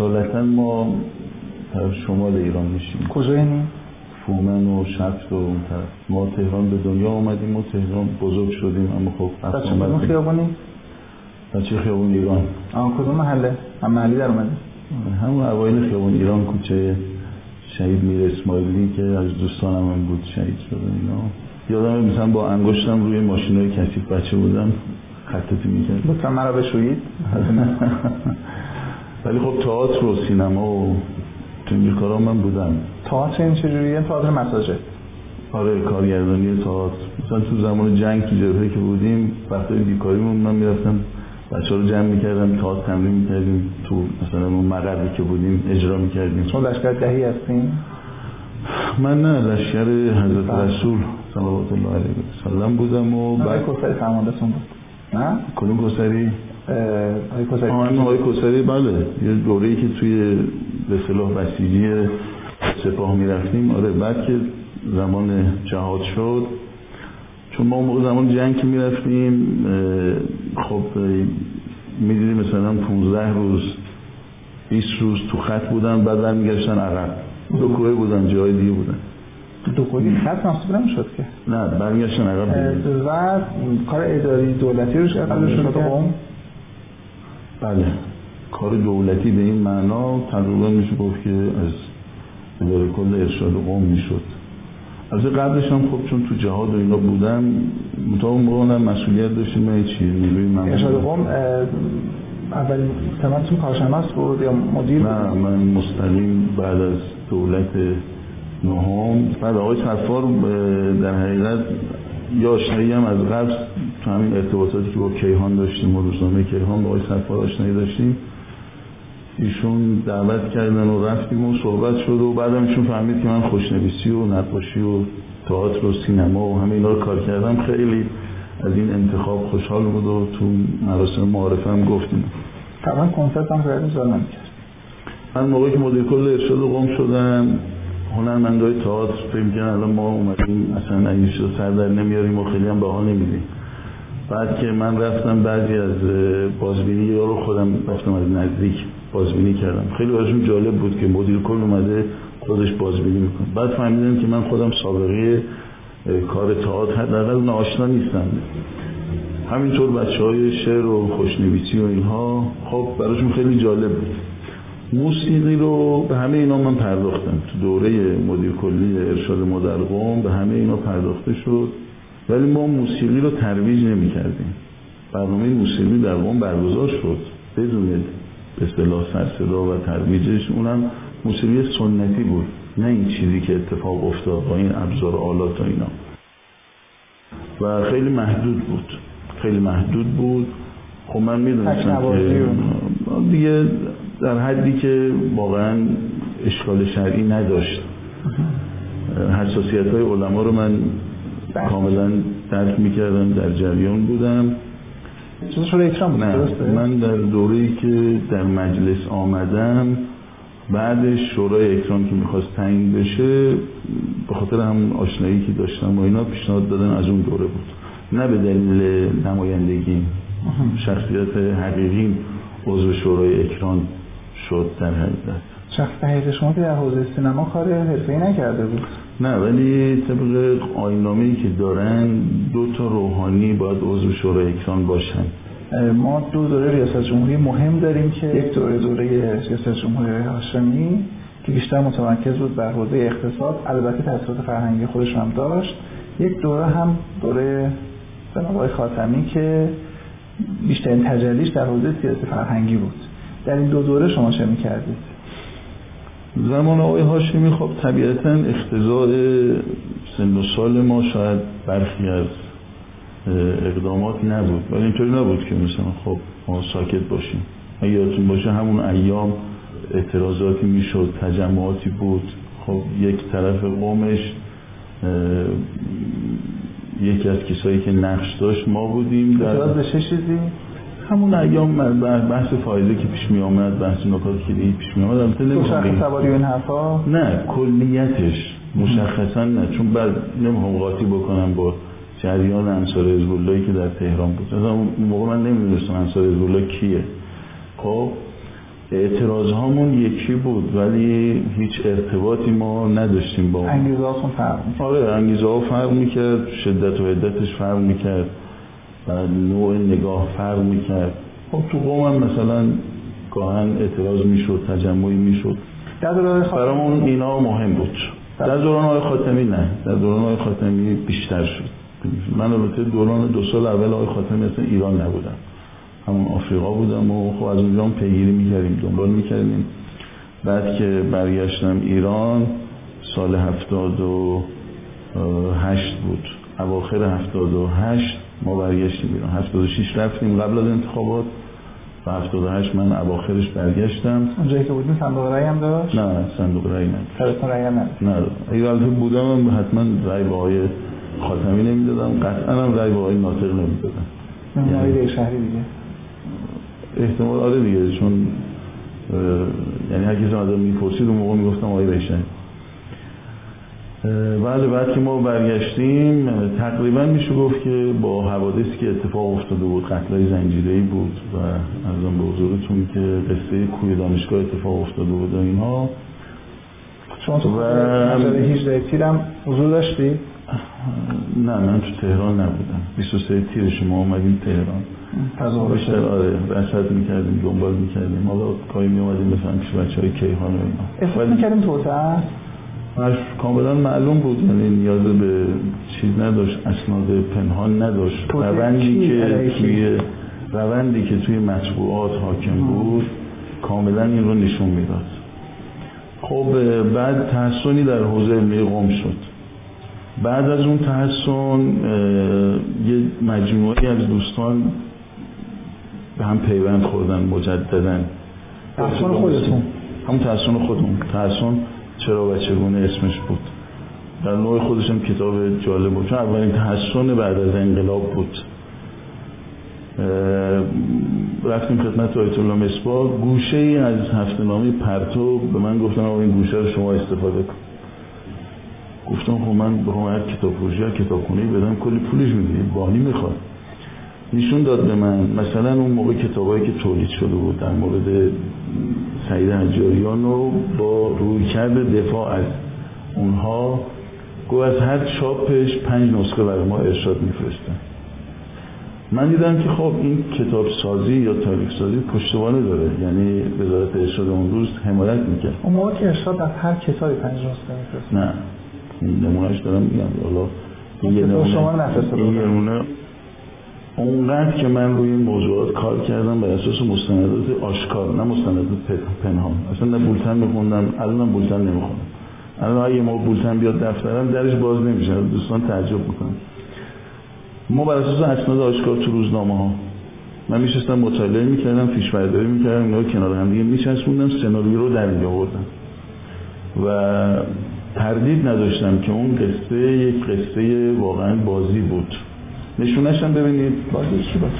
اصالتا ما طرف شمال ایران میشیم. کجا یعنی؟ فومن و شفت و اون طرف. ما تهران به دنیا آمدیم و تهران بزرگ شدیم اما خب بچه کدوم خیابونی؟ بچه خیابون ایران. آه کدوم محله؟ هم محلی در اومدیم همون اوایل خیابون ایران کوچه شهید میر اسماعیلی که از دوستانم هم بود شهید شده اینا. یادم مثلا با انگشتم روی ماشین های کثیف بچه بودم خطاتی می‌کرد. لطفا مرا بشویید. ولی خب تئاتر و سینما و تو این کارا من بودم. تئاتر این چجوریه؟ تئاتر مساجه آره کارگردانی تئاتر. مثلا تو زمان جنگ تو جبهه که بودیم وقتی بیکاریمون من می‌رفتم بچه رو جمع می‌کردم تئاتر تمرین می‌کردیم. تو مثلا اون مقربی که بودیم اجرا می‌کردیم. شما لشکر دهی هستین؟ من نه لشکر حضرت رسول صلوات الله علیه و سلم بودم و بعد کوسری فرماندهتون بود. نه؟ کدوم کوسری آقای آقای کوسری بله. یه دوره‌ای که توی به اصطلاح بسیجی سپاه می‌رفتیم. آره بعد که زمان جهاد شد چون ما موقع زمان جنگ که می‌رفتیم خب می‌دیدیم مثلا 15 روز 20 روز تو خط بودن بعد برمیگشتن عقب. دو کوه بودن جای دیگه بودن. دو کوه خط نصیب نمی‌شد که. نه برمیگشتن عقب و کار اداری دولتی روش قبلشون بله. کار دولتی به این معنا تقریبا میشه گفت که از اداره کل ارشاد قوم می‌شد. از قبلش هم خب چون تو جهاد و اینا بودم مطابق موقع مسئولیت داشتیم. من چی نیروی من ارشاد قوم اولین تمتون کارشناس بود یا مدیر نه من مستقیم بعد از دولت نهم. بعد آقای صفار در حقیقت یا هم از قبل تو همین ارتباطاتی که با کیهان داشتیم و روزنامه کیهان با آقای صفار آشنایی داشتیم ایشون دعوت کردن و رفتیم و صحبت شد و بعدم ایشون فهمید که من خوشنویسی و نقاشی و تئاتر و سینما و همه اینا رو کار کردم. خیلی از این انتخاب خوشحال بود و تو مراسم معارفه هم گفتیم. طبعا کنسرت هم خیلی نمی‌کرد من موقعی که مدیر کل ارشاد قوم شدم هنرمندای تئاتر فکر کردن الان ما اومدیم اصلا این سر در نمیاریم و خیلی هم بها نمیدیم بعد که من رفتم بعضی از بازبینی رو خودم رفتم از نزدیک بازبینی کردم. خیلی براشون جالب بود که مدیر کل اومده خودش بازبینی می‌کنه. بعد فهمیدم که من خودم سابقه کار تئاتر حداقل آشنا نیستم. همینطور بچه های شعر و خوشنویسی و اینها خب براشون خیلی جالب بود. موسیقی رو به همه اینا من پرداختم. تو دوره مدیر کلی ارشاد مادر قوم به همه اینا پرداخته شد. ولی ما موسیقی رو ترویج نمی کردیم برنامه موسیقی در قوم برگزار شد. بدون به اصطلاح سر صدا و ترویجش اونم موسیقی سنتی بود نه این چیزی که اتفاق افتاد با این ابزار آلات و اینا. و خیلی محدود بود. خیلی محدود بود. خب من می‌دونستم که دیگه در حدی که واقعا اشکال شرعی نداشت. حساسیت های علما رو من کاملا درک می‌کردم در جریان بودم. چیز شده اکرام نه من در دوره‌ای که در مجلس آمدم بعد شورای اکرام که می‌خواست تعیین بشه به خاطر هم آشنایی که داشتم و اینا پیشنهاد دادن از اون دوره بود. نه به دلیل نمایندگی شخصیت حقیقی عضو شورای اکران شد در حقیقت. شخصیت شما که در حوزه سینما کار حرفه‌ای نکرده بود. نه ولی طبق آینامه‌ای که دارن دو تا روحانی باید عضو شورای اکران باشن. ما دو دوره ریاست جمهوری مهم داریم که یک دوره دوره ریاست جمهوری هاشمی که بیشتر متمرکز بود بر حوزه اقتصاد البته تاثیرات فرهنگی خودش هم داشت. یک دوره هم دوره جناب خاتمی که بیشترین تجلیش در حوزه سیاسی فرهنگی بود. در این دو دوره شما چه می‌کردید؟ زمان آقای هاشمی خب طبیعتا اختزاع سن و سال ما شاید برخی از اقدامات نبود. ولی اینطوری نبود که مثلا خب ما ساکت باشیم. اگه یادتون باشه همون ایام اعتراضاتی می‌شد تجمعاتی بود. خب یک طرف قومش یکی از کسایی که نقش داشت ما بودیم. در به چه چیزی؟ همون ایام بحث فایده که پیش می آمد بحث نکاتی که دیگه پیش می آمد البته نمی‌خوام سواری این حرفا؟ نه کلیتش. مشخصا نه چون بعد نمی‌خوام قاطی بکنم با جریان انصار حزب که در تهران بود. مثلا اون موقع من نمی‌دونستم انصار حزب کیه. خب اعتراض هامون یکی بود ولی هیچ ارتباطی ما نداشتیم با انگیزه هاتون فرق می‌کرد. آره انگیزه ها فرق می‌کرد شدت و عدتش فرق می‌کرد. و نوع نگاه فرق می‌کرد. خب تو قوم هم مثلا گاهن اعتراض می‌شد تجمعی می‌شد. در دوران برامون اینا مهم بود. در دوران آقای خاتمی نه. در دوران آقای خاتمی بیشتر شد. من البته دوران دو سال اول آقای خاتمی اصلا ایران نبودم. همون آفریقا بودم و خب از اونجا هم پیگیری می‌کردیم دنبال می‌کردیم. بعد که برگشتم ایران سال هفتاد و هشت بود. اواخر هفتاد و هشت ما برگشتیم و شیش رفتیم قبل از انتخابات. و هفتاد و هشت من اواخرش برگشتم. اونجایی که بودیم صندوق رأی هم داشت؟ نه صندوق رأی نه سرتون رأی هم نداشت؟ نه اگر البته بودم حتما رأی به آقای خاتمی نمی‌دادم. قطعا هم رأی به آقای ناطق نمی‌دادم. یعنی شهری دیگه. احتمال آره دیگه چون یعنی هر کسی آدم می‌پرسید اون موقع می‌گفتم آقای بهشتنی بله بعد که ما برگشتیم تقریبا میشه گفت که با حوادثی که اتفاق افتاده بود قتلای زنجیره‌ای بود و ارزم به حضورتون که قصه کوی دانشگاه اتفاق افتاده بود و اینها. شما تو و 18 تیرم حضور داشتی؟ نه من تو تهران نبودم. 23 تیر شما اومدیم تهران. بیشتر آره رصد می‌کردیم دنبال می‌کردیم. حالا کاری میومدیم بفهم پیش بچه های کیهان و اینا. احساس می‌کردیم است کاملا معلوم بود یعنی نیاز به چیز نداشت اسناد پنهان نداشت. روندی که توی روندی که توی مطبوعات حاکم بود کاملا این رو نشون می‌داد. خب بعد تحسنی در حوزه علمی قم شد. بعد از اون تحسن یه مجموعی از دوستان به هم پیوند خوردن مجددا. تحسن خودتون. همون تحسن خودمون. تحسن چرا و چگونه اسمش بود. در نوع خودش هم کتاب جالب بود. چون اولین تحسن بعد از انقلاب بود. رفتیم خدمت آیت الله مصباح. گوشه ای از هفته نامی پرتو به من گفتن آقا این گوشه رو شما استفاده کن. گفتم خب من به هر کتاب فروشی کتاب خونه بدم کلی پولش میدی بانی می‌خواد. نشون داد به من مثلا اون موقع کتابایی که تولید شده بود در مورد سعید حجاریان رو با روی کرد دفاع از اونها. گو از هر چاپش پنج نسخه برای ما ارشاد میفرستن. من دیدم که خب این کتاب سازی یا تاریخ سازی پشتوانه داره. یعنی وزارت ارشاد اون روز حمایت می‌کرد. اون موقع که ارشاد از هر کتابی پنج نسخه میفرست نه. نمونهش دارم میگم. حالا این یه نمونه اونقدر که من روی این موضوعات کار کردم بر اساس مستندات آشکار نه مستندات پنهان. اصلا نه بولتن میخوندم الان بولتن نمی‌خونم. الان اگه ما بولتن بیاد دفترم درش باز نمیشه. دوستان تعجب می‌کنن. ما بر اساس اسناد آشکار تو روزنامه ها من میشستم مطالعه می‌کردم فیش برداری می‌کردم اینا کنار هم دیگه میچسبوندم سناریو رو در آوردم. و تردید نداشتم که اون قصه یک قصه واقعا بازی بود. نشونش هم ببینید. بازی چی باشه.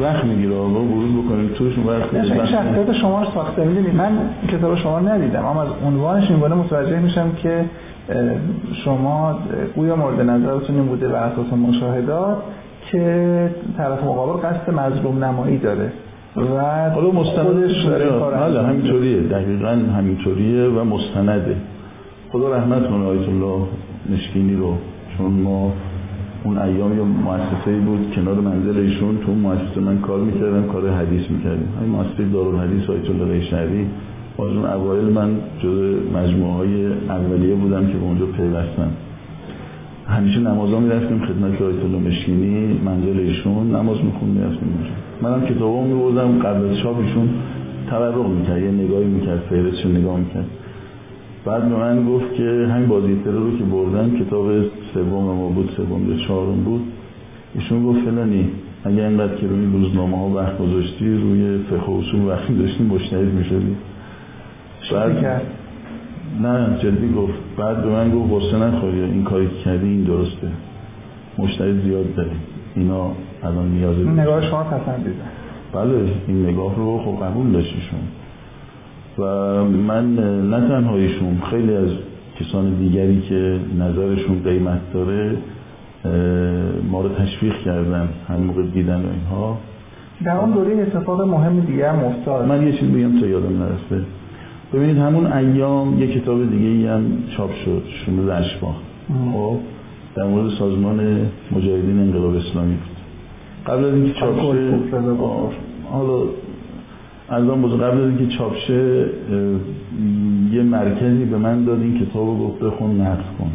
وقت می‌گیره آقا ورود بکنیم. توشون وقت این شخصیت شما رو ساخته. می‌دونی من کتاب شما ندیدم اما از عنوانش این متوجه میشم که شما گویا مورد نظرتون این بوده بر اساس مشاهدات که طرف مقابل قصد مظلوم نمایی داره. و حالا مستندش داره همینطوریه. دقیقا همینطوریه و مستنده. خدا رحمت کنه آیت الله مشکینی رو. چون ما اون ایام یا مؤسسه بود کنار منزل ایشون تو مؤسسه من کار می‌کردم کار حدیث می‌کردیم. همین مؤسسه دارالحدیث آیت الله ریشنوی باز اون اوایل من جز مجموعه های اولیه بودم که به اونجا پیوستم. همیشه نمازا می‌رفتیم خدمت آیت الله مشکینی منزل ایشون. نماز می‌خوند می‌رفتیم اونجا. منم کتابا میبردم قبل از چاپ ایشون تبرق می‌کرد یه نگاهی می‌کرد فهرستش نگاه می‌کرد. بعد به من گفت که همین بازی ترور رو که بردن کتاب سوم ما بود سوم یا چهارم بود. ایشون گفت فلانی اگر اینقدر که روی روزنامه ها وقت گذاشتی روی فقه و اصول وقتی داشتی مشتهد می‌شدی. بعد نه جدی گفت. بعد به من گفت غصه نخوری این کاری که کردی این درسته. مشتهد زیاد داری. اینا الان نیاز نگاه شما پسندیدن بله این نگاه رو خب قبول داشتیشون و من نه تنها ایشون خیلی از کسان دیگری که نظرشون قیمت داره ما رو تشویق کردن هم موقع دیدن و اینها. در اون دوره اتفاق مهم دیگه هم افتاد. من یه چیز بگم تا یادم نرسه ببینید همون ایام یه کتاب دیگه ای هم چاپ شد شنود اشباه خب در مورد سازمان مجاهدین انقلاب اسلامی بود. قبل از اینکه چاپ شه حالا از آن بزرگ قبل از اینکه چاپ شه یه مرکزی به من داد این کتاب رو گفت بخون نقد کن.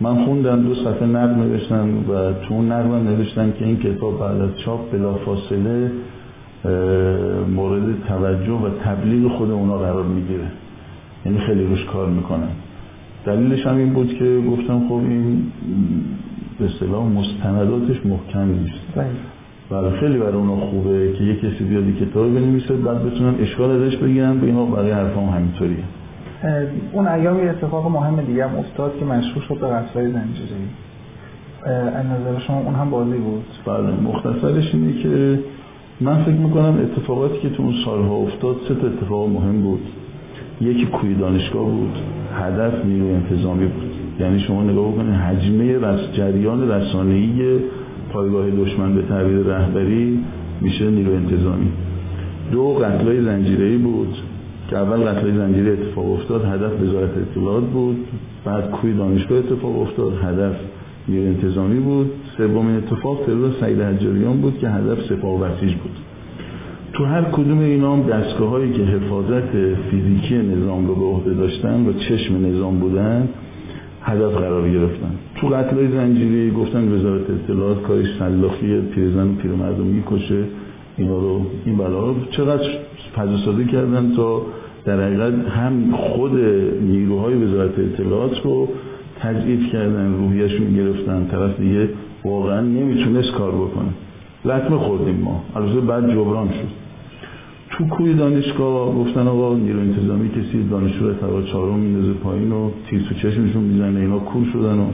من خوندم دو صفحه نقد نوشتم و تو اون نقد نوشتم که این کتاب بعد از چاپ بلافاصله مورد توجه و تبلیغ خود اونا قرار می‌گیره. یعنی خیلی روش کار می‌کنن. دلیلش هم این بود که گفتم خب این به اصطلاح مستنداتش محکم نیست. برای بله، خیلی برای اونا خوبه که یه کسی بیاد کتاب بنویسه بعد بتونن اشکال ازش بگیرن. به اینا برای حرفام همینطوریه. اون ایام یه اتفاق مهم دیگه هم افتاد که مشهور شد به قتلای زنجیری. از نظر شما اون هم بازی بود؟ بله مختصرش اینه که من فکر می‌کنم اتفاقاتی که تو اون سالها افتاد سه تا اتفاق مهم بود. یکی کوی دانشگاه بود هدف نیروی انتظامی بود. یعنی شما نگاه بکنید حجمه رس جریان رسانه‌ای پایگاه دشمن به تعبیر رهبری میشه نیروی انتظامی. دو قتلای زنجیره‌ای بود که اول قتلای زنجیره اتفاق افتاد هدف وزارت اطلاعات بود بعد کوی دانشگاه اتفاق افتاد هدف نیروی انتظامی بود. سومین اتفاق ترور سعید حجاریان بود که هدف سپاه بسیج بود. تو هر کدوم اینا هم دستگاه هایی که حفاظت فیزیکی نظام رو به عهده داشتن و چشم نظام بودن هدف قرار گرفتن. تو قتل های زنجیری گفتن وزارت اطلاعات کارش سلاخی پیرزن و پیرمردم می‌کشه اینا رو این بلا رو چقدر سازی کردن تا در حقیقت هم خود نیروهای وزارت اطلاعات رو تضعیف کردن روحیشون گرفتن. طرف دیگه واقعا نمی‌تونست کار بکنه. لطمه خوردیم ما. البته بعد جبران شد. تو کوی دانشگاه گفتن آقا نیرو انتظامی کسی دانشجو رو چهارم میندازه پایین و تیر تو چشمشون می‌زنه اینا کور شدن و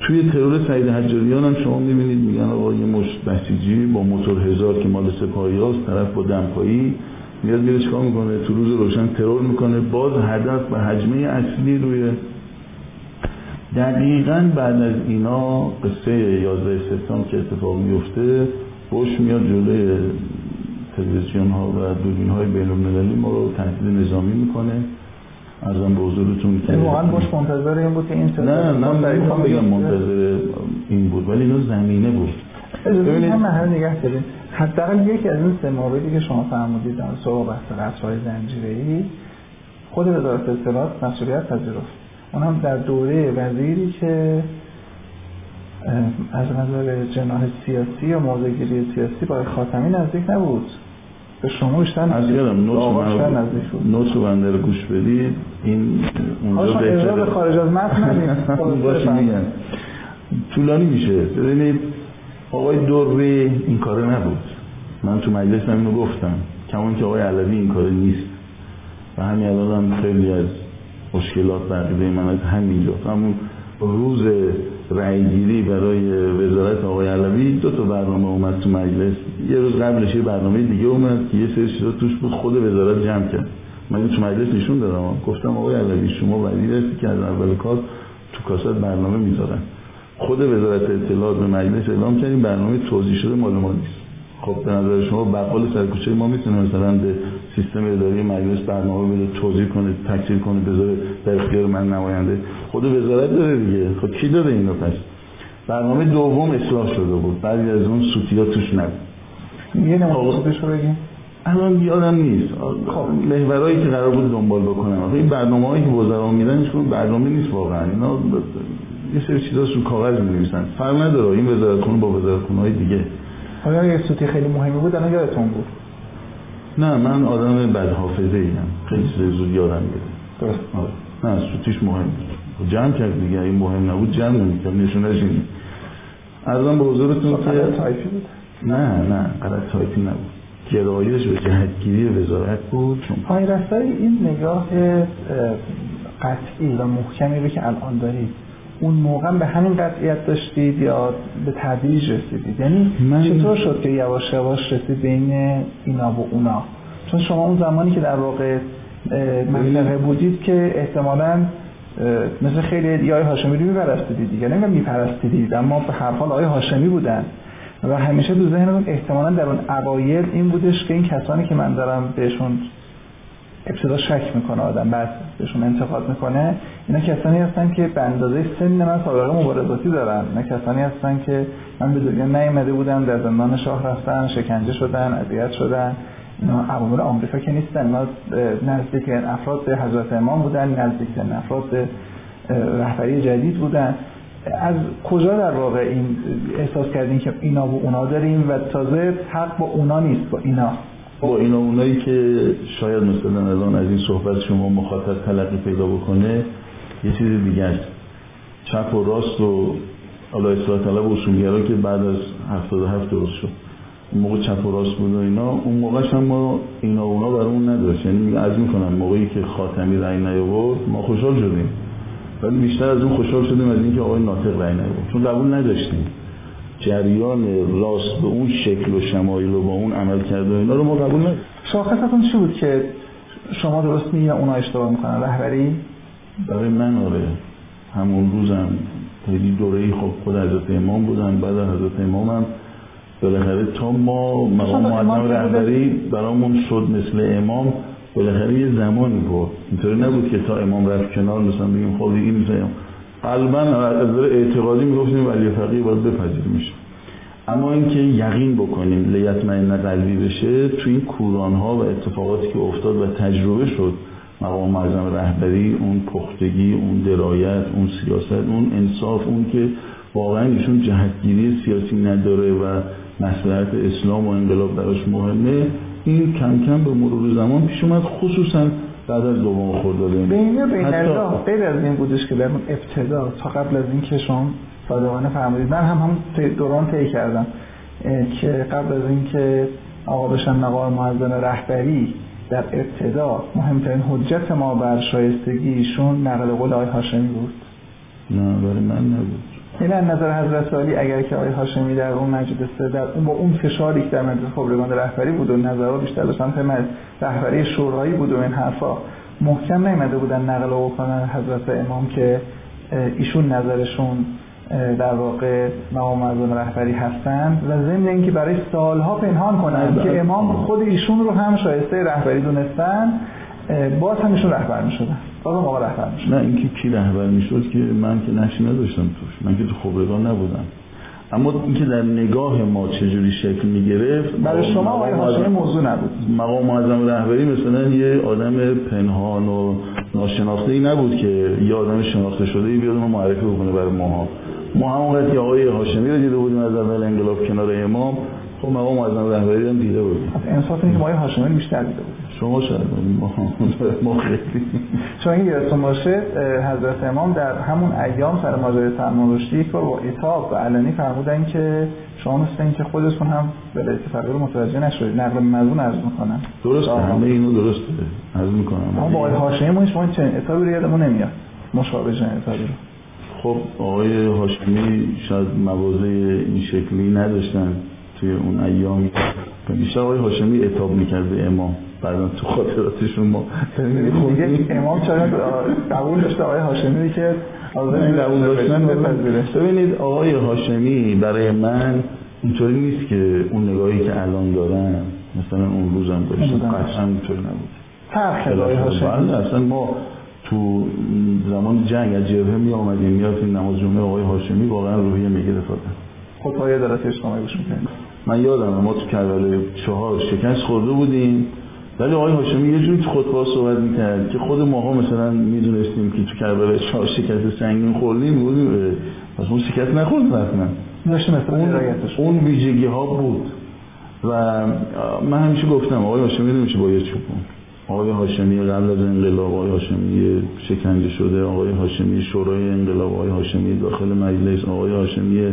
توی ترور سعید حجاریان هم شما می‌بینید میگن آقا یه مش بسیجی با موتور هزار که مال سپاهی هاست طرف با دمپایی میاد میره چکار می‌کنه؟ تو روز روشن ترور می‌کنه باز هدف و حجمه اصلی روی دقیقا بعد از اینا قصه 11 سپتامبر که اتفاق میفته بوش میاد جلوی تلویزیون ها و دوربین های بین المللی ما رو تهدید نظامی می‌کنه. ارزم به حضورتون که واقعا باش منتظر این بود که این نه من می‌خوام بگم منتظر این بود ولی اینو زمینه بود. ببینید هم محل نگه داریم. حداقل یکی از این سه موردی که شما فرمودید در سوال بحث های زنجیره‌ای خود وزارت اطلاعات مسئولیت پذیرفت. اون هم در دوره وزیری که از نظر جناح سیاسی یا موضعگیری سیاسی با خاتمی نزدیک نبود. به شما بیشتر از یادم نوت رو بنده رو گوش بدید. این اونجا به خارج از متن طولانی میشه. ببینید آقای دوری این کاره نبود. من تو مجلس هم اینو گفتم. کمون که آقای علوی این کاره نیست. و همین الان هم خیلی از مشکلات بقیده من از همینجا. همون روز رأیگیری برای وزارت آقای علوی. دو تا برنامه اومد تو مجلس. یه روز قبلش یه برنامه دیگه اومد که یه سری چیزا توش بود خود وزارت جمع کرد. من تو مجلس نشون دادم. گفتم آقای علوی شما وزیر هستی که از اول کار تو کاست برنامه می‌ذارن. خود وزارت اطلاعات به مجلس اعلام کردیم برنامه توضیح شده مال ما نیست. خب به نظر شما بقال سرکوچه ما می‌تونه مثلا به سیستم اداری مجلس برنامه بده توضیح کنه تکثیر کنه بذاره در اختیار من نماینده. خود وزارت داره دیگه. خب کی داره اینو پس؟ برنامه دوم اصلاح شده بود. بعضی از اون سوتیا توش نبود. یه نمایشش رو بگیم. الان یادم نیست. خب. محورایی که قرار بود دنبال بکنم. این برنامه هایی که وزرا میدن برنامه نیست واقعا. اینا یه سری چیزا رو کاغذ می نویسن فرق نداره. این وزارت با وزارت های دیگه. آیا یه سوتی خیلی مهمی بود الان یادتون بود. نه من آدم بد حافظه ایم خیلی چیز زود یادم میاد. آره. نه سوتیش مهم بود جمع کرد دیگه این مهم نبود جمع نمی‌کرد نشونش این ارزم به حضورتون که تایپی بود؟ نه نه غلط تایپی نبود. گرایش و جهتگیری وزارت بود پای رفتای این نگاه قطعی و محکمی رو که الان دارید اون موقع به همین قطعیت داشتید یا به تدریج رسیدید؟ یعنی من... چطور شد که یواش یواش رسید بین اینا و اونا؟ چون شما اون زمانی که در واقع منطقه بودید که احتمالا مثل خیلی یا هاشمی رو میپرستیدید دیگه. نمیگم میپرستیدید اما به هر حال آقای هاشمی بودن. و همیشه تو ذهنتون احتمالا در اون اوایل این بودش که این کسانی که من دارم بهشون ابتدا شک می‌کنه آدم بعد بهشون انتقاد می‌کنه. اینا کسانی هستن که به اندازه سن من سابقه مبارزاتی دارن. نه کسانی هستن که من به دنیا نیامده بودم در زندان شاه رفتن شکنجه شدن اذیت شدن. اینا عوامل آمریکا که نیستن. اینا نزدیک افراد به حضرت امام بودن نزدیک افراد به رهبری جدید بودن. از کجا در واقع این احساس کردین که اینا و اونا داریم و تازه حق با اونا نیست با اینا؟ با اینا اونایی که شاید مثلا الان از این صحبت شما مخاطب تلقی پیدا بکنه یه چیز دیگه است. چپ و راست و حالا اصلاح طلب اصولگرا که بعد از 77 درست شد. اون موقع چپ و راست بود و اینا. اون موقعش هم ما اینا و اونا برامون نداشت. یعنی از می‌کنم موقعی که خاتمی رأی نیاورد ما خوشحال شدیم. ولی بیشتر از اون خوشحال شدیم از اینکه آقای ناطق رأی نیاورد. چون قبول نداشتیم. جریان راست به اون شکل و شمایل و با اون عمل کرده اینا رو ما قبول نداشتیم شاخصتون چی بود که شما درست میگی یا اونا اشتباه می‌کنن؟ رهبری؟ برای من آره. همون روزم خیلی دوره خب خود حضرت امام بودن بعد از حضرت امام هم بالاخره تا ما مقام معظم رهبری برامون شد مثل امام بالاخره یه زمانی بود. اینطوری نبود که تا امام رفت کنار مثلا بگیم خب این مثلا قلبا از اعتقادی می‌گفتیم ولی فقیه باید بپذیر میشه اما اینکه یقین بکنیم لیتمئن قلبی بشه تو این کوران ها و اتفاقاتی که افتاد و تجربه شد مقام معظم رهبری اون پختگی اون درایت اون سیاست اون انصاف اون که واقعا ایشون جهتگیری سیاسی نداره و مسئلت اسلام و انقلاب براش مهمه این کم کم به مرور زمان پیش اومد خصوصا بعد از دوم خرداد بین بین الله غیر از این بودش که در ابتدا تا قبل از این که شما صادقانه فرمودید من هم هم دوران طی کردم که قبل از اینکه آقا بشن مقام معظم رهبری در ابتدا مهمترین حجت ما بر شایستگیشون نقل قول آقای هاشمی بود. نه برای من نبود. این از نظر حضرت علی اگر که آقای هاشمی در اون مجلس در اون با اون فشاری که در مجلس خبرگان رهبری بود و نظرها بیشتر به سمت رهبری شورایی بود و این حرفا محکم نیامده بودن نقل بکنن حضرت امام که ایشون نظرشون در واقع مقام معظم رهبری هستند و ضمن اینکه برای سالها پنهان کنند که امام خود ایشون رو هم شایسته رهبری دونستن باز هم ایشون رهبر می‌شدن. باز هم آقا رهبر می‌شدن نه اینکه کی رهبر می‌شد که من که نشی نداشتم توش. من که تو خبرگان نبودم. اما اینکه در نگاه ما چجوری شکل می‌گرفت برای شما آقای هاشمی موضوع نبود. مقام معظم رهبری مثلا یه آدم پنهان و ناشناخته ای نبود که یه آدم شناخته شده ای بیاد ما معرفی بکنه برای ماها. ما همون که آقای هاشمی رو دیده بودیم از اول انقلاب کنار امام خب مقام معظم رهبری هم دیده بودیم انصاف اینکه ما هاشمی بیشتر دیده بودیم. شما شاید ما خیلی چون این یادتون باشه حضرت امام در همون ایام سر ماجرای سلمان رشدی یک بار با اتاب و علنی فرمودن که شما مثل اینکه خودتون هم فقیه رو متوجه نشدید. نقل مضمون عرض می‌کنن درسته همه اینو درسته عرض می‌کنم. اما با آقای هاشمی ما شما چنین اتابی رو یادمون نمیاد. مشابه چنین اتابی رو. خب آقای هاشمی شاید مواضع این شکلی نداشتن. توی اون ایام بیشتر آقای هاشمی اتاب می‌کرد به امام. بعدا تو خاطراتشون ما دیگه امام چرا قبول داشته آقای هاشمی که قبول داشتن ببینید آقای هاشمی برای من اینطوری نیست که اون نگاهی که الان دارن مثلا اون روزم داشتم قطعا اینطوری نبود. فرق آقای هاشمی. اصلا ما تو زمان جنگ از جبهه می آمدیم می‌رفتیم نماز جمعه آقای هاشمی واقعا روحیه می‌گرفت. خب پایه اجتماعی گوش می‌کنیم. من یادم ما تو کربلای چهار شکست خورده بودیم. ولی آقای هاشمی یه جوری تو خطبه صحبت می‌کرد که خود ماها مثلا می‌دونستیم که تو کربلای چهار شکست سنگین خوردیم بودیم. پس اون شکست نخورد حتما اون, اون ویژگی ها بود. و من همیشه گفتم آقای هاشمی نمیشه باید چوبون آقای هاشمی قبل از انقلاب آقای هاشمی شکنجه شده آقای هاشمی شورای انقلاب آقای هاشمی داخل مجلس آقای هاشمی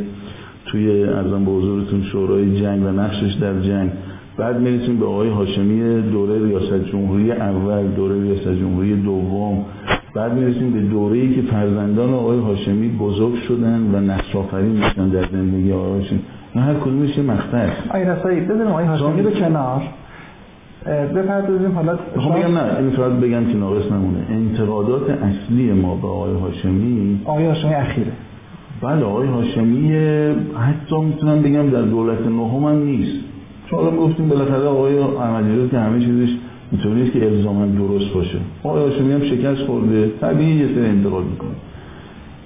توی ارزم به حضورتون شورای جنگ و نقشش در جنگ. بعد می‌رسیم به آقای هاشمی دوره ریاست جمهوری اول دوره ریاست جمهوری دوم. بعد می‌رسیم به دوره‌ای که فرزندان آقای هاشمی بزرگ شدن و آفرین میشن در زندگی آقای هاشمی. هر کدومش یه مقطع است. آقای رسایی بذاریم آقای هاشمی به کنار. بپردازیم حالا می‌خوام بگم نه این فقط بگم که ناقص نمونه. انتقادات اصلی ما به آقای هاشمی آقای هاشمی اخیره. بله آقای هاشمی حتی می‌تونم بگم در دولت نهم هم نیست. چون حالا گفتیم بالاخره آقای احمدی که همه چیزش نیست که الزاما درست باشه. آقای هاشمی هم شکست خورده طبیعی یه سری انتقاد می‌کنه.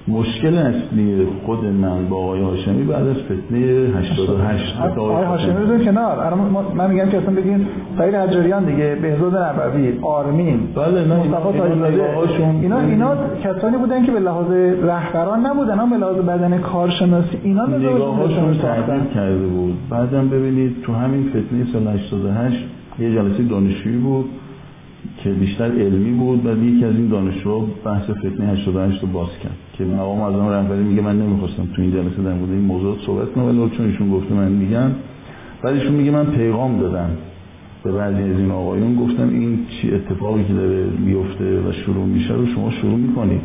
مشکل اصلی خود من با آقای هاشمی بعد از فتنه 88 آقای هاشمی رو کنار. من میگم که اصلا بگین سعید حجاریان دیگه بهزاد نبوی آرمین. بله نه مصطفی اینا اینا کسانی بودن که به لحاظ رهبران نبودن اما به لحاظ بدن کارشناسی اینا نگاهاشون تغییر کرده بود. بعدم ببینید تو همین فتنه سال 88 یه جلسه دانشجویی بود. که بیشتر علمی بود و یکی از این دانشجو بحث فتنه 88 رو باز کرد. که مقام اعظم رهبری میگه من نمی‌خواستم تو این جلسه در مورد این موضوع صحبت کنم ولی چون ایشون گفته من میگم بعد ایشون میگه من پیغام دادم به بعضی از این آقایون گفتم این چی اتفاقی که داره میفته و شروع میشه رو شما شروع می‌کنید.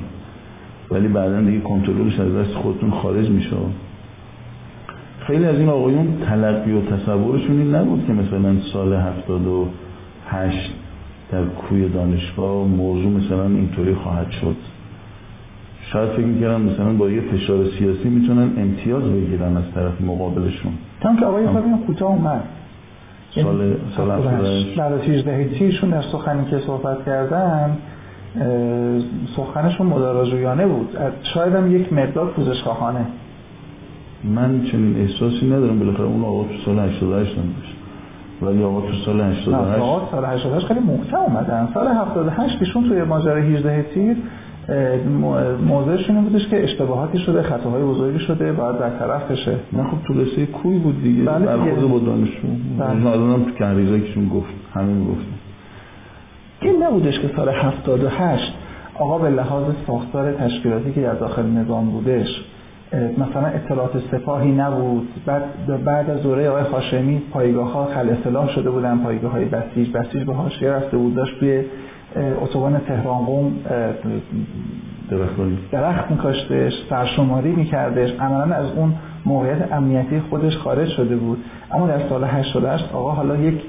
ولی بعدا دیگه کنترلش از دست خودتون خارج میشه. خیلی از این آقایون تلقی و تصورشون این نبود که مثلا سال 78 در کوی دانشگاه موضوع مثلا اینطوری خواهد شد. شاید فکر می‌کردم مثلا با یه فشار سیاسی می‌تونن امتیاز بگیرن از طرف مقابلشون. تام که آقای فقیم کوتاه اومد. سال یعنی سال بعد از 18 تیرشون در سخنی که صحبت کردن سخنشون مداراجویانه بود. شاید هم یک مقدار پوزش خواهانه من چنین احساسی ندارم. بالاخره اون آقا تو سال 88 هم ولی آقا تو سال 88 آقا سال 88 خیلی محکم اومدن. سال 78 ایشون توی ماجرا 18 تیر موضوعشون بودش که اشتباهاتی شده خطاهای بزرگی شده باید برطرف بشه. نه خب تو رسه کوی بود دیگه بله برخورد با دانشجو. بله. الانم تو کنریزایی کهشون گفت همین گفت. این نبودش که سال 78 آقا به لحاظ ساختار تشکیلاتی که در داخل نظام بودش مثلا اطلاعات سپاهی نبود. بعد بعد از دوره آقای هاشمی پایگاه ها خل اصلاح شده بودن پایگاه های بسیج. بسیج به حاشیه رفته بود. داشت توی اتوبان تهران قم درخت میکاشتش سرشماری میکردش. عملا از اون موقعیت امنیتی خودش خارج شده بود. اما در سال 88 آقا حالا یک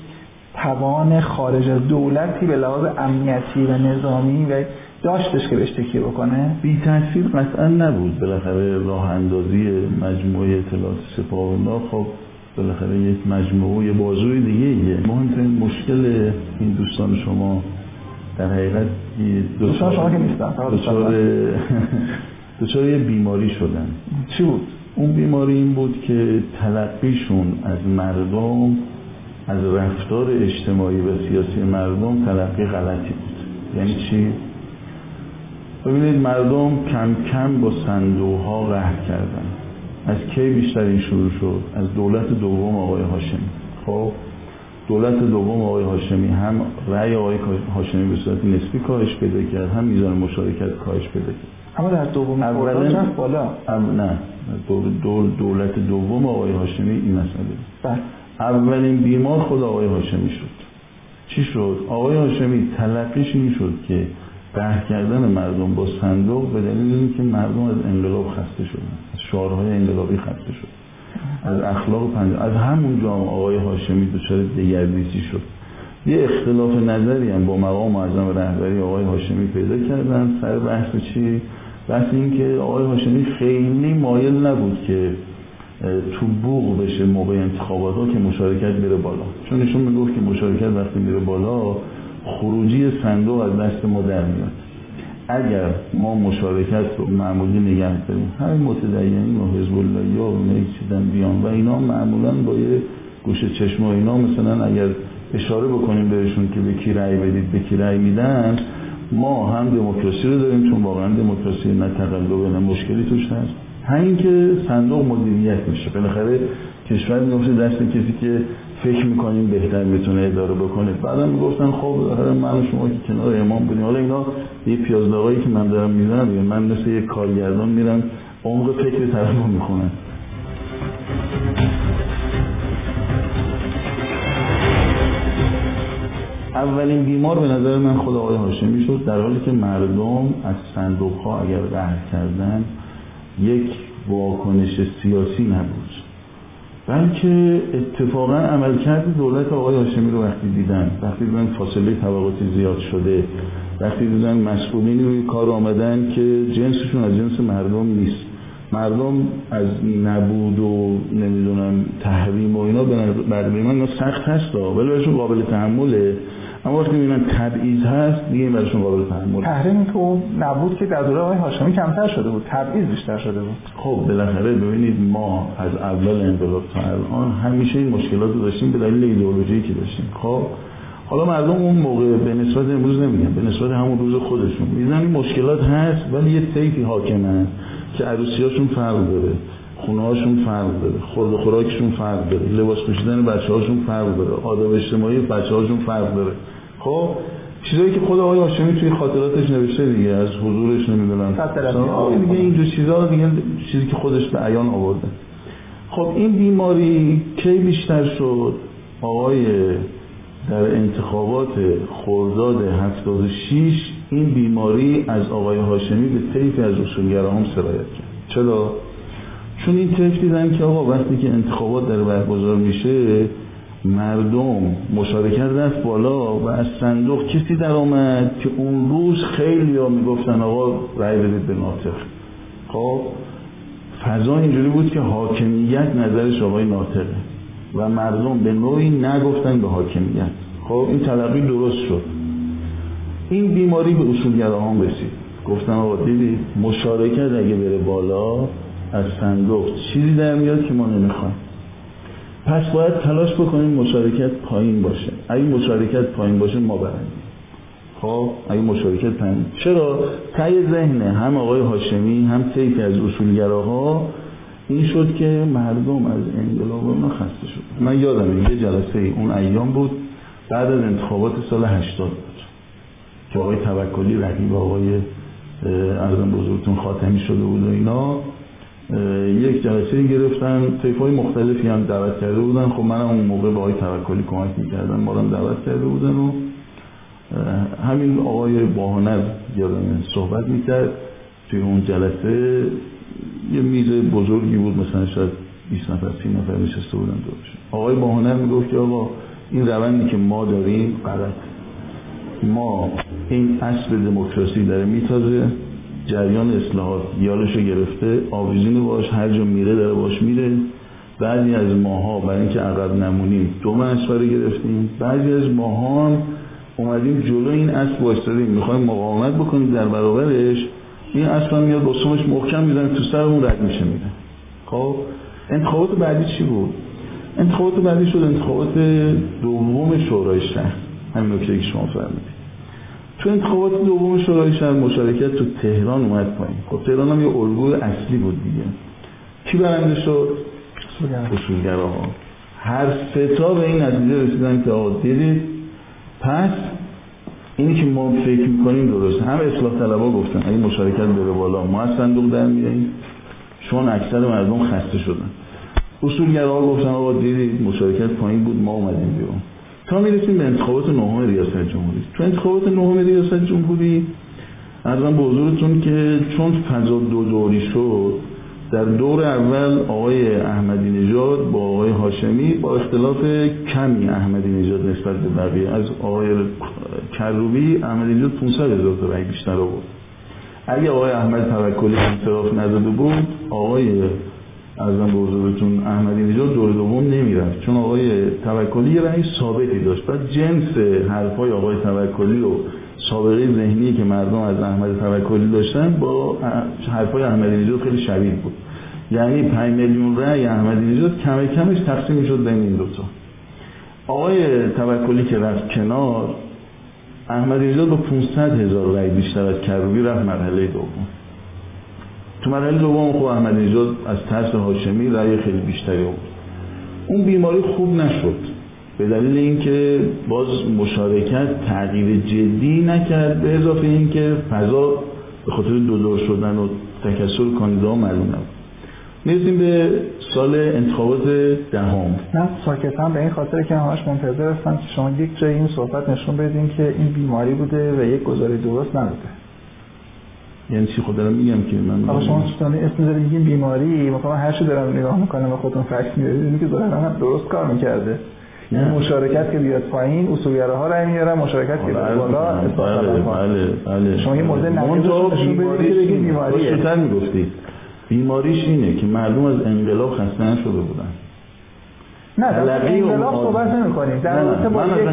توان خارج از دولتی به لحاظ امنیتی و نظامی و داشتش که بهش تکیه بکنه؟ بی تاثیر قطعا نبود. بالاخره راه اندازی مجموعه اطلاعات سپاه و خب بالاخره یک مجموعه یه بازوی دیگه ایه. مهمترین مشکل این دوستان شما در حقیقت دوستان شما که نیستن دچار یه بیماری شدن. چی بود؟ اون بیماری این بود که تلقیشون از مردم از رفتار اجتماعی و سیاسی مردم تلقی غلطی بود. یعنی چی؟ ببینید مردم کم کم با صندوق ها قهر کردن. از کی بیشتر این شروع شد؟ از دولت دوم آقای هاشمی. خب دولت دوم آقای هاشمی هم رأی آقای هاشمی به صورت نسبی کاهش پیدا کرد هم میزان مشارکت کاهش پیدا کرد. اما در دوم اولا بالا. نه. دول دولت دوم آقای هاشمی این مسئله. بله. اولین بیمار خود آقای هاشمی شد. چی شد؟ آقای هاشمی تلقیش این شد که قهر کردن مردم با صندوق به دلیل اینکه مردم از انقلاب خسته شدن. از شعارهای انقلابی خسته شد از اخلاق پنج از همون جام آقای هاشمی دچار دگردیسی شد. یه اختلاف نظری هم با مقام معظم رهبری آقای هاشمی پیدا کردن. سر بحث چی؟ بحث این که آقای هاشمی خیلی مایل نبود که تو بوق بشه موقع انتخابات ها که مشارکت بره بالا. چون نشون می‌گفت که مشارکت وقتی میره بالا خروجی صندوق از دست ما در میاد. اگر ما مشارکت رو معمولی نگه داریم همین متدینی و حزب الله و چیزن بیان و اینا معمولا با یه گوشه چشم و اینا مثلا اگر اشاره بکنیم بهشون که به کی رأی بدید به کی رأی میدن ما هم دموکراسی رو داریم چون واقعا دموکراسی نه تقلب نه مشکلی توش هست. همین که صندوق مدیریت میشه. بالاخره کشور میفته دست کسی که فکر می‌کنیم بهتر می‌تونه اداره بکنه. بعدا می‌گفتن خب بالاخره من و شما که کنار امام بودیم حالا اینا یه پیازداغایی که من دارم می‌زنم من مثل یه کارگردان میرم عمق فکر طرف رو می‌خونم. اولین بیمار به نظر من خود آقای هاشمی شد در حالی که مردم از صندوق ها اگر قهر کردن یک واکنش سیاسی نبود. بلکه اتفاقا عملکرد دولت آقای هاشمی رو وقتی دیدن وقتی دیدن فاصله طبقاتی زیاد شده وقتی دیدن مسئولینی روی کار آمدن که جنسشون از جنس مردم نیست. مردم از نبود و نمی‌دونم تحریم و اینا به من سخت هست ولی برشون قابل تحمله. اما وقتی می‌بینن تبعیض هست دیگه این برشون قابل تحمل تحریم تو نبود که در دوره آقای هاشمی کمتر شده بود. تبعیض بیشتر شده بود. خب بالاخره ببینید ما از اول انقلاب تا الان همیشه این مشکلات رو داشتیم به دلیل ایدئولوژی که داشتیم. خب حالا مردم اون موقع به نسبت امروز نمیگن به نسبت همون روز خودشون. می‌دونن این مشکلات هست ولی یه طیفی حاکمن که عروسیاشون فرق داره. خونه هاشون فرق داره خورد و خوراکشون فرق داره لباس پوشیدن بچه هاشون فرق داره آداب اجتماعی بچه هاشون فرق داره. خب چیزایی که خود آقای هاشمی توی خاطراتش نوشته دیگه از حضورش نمی‌دونم. دیگه. این دو چیزا دیگه چیزی که خودش به عیان آورده. خب این بیماری کی بیشتر شد؟ آقای در انتخابات خرداد 76 این بیماری از آقای هاشمی به طیف از اصولگراهان سرایت کرد. چرا؟ چون این طیف دیدن که آقا وقتی که انتخابات در برگزار میشه مردم مشارکت رفت بالا و از صندوق کسی در آمد که اون روز خیلی ها می‌گفتن آقا رأی بدید به ناطق. خب فضا اینجوری بود که حاکمیت نظرش آقای ناطقه و مردم به نوعی نگفتن به حاکمیت. خب این تلقی درست شد. این بیماری به اصولگراهان رسید. گفتن آقا دیدید مشارکت اگه بره بالا از صندوق چیزی در میاد که ما نمی‌خوایم پس باید تلاش بکنیم مشارکت پایین باشه. اگه مشارکت پایین باشه ما برندیم. خب اگه مشارکت پایین. چرا؟ تای ذهن هم آقای هاشمی هم طیفی از اصولگراها این شد که مردم از انقلاب ما خسته شد من یادم یه جلسه اون ایام بود. بعد از انتخابات سال 80 بود که آقای توکلی رقیب آقای ارزم بزرگتون خاتمی شده بود و اینا. یک جلسه گرفتن طیف های مختلفی هم دعوت کرده بودن. خب منم اون موقع به آقای توکلی کمک می‌کردم ما دعوت کرده بودن و همین آقای باهنر یادم صحبت می‌کرد توی اون جلسه. یه میز بزرگی بود مثلا شاید 20 نفر 30 نفر نشسته بودن دورش. آقای باهنر می‌گفت که آقا این روندی که ما داریم غلط ما این اصل دموکراسی داره میتازه. جریان اصلاحات یالشو گرفته آویزین باش هر جا میره داره باش میره. بعضی از ماها برای اینکه عقب نمونیم دو مسفره گرفتیم. بعضی از ماها هم اومدیم جلو این اصل وایستادیم. می‌خوایم مقاومت بکنیم در برابرش. این اصلا میاد با سومش محکم می‌زنه تو سرمون رد میشه میره. خب؟ انتخابات بعدی چی بود؟ انتخابات بعدی شد انتخابات دوم شورای شهر. همین نکته که شما فرمودید. تو انتخابات دوم شورای شهر مشارکت تو تهران اومد پایین. خب تهران هم یه الگوی اصلی بود دیگه. کی برنده شد؟ اصولگراها هر سه تا به این نتیجه رسیدن که آقا دیدید پس اینی که ما فکر می‌کنیم درست. هم اصلاح طلبا گفتن اگه مشارکت بره بالا ما از صندوق در میاییم چون اکثر مردم خسته شدن. اصولگراها گفتن آقا دیدید مشارکت پایین بود ما اومدیم بیرون. تا می‌رسیم به انتخابات نهم ریاست جمهوری. تو انتخابات نهم ریاست جمهوری ارزم به حضورتون که چون فضا دو دوری شد در دور اول آقای احمدی نژاد با آقای هاشمی با اختلاف کمی احمدی نژاد نسبت به بقیه. از آقای کروبی احمدی نژاد 500 هزار تا بیشتر آورد. اگه آقای احمد توکلی انصراف نداده بود آقای ارزم به حضورتون احمدی نژاد دور دوم نمی‌رفت. چون آقای توکلی یه رأی ثابتی داشت. بعد جنس حرفای آقای توکلی و سابقه ذهنی که مردم از احمد توکلی داشتن با حرفای احمدی نژاد خیلی شبیه بود. یعنی 5 میلیون رأی احمدی نژاد کم کمش تقسیم می‌شد بین این دوتا آقای توکلی که رفت کنار احمدی نژاد با 500 هزار رأی بیشتر از کروبی رفت مرحله دوم. تو مرحله دوم خب احمد نژاد از ترس هاشمی رأی خیلی بیشتری آورد. اون بیماری خوب نشد. به دلیل اینکه باز مشارکت تغییر جدی نکرد. به اضافه اینکه فضا به خاطر دو دور شدن و تکسر کاندیدا معلوم نبود. می‌رسیم به سال انتخابات دهم. نه ساکتم به این خاطر که همش منتظر هستم که شما یک جایی این صحبت نشون بدین که این بیماری بوده و یک گزاره درست نبوده یعنی چی؟ خود دارم میگم که من آقا شما سوستانی اسم داریم میگیم بیماری مثلا هر چی دارم نگاه می‌کنم و خودتون فکس میارید که ظاهرا هم درست کار می‌کرده. نه. مشارکت که بیاد پایین اصولگراها رای میارن مشارکت که بیاد بالا بله بله بله شما یه مورد بیماریش بیماریه. می‌گفتید بیماریش اینه که مردم از انقلاب خسته نشده بودن. نه در انقلاب صحبت نمی کنیم در رابطه با یک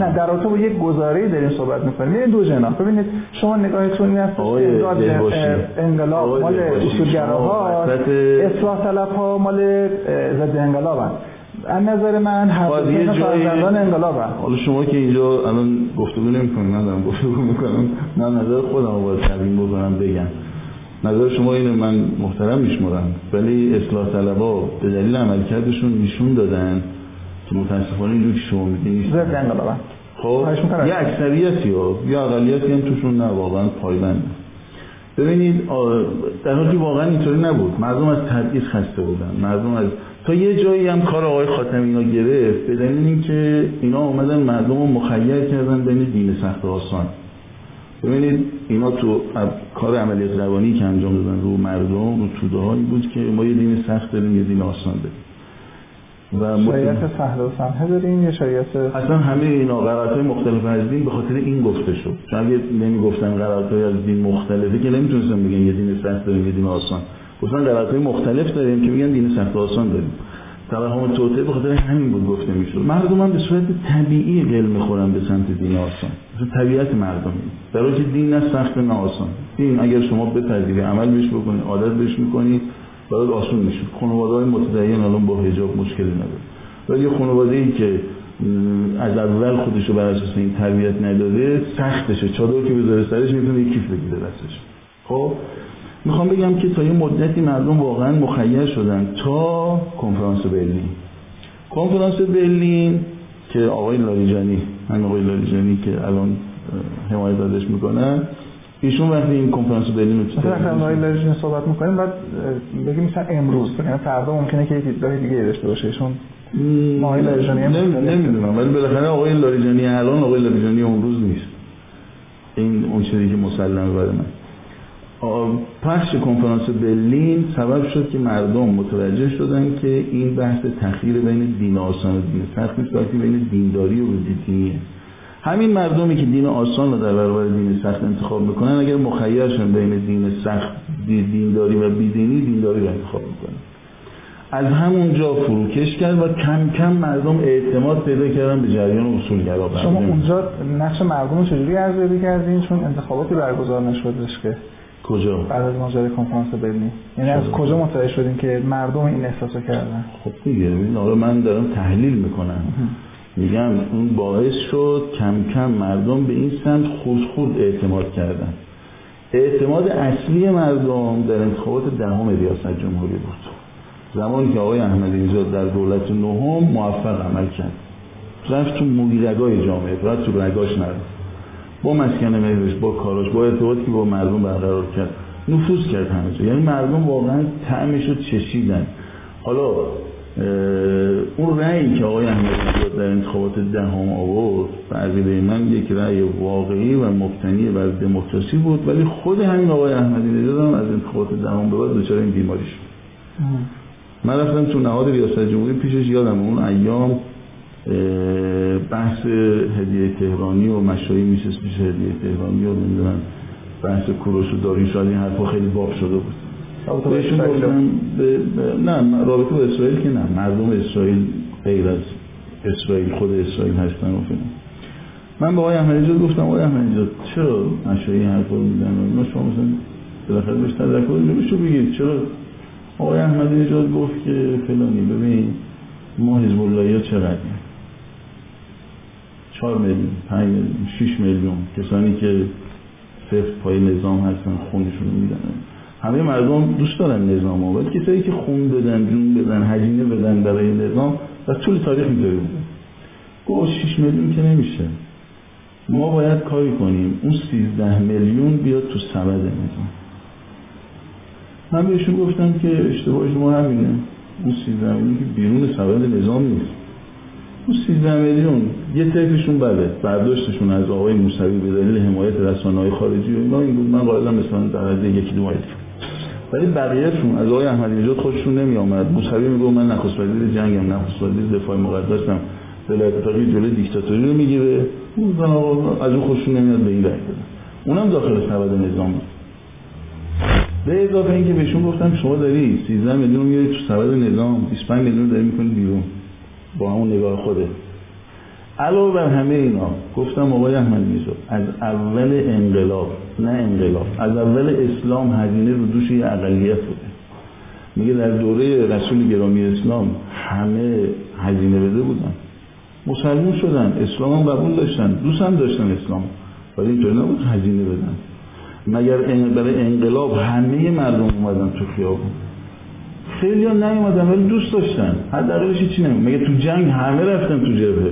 نه در رابطه با یک گزاره داریم صحبت می‌کنیم. ببینید دو جناح. ببینید شما نگاهتون این است انقلاب مال اصولگراها اصلاح طلب ها مال ضد انقلاب از نظر من هر دو فرزندان انقلاب حالا شما که اینجا الان گفتگو نمی‌کنید من دارم گفتگو می‌کنم. من نظر خودم رو باید تبیین بکنم بگم. نظر شما اینه من محترم میشمرم ولی اصلاح طلبا به دلیل عملکردشون نشون دادن. که متاسفانه اینجور که شما میدین ضد انقلاب خب یه اکثریتی ها یا اقلیتی هم توشون نه واقعا پایبند. ببینید در حالی واقعا اینطوری نبود. مردم از تبعیض خسته بودن. مردم از تا یه جایی هم کار آقای خاتمی اینا گرفت به دلیل اینکه اینا اومدن مردم رو مخیر کردن بین دین سخت و آسان. ببینید اینا تو کار عملیات روانی که انجام دادن رو مردم رو توده هایی بود که ما یه دین سخت داریم یه دین آسان داریم. و شریعت سهل و سمحه داریم یا شریعت اصلا همه اینا قرارات های مختلف از دین به خاطر این گفته شد. چون اگه نمی گفتن قرارات های از دین مختلفه که نمی‌تونستم بگن یه دین سخت داریم یه دین آسان. گفتن قرارات های مختلف داریم که میگن دین سخت و آسان داریم. توهم توته به خاطر همین بود گفته می‌شد. مردم هم به صورت طبیعی قل می‌خورن به سمت دین آسان. طبیعت مردم در که دین نه سخت نه آسان. دین اگر شما بپذیری عمل بهش بکنید عادت بهش می‌کنید برات آسون میشه. خانواده های متدین الان با حجاب مشکلی نداره. ولی خانواده ای که از اول خودشو بر اساس این تربیت نداده سختشه. چادر که بذاره سرش می‌تونه کیف بگیره دستش. خب؟ می‌خوام بگم که تا یه مدتی مردم واقعا مخیر شدن تا کنفرانس برلین. کنفرانس برلین که آقای لاریجانی همین آقای لاریجانی که الان حمایت ازش می‌کنن ایشون وقتی این کنفرانس برلین رو مثلا آقای لاریجانی صحبت می‌کنیم بعد بگیم مثلا امروز یعنی فردا ممکنه که یک دیدگاه دیگه داشته باشه ایشون آقای لاریجانی نمی‌دونم ولی بالاخره آقای لاریجانی الان آقای لاریجانی امروز نیست. این اون چیزی که مسلمه برای من. پخش کنفرانس برلین سبب شد که مردم متوجه شدن که این بحث تخییر بین دین آسان و دین سخت نیست بین دینداری و دینیه. همین مردمی که دین آسان رو در برابر دین سخت انتخاب می‌کنن اگر مخیرشن بین دین سخت دینداری و بیدینی دینداری رو انتخاب می‌کنن. از همونجا فروکش کرد و کم کم مردم اعتماد پیدا کردن به جریان اصولگرا. شما اونجا نقش مردم رو چجوری ارزیابی کردین؟ چون انتخاباتی برگزار نشدش که. کجا؟ بعد از ماجرای کنفرانس برلین. یعنی از کجا متوجه شدیم که مردم این احساسو کردن؟ خب دیگه ببین آره من دارم تحلیل می‌کنم. میگم اون باعث شد کم کم مردم به این سمت خود خود اعتماد کردن. اعتماد اصلی مردم در انتخابات دهم ریاست جمهوری بود. زمانی که آقای احمدی نژاد در دولت نهم موفق عمل کرد. رفت تو مویرگای جامعه رفت تو رگاش نرفت با مسکن مهرش با کاراش با ارتباطی که با مردم برقرار کرد نفوذ کرد همه یعنی مردم واقعا طعمش رو چشیدن. حالا اون رأیی که آقای احمدی در انتخابات دهم آورد به من یک رأی واقعی و مبتنی بر دموکراسی بود ولی خود همین آقای احمدی نژاد هم از انتخابات دهم به بعد دچار این بیماری شد. من رفتم تو نهاد ریاست جمهوری پیشش یادم اون ایام بحث هدیه تهرانی و مشایی میشست پیش هدیه تهرانی و نمی‌دونم بحث کوروش و داری شاید این حرفا خیلی باب شده بود. بهشون گفتم نه رابطه با اسرائیل که نه مردم اسرائیل غیر از اسرائیل خود اسرائیل هستن و فیلم من با آقای احمدی گفتم آقای احمدی چرا مشایی حرفا رو میزن ما شما مثلا بالاخره بهش تذکر نمیشه بگید چرا؟ آقای احمدی نژاد گفت که فلانی ببین ما حزب الله ها چقدر؟ 4 میلیون 5 میلیون 6 میلیون کسانی که سفت پای نظام هستن خونشون میدن. همه مردم دوست دارن نظام ها ولی کسایی که خون بدن جون بدن هزینه بدن برای نظام و طول تاریخ اینطوری بوده گفت 6 میلیون که نمیشه. ما باید کاری کنیم. اون 13 میلیون بیاد تو سبد نظام. من بهشون گفتم که اشتباه شما همینه. اون 13 میلیون که بیرون سبد نظام نیست. اون 13 میلیون. یه طیفشون بله برداشتشون از آقای موسوی به دلیل حمایت رسانه‌های خارجی و اینا این بود. من قائلا مثلا در حد یکی دو مایل ولی بقیه‌شون از آقای احمدی نژاد خودشون نمی آمد موسوی میگه من نخست وزیر جنگم نخست وزیر دفاع مقدسم ولایت فقیه جلوی دیکتاتوری رو می‌گیره. اون از اون خوششون نمیاد به این بدن اونم داخل سبد نظام بود. به اضافه اینکه بهشون گفتم شما داری 13 میلیون میاری تو سبد نظام 25 میلیون داری می‌کنی بیرون. با همون نگاه خوده علاوه بر همه اینا گفتم آقای احمدی نژاد از اول انقلاب نه انقلاب از اول اسلام هزینه رو دوش یه اقلیت بوده. میگه در دوره رسول گرامی اسلام همه هزینه بده بودن. مسلمون شدن اسلام هم قبول داشتن دوست هم داشتن اسلام. ولی اینطوری نبود هزینه بدن. مگر برای انقلاب همه مردم اومدن تو خیابون؟ خیلی ها نیومدن ولی دوست داشتن. حداقلش چی نمید مگر تو جنگ همه رفتن تو جبهه؟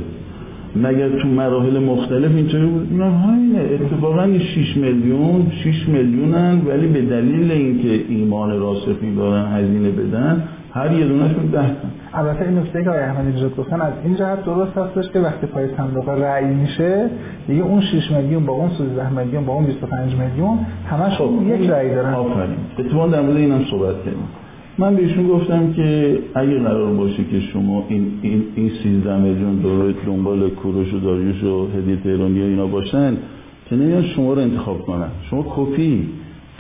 مگر تو مراحل مختلف اینطوری بود؟ اینا همینه. اتفاقا 6 میلیون 6 میلیونن ولی به دلیل اینکه ایمان راسخی دارن هزینه بدن هر یه دونهشون ده البته این نکته که آقای احمدی نژاد گفتن از این جهت درست هستش که وقتی پای صندوق رأی میشه دیگه اون 6 میلیون با اون 13 میلیون با اون 25 میلیون همش خب یک رأی دارن. آفرین. اتفاقا در مورد اینم صحبت کردیم. من بهشون گفتم که اگه قرار باشه که شما این این این 13 میلیون دور دنبال کوروش و داریوش و هدیه تهرانی اینا باشن که نمیان شما رو انتخاب کنن. شما کپی.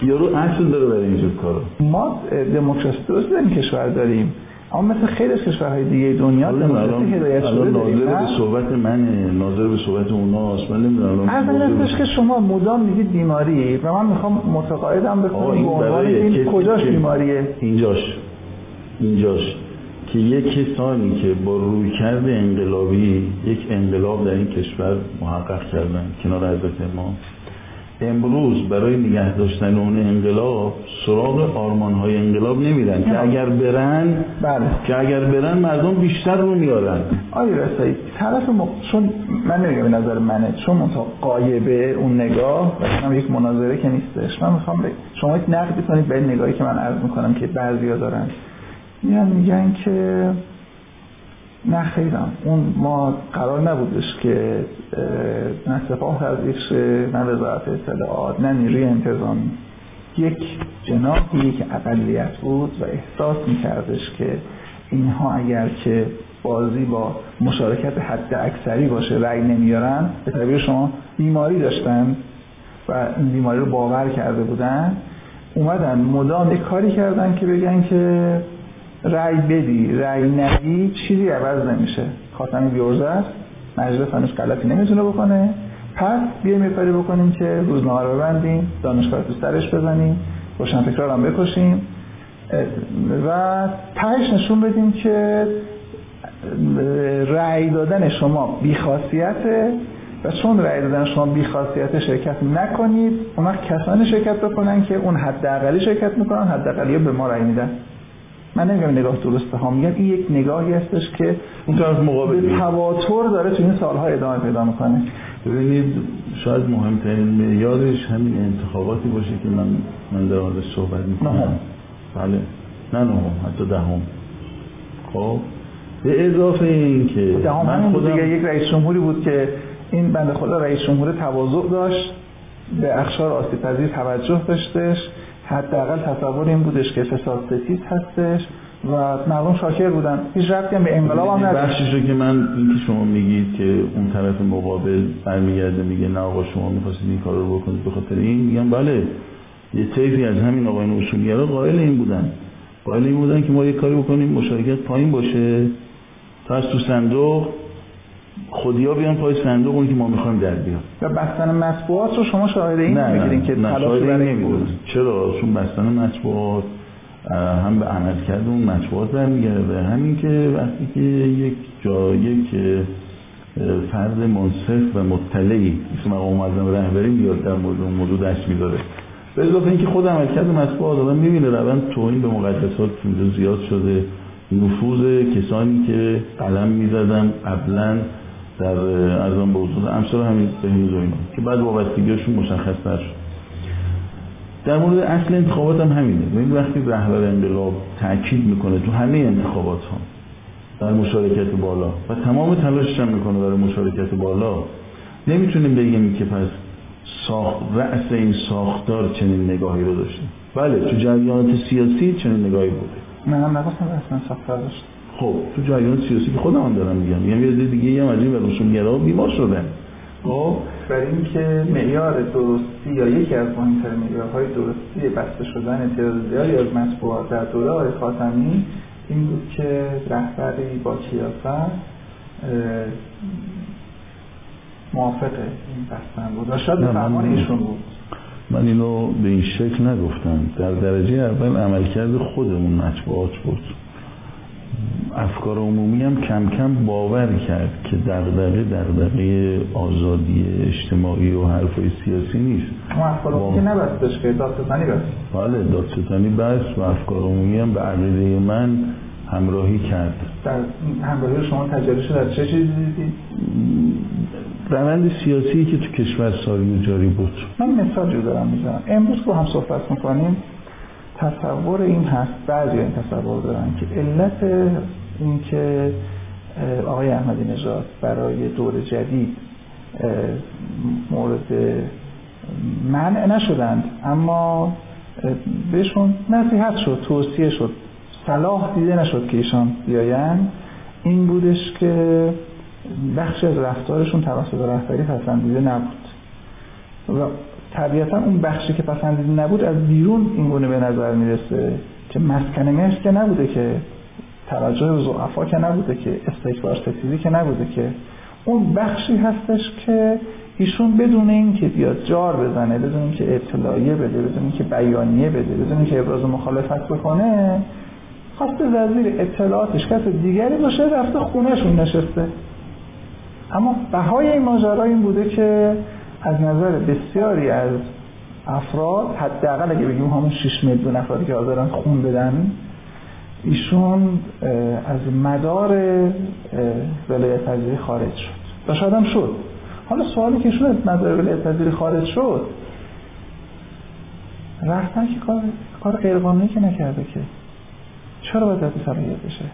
یارو اصل داره برای اینجور کارا. ما دموکراسی درست در این کشور داریم. اما مثل خیلی از کشورهای دیگه دنیا دموکراسی هدایت شده ناظر به صحبت منه ناظر به صحبت اوناست من نمی‌دونم از که شما مدام میگید بیماری و من می‌خوام متقاعدم بکنم به این کجاش بیماریه؟ اینجاش اینجاش. که یک کسانی که با رویکرد انقلابی یک انقلاب در این کشور محقق کردن کنار حضرت امام. امروز برای نگه داشتن اون انقلاب سراغ آرمان های انقلاب نمیرن. که اگر برن بله. که اگر برن مردم بیشتر رو میارن. آیا رسایی طرف م... چون من نمیگم نظر منه چون منطقه قایبه اون نگاه و یک مناظره که نیستش. من می‌خوام ب... شما یک نقد کنید به نگاهی که من عرض می‌کنم که بعضیا دارن. میان میگن که نه خیرم اون ما قرار نبودش که نه سپاه تضعیف شه نه وزارت اطلاعات نه نیروی انتظامی. یک جناحی که اقلیت بود و احساس میکردش که اینها اگر که بازی با مشارکت حد اکثری باشه رأی نمیارن به تعبیر شما بیماری داشتن و این بیماری رو باور کرده بودن اومدن مدام کاری کردن که بگن که رأی بدی رأی ندی چیزی عوض نمیشه. خاتمی بیورزه مجلس هنوز غلطی نمی‌تونه بکنه. پس بیایم یه کاری بکنیم که روزنامه رو ببندیم دانشگاه تو سرش بزنیم روشنفکرا هم بکشیم. و تهش نشون بدیم که رأی دادن شما بیخاصیته و چون رأی دادن شما بیخاصیت شرکت نکنید اون کسانی شرکت بکنن که اون حداقلی شرکت می‌کنن حداقلی به ما رأی میدن. من نمیگم نگاه درسته ها میگم این یک نگاهی هستش که اون طرف مقابل تواتر داره تو این سالها ادامه پیدا می‌کنه. ببینید شاید مهمترین معیارش همین انتخاباتی باشه که من من در حال صحبت می‌کنم. بله. نه نهم حتی دهم. خب. به اضافه این که دهم من خودم دیگه. یک رئیس جمهوری بود که این بنده خدا رئیس جمهور تواضع داشت به اخشار آسیب پذیر توجه داشتش. حداقل تصور این بودش که فساد ستیز هستش و مردم شاکر بودن. هیچ ربطی به انقلاب هم بخشش رو که من این که شما میگید که اون طرف مقابل برمیگرده میگه نه آقا شما می‌خواستید این کار رو بکنید به خاطر این؟ میگم بله. یه طیفی از همین آقایان اصولگرا قائل این بودن. قائل این بودن که ما یه کاری بکنیم مشارکت پایین باشه. تا از تو صندوق خودیا بیان پای صندوق اون که ما می‌خوایم در بیان و بستن مطبوعات رو شما شاهد این نه می‌گیرین که تلاش برای چرا؟ چون بستن مطبوعات هم به عمل کرده اون مطبوعات برمیگرده. همین که وقتی که یک جا یک فرد منصف و مطلعی مثل مقام معظم رهبری بیاد در مورد اون موضوع دست میداره. به اضافه اینکه خود عملکرد مطبوعات آدم می‌بینه روند توهین به مقدسات اینجا زیاد شده. نفوذ کسانی که قلم می‌زدن قبلا در ارزان به حضور. امثال همین بهنیز و که بعد وابستگیشون مشخص شد. در مورد اصل انتخابات هم همینه. ببین وقتی رهبر انقلاب تاکید می‌کنه تو همه انتخابات ها در مشارکت بالا و تمام تلاشش هم می‌کنه برای مشارکت بالا نمی‌تونیم بگیم که پس ساخت رأس این ساختار چنین نگاهی رو داشته بله تو جریانات سیاسی چنین نگاهی بوده. من هم نگفتم اصلا ساختار داشت خب تو جریان سیاسی که خودم هم دارم میگم. میگم یه دیگه هم از این روشنگرا بیمار شدن. خب؟ برای اینکه معیار درستی یا یکی از مهمترین معیارهای درستی بسته شدن تعداد زیادی از مطبوعات در دوره آقای خاتمی این بود که رهبری با کیافت موافق این بستن بود و شاید فرمان ایشون بود. من اینو به این شکل نگفتم. در درجه اول عملکرد خودمون مطبوعات بود. افکار عمومی هم کم کم باور کرد که دغدغه دغدغه آزادی اجتماعی و حرفای سیاسی نیست. افکار که نبستش که دادستانی بست. بله دادستانی بست و افکار عمومی هم به عقیده من همراهی کرد. در همراهی شما تجربه شد از چه چیزی دیدید؟ روند سیاسی که تو کشور ساری جاری بود. من مثال دارم می‌زنم. امروز که هم صحبت می‌کنیم. تصور این هست بعضی این تصور دارن که علت این که آقای احمدی نژاد برای دور جدید مورد منع نشدند اما بهشون نصیحت شد توصیه شد صلاح دیده نشد که ایشان بیاین این بودش که بخش از رفتارشون توسط رهبری پسندیده نبود. و طبیعتا اون بخشی که پسندیده نبود از بیرون این گونه به نظر می‌رسه که مسکن مصر که نبوده که توجه به زعفا که نبوده که استکبار ستیزی که نبوده که اون بخشی هستش که ایشون بدون اینکه بیاد جار بزنه بدون اینکه اطلاعیه بده بدون اینکه بیانیه بده بدون اینکه ابراز مخالفت بکنه خواست وزیر اطلاعاتش کس دیگری باشه رفته خونهشون نشسته. اما بهای این ماجرا این بوده که از نظر بسیاری از افراد حداقل اگه بگیم همون 6 میلیون نفری که حاضرن خون بدن ایشون از مدار ولایت پذیری خارج شد. و شاید هم شد. حالا سوالی که ایشون از مدار ولایت پذیری خارج شد رفتن که کار کار غیرقانونی که نکرده که. چرا باید رد صلاحیت بشه؟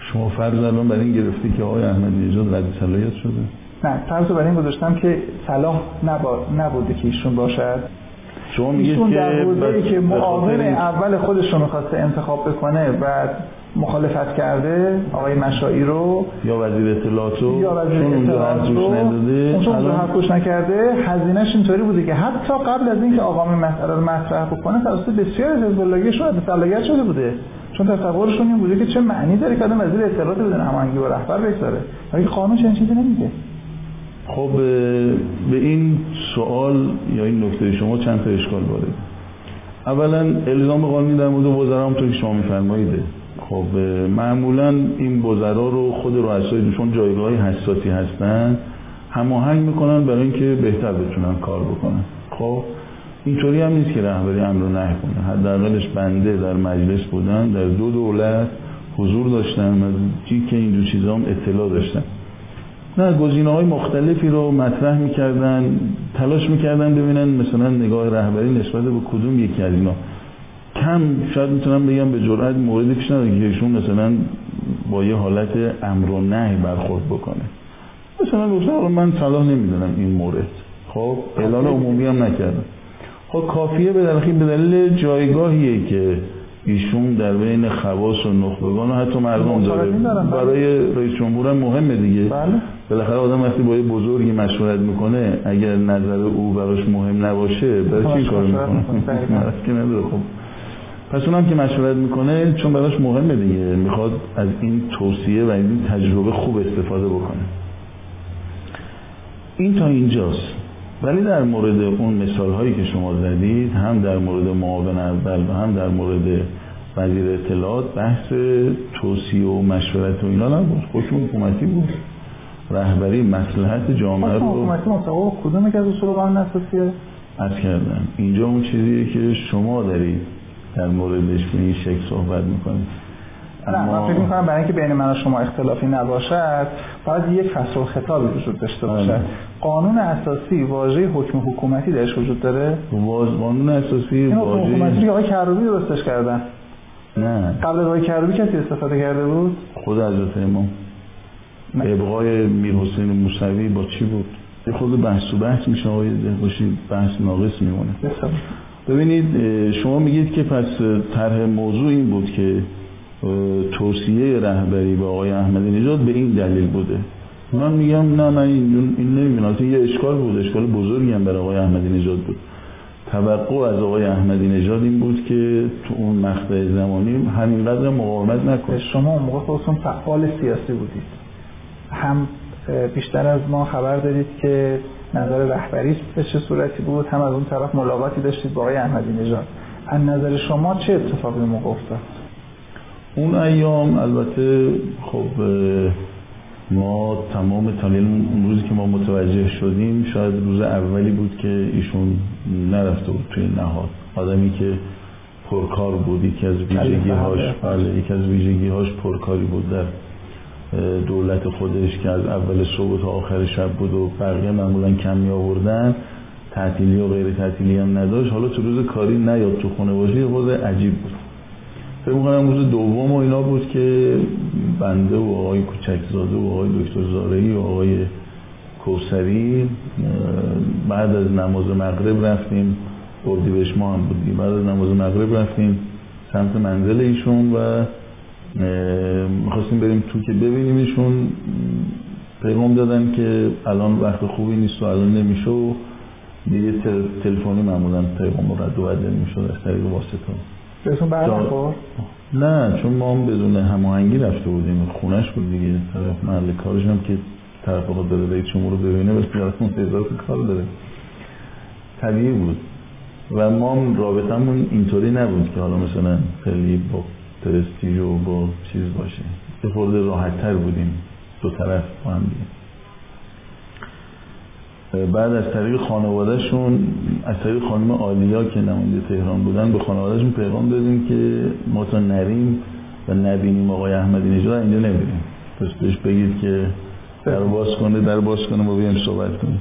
شما فرض الان برای این گرفتی که آقای احمدی نژاد رد صلاحیت شده. نه فرض برای این گذاشتم که صلاح نبوده که ایشون باشد. شما میگید ایشون که بس- که معاون اول خودش رو می‌خواسته انتخاب بکنه و مخالفت کرده آقای مشایی رو یا وزیر اطلاعات رو؟ یا وزیر اطلاعات رو اون حرف گوش نکرده هزینهش اینطوری بوده که حتی قبل از اینکه آقام مسئله رو مطرح بکنه توسط بسیار از حزب اللهیشون شده بوده. چون تصورشون این بوده که چه معنی داره که آدم وزیر اطلاعات بدون هماهنگی با رهبر بگذاره؟ ولی قانون چنین چیزی نمیگه. خب به این سوال یا این نکته شما چند تا اشکال وارد اولا الزام قانونی در مورد وزرا همونطور که شما میفرمایید خب معمولا این وزرا رو خود رؤسای چون جایگاه حساسی هستن هماهنگ می‌کنن برای اینکه بهتر بتونن کار بکنن. خب اینطوری هم نیست که رهبری امر و نهی کنه. حداقلش بنده در مجلس بودن در دو دولت حضور از جی که اینجور چیزا هم اطلاع داشتم نه گزینه های مختلفی رو مطرح می‌کردن تلاش می‌کردن ببینن مثلا نگاه رهبری نسبت به کدوم یکی از اینا کم شاید می‌تونم بگم به جرئت موردی پیش نداره که ایشون مثلا با یه حالت امر و نهی برخورد بکنه. مثلا گفتن آقا من صلاح نمی‌دونم این مورد. خب اعلان عمومی هم نکردم. خب کافیه به دلیل به دلیل جایگاهیه که ایشون در بین خواص و نخبگان و حتی مردم داره. برای رئیس جمهور هم مهمه دیگه. بله. بالاخره آدم وقتی با یه بزرگی مشورت می‌کنه اگر نظر او براش مهم نباشه برای چی کار می‌کنه؟ که نداره. خب پس اونم که مشورت می‌کنه چون براش مهمه دیگه می‌خواد از این توصیه و این تجربه خوب استفاده بکنه. این تا اینجاست. ولی در مورد اون مثال هایی که شما زدید هم در مورد معاون اول و هم در مورد وزیر اطلاعات بحث توصیه و مشورت و اینا نبود. حکم حکومتی بود. رهبری مسلحت جامعه رو حکومتی کدوم از اصول قانون اساسیه از کردن اینجا اون چیزیه که شما دارید در موردش به این شکل صحبت می‌کنید نه من فکر می‌کنم برای اینکه بین من و شما اختلافی نباشد باید یک فصل خطابی وجود داشته باشد. بله. قانون اساسی واژه حکم حکومتی درش وجود داره؟ واز قانون اساسی حکومتی واژه که آقای کروبی درستش کردن نه. قبل از آقای کروبی کسی استفاده کرده بود؟ خود حضرت امام. ابقای میر حسین موسوی با چی بود؟ یه خود بحث و بحث میشه آقای باشید بحث ناقص میمونه. ببینید شما میگید که پس طرح موضوع این بود که توصیه رهبری به آقای احمدی نژاد به این دلیل بوده. من میگم نه من این, این نمی‌بینم. یه اشکال بود اشکال بزرگی هم برای آقای احمدی نژاد بود. توقع از آقای احمدی نژاد این بود که تو اون مقطع زمانی همینقدر مقاومت نکنه شما اون موقع خودتون فعال سیاسی بودید. هم بیشتر از ما خبر دارید که نظر رهبری به چه صورتی بود؟ هم از اون طرف ملاقاتی داشتید با آقای احمدی نژاد. از نظر شما چه اتفاقی موقع افتاد؟ اون ایام البته خب ما تمام تالیل اون روزی که ما متوجه شدیم شاید روز اولی بود که ایشون نرفته بود توی نهاد. آدمی که پرکار بود یکی از ویژگی هاش بله یکی از ویژگی هاش پرکاری بود در دولت خودش که از اول صبح تا آخر شب بود و بقیه معمولا کمی آوردن تعطیلی و غیر تعطیلی هم نداشت. حالا تو روز کاری نیاد تو خونه باشه خود عجیب بود. فکر می‌کنم روز دوم و اینا بود که بنده و آقای کوچکزاده و آقای دکتر زارعی و آقای کوسری بعد از نماز مغرب رفتیم. اردیبهشت ما هم بودیم بعد از نماز مغرب رفتیم سمت منزل ایشون و می‌خواستیم بریم تو که ببینیم ایشون پیغام دادن که الان وقت خوبی نیست و الان نمیشه و یه تلفنی معمولا پیغام رد و بدل می‌شد از طریق واسطه. بهتون برنخور؟ نه چون ما هم بدون هماهنگی رفته بودیم. خونش بود دیگه. طرف محل کارش هم که طرف خود داره رئیس رو ببینه بس اون هزار کار داره. طبیعی بود. و ما هم رابطمون اینطوری نبود که حالا مثلا خیلی با پرستیژ و با چیز باشه. یه خورده راحت تر بودیم. دو طرف با هم دیگه. بعد از طریق خانوادهشون از طریق خانم آلیا که نماینده تهران بودن به خانوادهشون پیغام دادیم که ما تا نریم و نبینیم آقای احمدی نژاد اینجا نمیریم. پس بهش بگید که در باز کنه در باز کنه ما بیایم صحبت کنیم.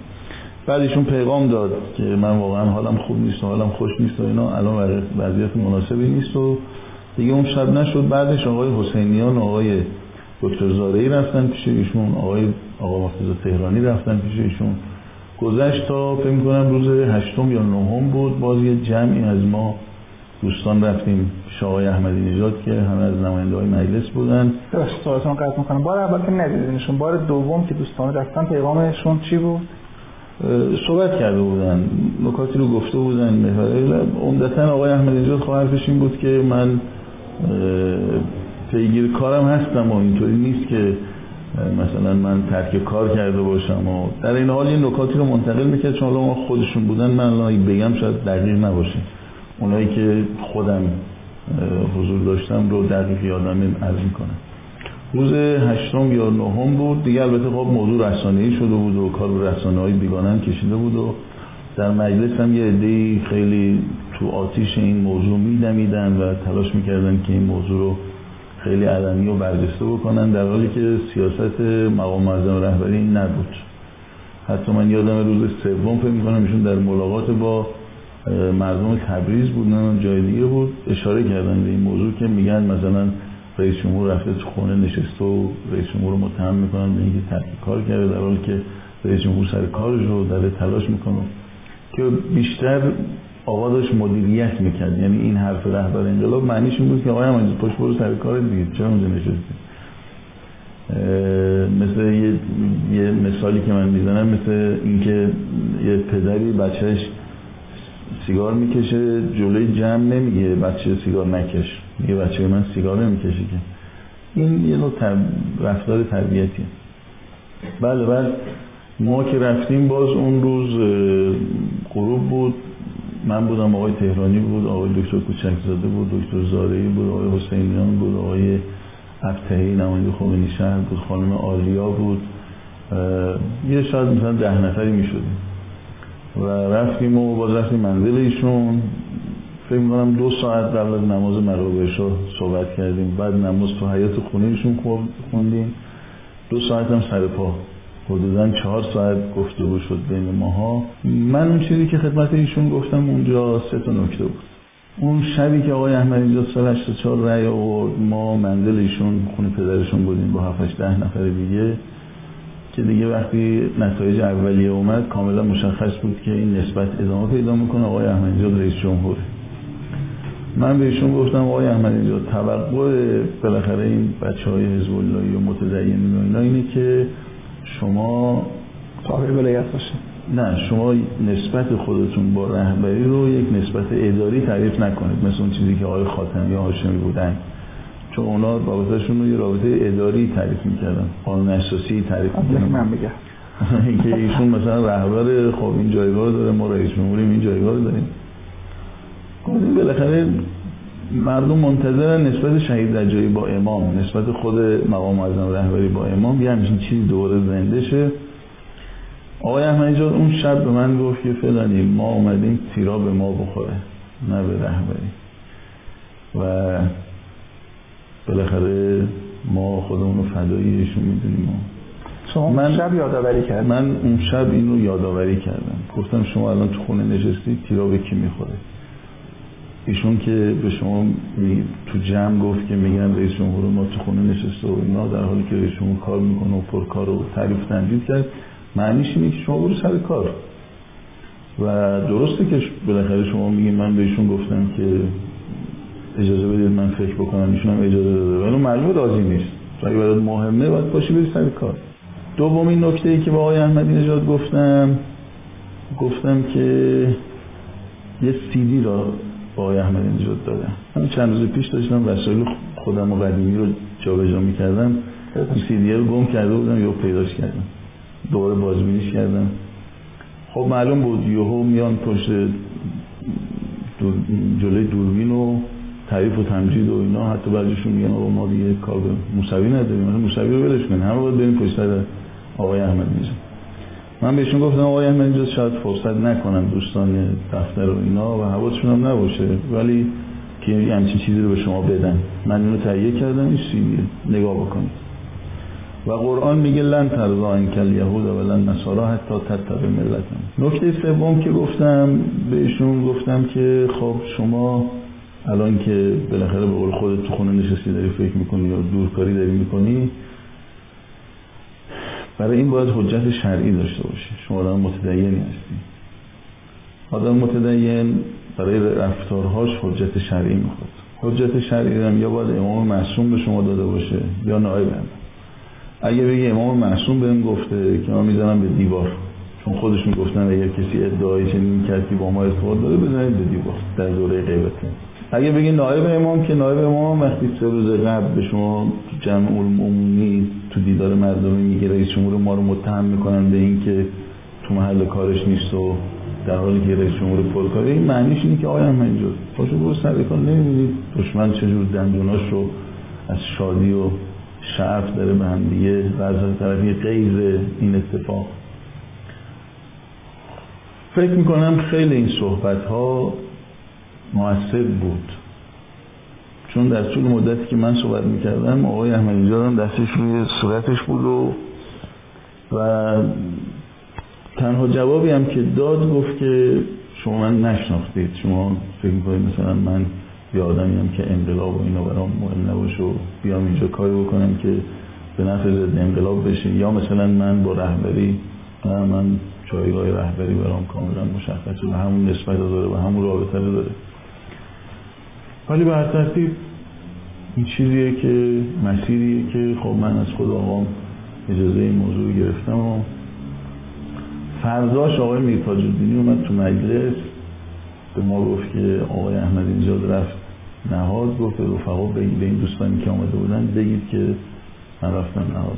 بعدشون پیغام داد که من واقعا حالم خوب نیست و حالم خوش نیست و اینا. الان وضعیت مناسبی نیست و دیگه اون شب نشد بعدش آقای حسینیان آقای دکتر زارعی رفتن پیش ایشون آقای آقا مرتضی تهرانی رفتن پیش ایشون. گذشت تا فکر کنم روز هشتم یا نهم بود باز یه جمعی از ما دوستان رفتیم شاهای احمدی نژاد که همه از نماینده های مجلس بودن. سوالتون قطع می‌کنم. بار اول که ندیدینشون بار دوم که دوستان رفتن پیغامشون چی بود؟ صحبت کرده بودن نکاتی رو گفته بودن. عمدتا آقای احمدی نژاد خواهرش این بود که من پیگیر کارم هستم و اینطوری نیست که مثلا من ترک کار کرده باشم و در این حال یه نکاتی رو منتقل می‌کرد. چون ما خودشون بودن من الان بگم شاید دقیق نباشه. اونایی که خودم حضور داشتم رو دقیق یادم عرض می‌کنم. روز هشتم یا نهم بود. دیگه البته خب موضوع رسانه‌ای شده بود و کار به رسانه های بیگانه کشیده بود و در مجلس هم یه عده خیلی تو آتیش این موضوع میدمیدن و تلاش می‌کردن که این موضوع رو خیلی علنی و برجسته بکنن در حالی که سیاست مقام معظم رهبری نبود. حتی من یادم روز سوم فکر می‌کنم ایشون در ملاقات با مردم تبریز بودن جای دیگه بود اشاره کردن به این موضوع که میگن مثلا رئیس جمهور رفته تو خونه نشسته و رئیس جمهور رو متهم می‌کنن به اینکه ترک کار کرده در حالی که رئیس جمهور سر کارش رو داره تلاش می‌کنه. که بیشتر آقا داشت مدیریت می‌کرد. یعنی این حرف رهبر انقلاب معنیش این بود که آقای همانجا پشت برو سر کار دیگه. چرا اونجا نشستی؟ مثل یه،, یه مثالی که من می‌زنم مثل اینکه یه پدری بچهش سیگار می‌کشه جلوی جمع نمیگه بچه سیگار نکش. میگه بچه من سیگار نمی‌کشه که. این یه نوع رفتار تربیتیه بله بله ما که رفتیم باز اون روز غروب بود. من بودم آقای تهرانی بود آقای دکتر کوچکزاده بود دکتر زارعی بود آقای حسینیان بود آقای ابتهی نماینده خمینی شهر بود خانم آلیا بود. یه شاید مثلا ده نفری می شدیم و رفتیم و باز رفتیم منزل ایشون. فکر می‌کنم دو ساعت قبل از نماز مراقبش صحبت کردیم. بعد نماز تو حیات خونه ایشون خوندیم. دو ساعت هم سر پا. حدودا چهار ساعت گفتگو شد بین ماها. من اون چیزی که خدمت ایشون گفتم اونجا سه تا نکته بود. اون شبی که آقای احمد اینجا سال 84 رأی آورد ما منزل ایشون خونه پدرشون بودیم با 7 ده نفر دیگه که دیگه وقتی نتایج اولیه اومد کاملا مشخص بود که این نسبت ادامه پیدا می‌کنه. آقای احمد اینجا رئیس جمهور من بهشون گفتم آقای احمد اینجا توقع بالاخره این بچه های حزب و متدینین و اینا اینه که شما صاحب ولایت باشید نه شما نسبت خودتون با رهبری رو یک نسبت اداری تعریف نکنید. مثل اون چیزی که آقای خاتمی و هاشمی بودن. چون اونا رابطهشون رو یه رابطه اداری تعریف می‌کردن. قانون اساسی تعریف می‌کردن. من بگم که ایشون مثلا رهبر خب این جایگاه داره ما رئیس جمهوریم این جایگاه داریم. بالاخره مردم منتظرن نسبت شهید رجایی با امام نسبت خود مقام معظم رهبری با امام یه همچین چیزی دوباره زنده شه. آقای احمدی جان اون شب به من گفت که فلانی ما اومدیم تیرا به ما بخوره نه به رهبری. و بالاخره ما خودمون رو فداییشون می‌دونیم. شما من شب یادآوری کرد من اون شب اینو یادآوری کردم. گفتم شما الان تو خونه نشستید تیرا به کی می‌خوره؟ ایشون که به شما تو جمع گفت که میگن رئیس جمهور ما تو خونه نشسته و اینا در حالی که رئیس جمهور کار می‌کنه و پرکار رو تعریف تنجید کرد معنیش اینه که شما برو سر کار. و درسته که بالاخره شما میگین من بهشون گفتم که اجازه بدید من فکر بکنم ایشون هم اجازه داده. ولی معلومه راضی نیست. اگه برات مهمه باید باشی بری سر کار. دومین نکته ای که با آقای احمدی نژاد گفتم گفتم که یه سیدی را با آقای احمدی نژاد دادم من چند روز پیش داشتم وسایل خودم و قدیمی رو جابجا می‌کردم. این سیدی رو گم کرده بودم یا پیداش کردم. دوباره بازبینیش کردم. خب معلوم بود یهو میان پشت دور جلوی دوربین و تعریف و تمجید و اینا. حتی بعضیشون میگن آقا ما دیگه کار به موسوی نداریم. موسوی رو ولش کنیم همه باید بریم پشت آقای احمد میزن من بهشون گفتم آقای احمد اینجا شاید فرصت نکنن دوستان دفتر و اینا و حواسشون هم نباشه. ولی که همچین چیزی رو به شما بدن. من اینو تهیه کردم این نگاه بکنید. و قرآن میگه لن ترضا انکل یهود و لن نصارا حتی تتبع ملتم نکته سوم که گفتم بهشون گفتم که خب شما الان که بالاخره به قول خودت تو خونه نشستی داری فکر می‌کنی یا دورکاری داری می‌کنی برای این باید حجت شرعی داشته باشی شما آدم متدینی هستی. آدم متدین برای رفتارهاش حجت شرعی می‌خواد. حجت شرعی هم یا باید امام معصوم به شما داده باشه یا نایب هم. اگه بگه امام معصوم بهم گفته که ما می‌زنم به دیوار. چون خودشون گفتن اگر کسی ادعای چنین کسی با ما ارتباط داره بزنید به دیوار. در دوره غیبته. اگه بگی نایب امام که نایب امام وقتی سه روز قبل به شما جمع عمومی تو دیدار مردمی میگه رئیس جمهور ما رو متهم می‌کنن به اینکه تو محل کارش نیست و در حالی که رئیس جمهور پرکاره این معنیش اینه که آیا هم اینجا پاشو برو سر کار نمی‌بینید دشمن چجور دندوناش رو از شادی و شعف داره به هم دیگه و از طرفی غیر این اتفاق. فکر می‌کنم خیلی این صحبت ها موثر بود. چون در طول مدتی که من صحبت می‌کردم آقای احمدی هم دستش روی صورتش بود و و تنها جوابی هم که داد گفت که شما من نشناختید. شما فکر می‌کنید مثلا من یه آدمی هم که انقلاب و اینا برام مهم نباشه و بیام اینجا کاری بکنم که به نفع ضد انقلاب بشه یا مثلا من با رهبری من جایگاه رهبری برام کاملا مشخصه و همون نسبت داره و همون رابطه داره. ولی به هر ترتیب این چیزیه که مسیریه که خب من از خود آقام اجازه این موضوع گرفتم و فرداش آقای میرتاج الدینی اومد تو مجلس. به ما گفت که آقای احمد اینجا رفت نهاد. گفت به رفقا به این دوستانی که آمده بودن بگید که من رفتم نهاد.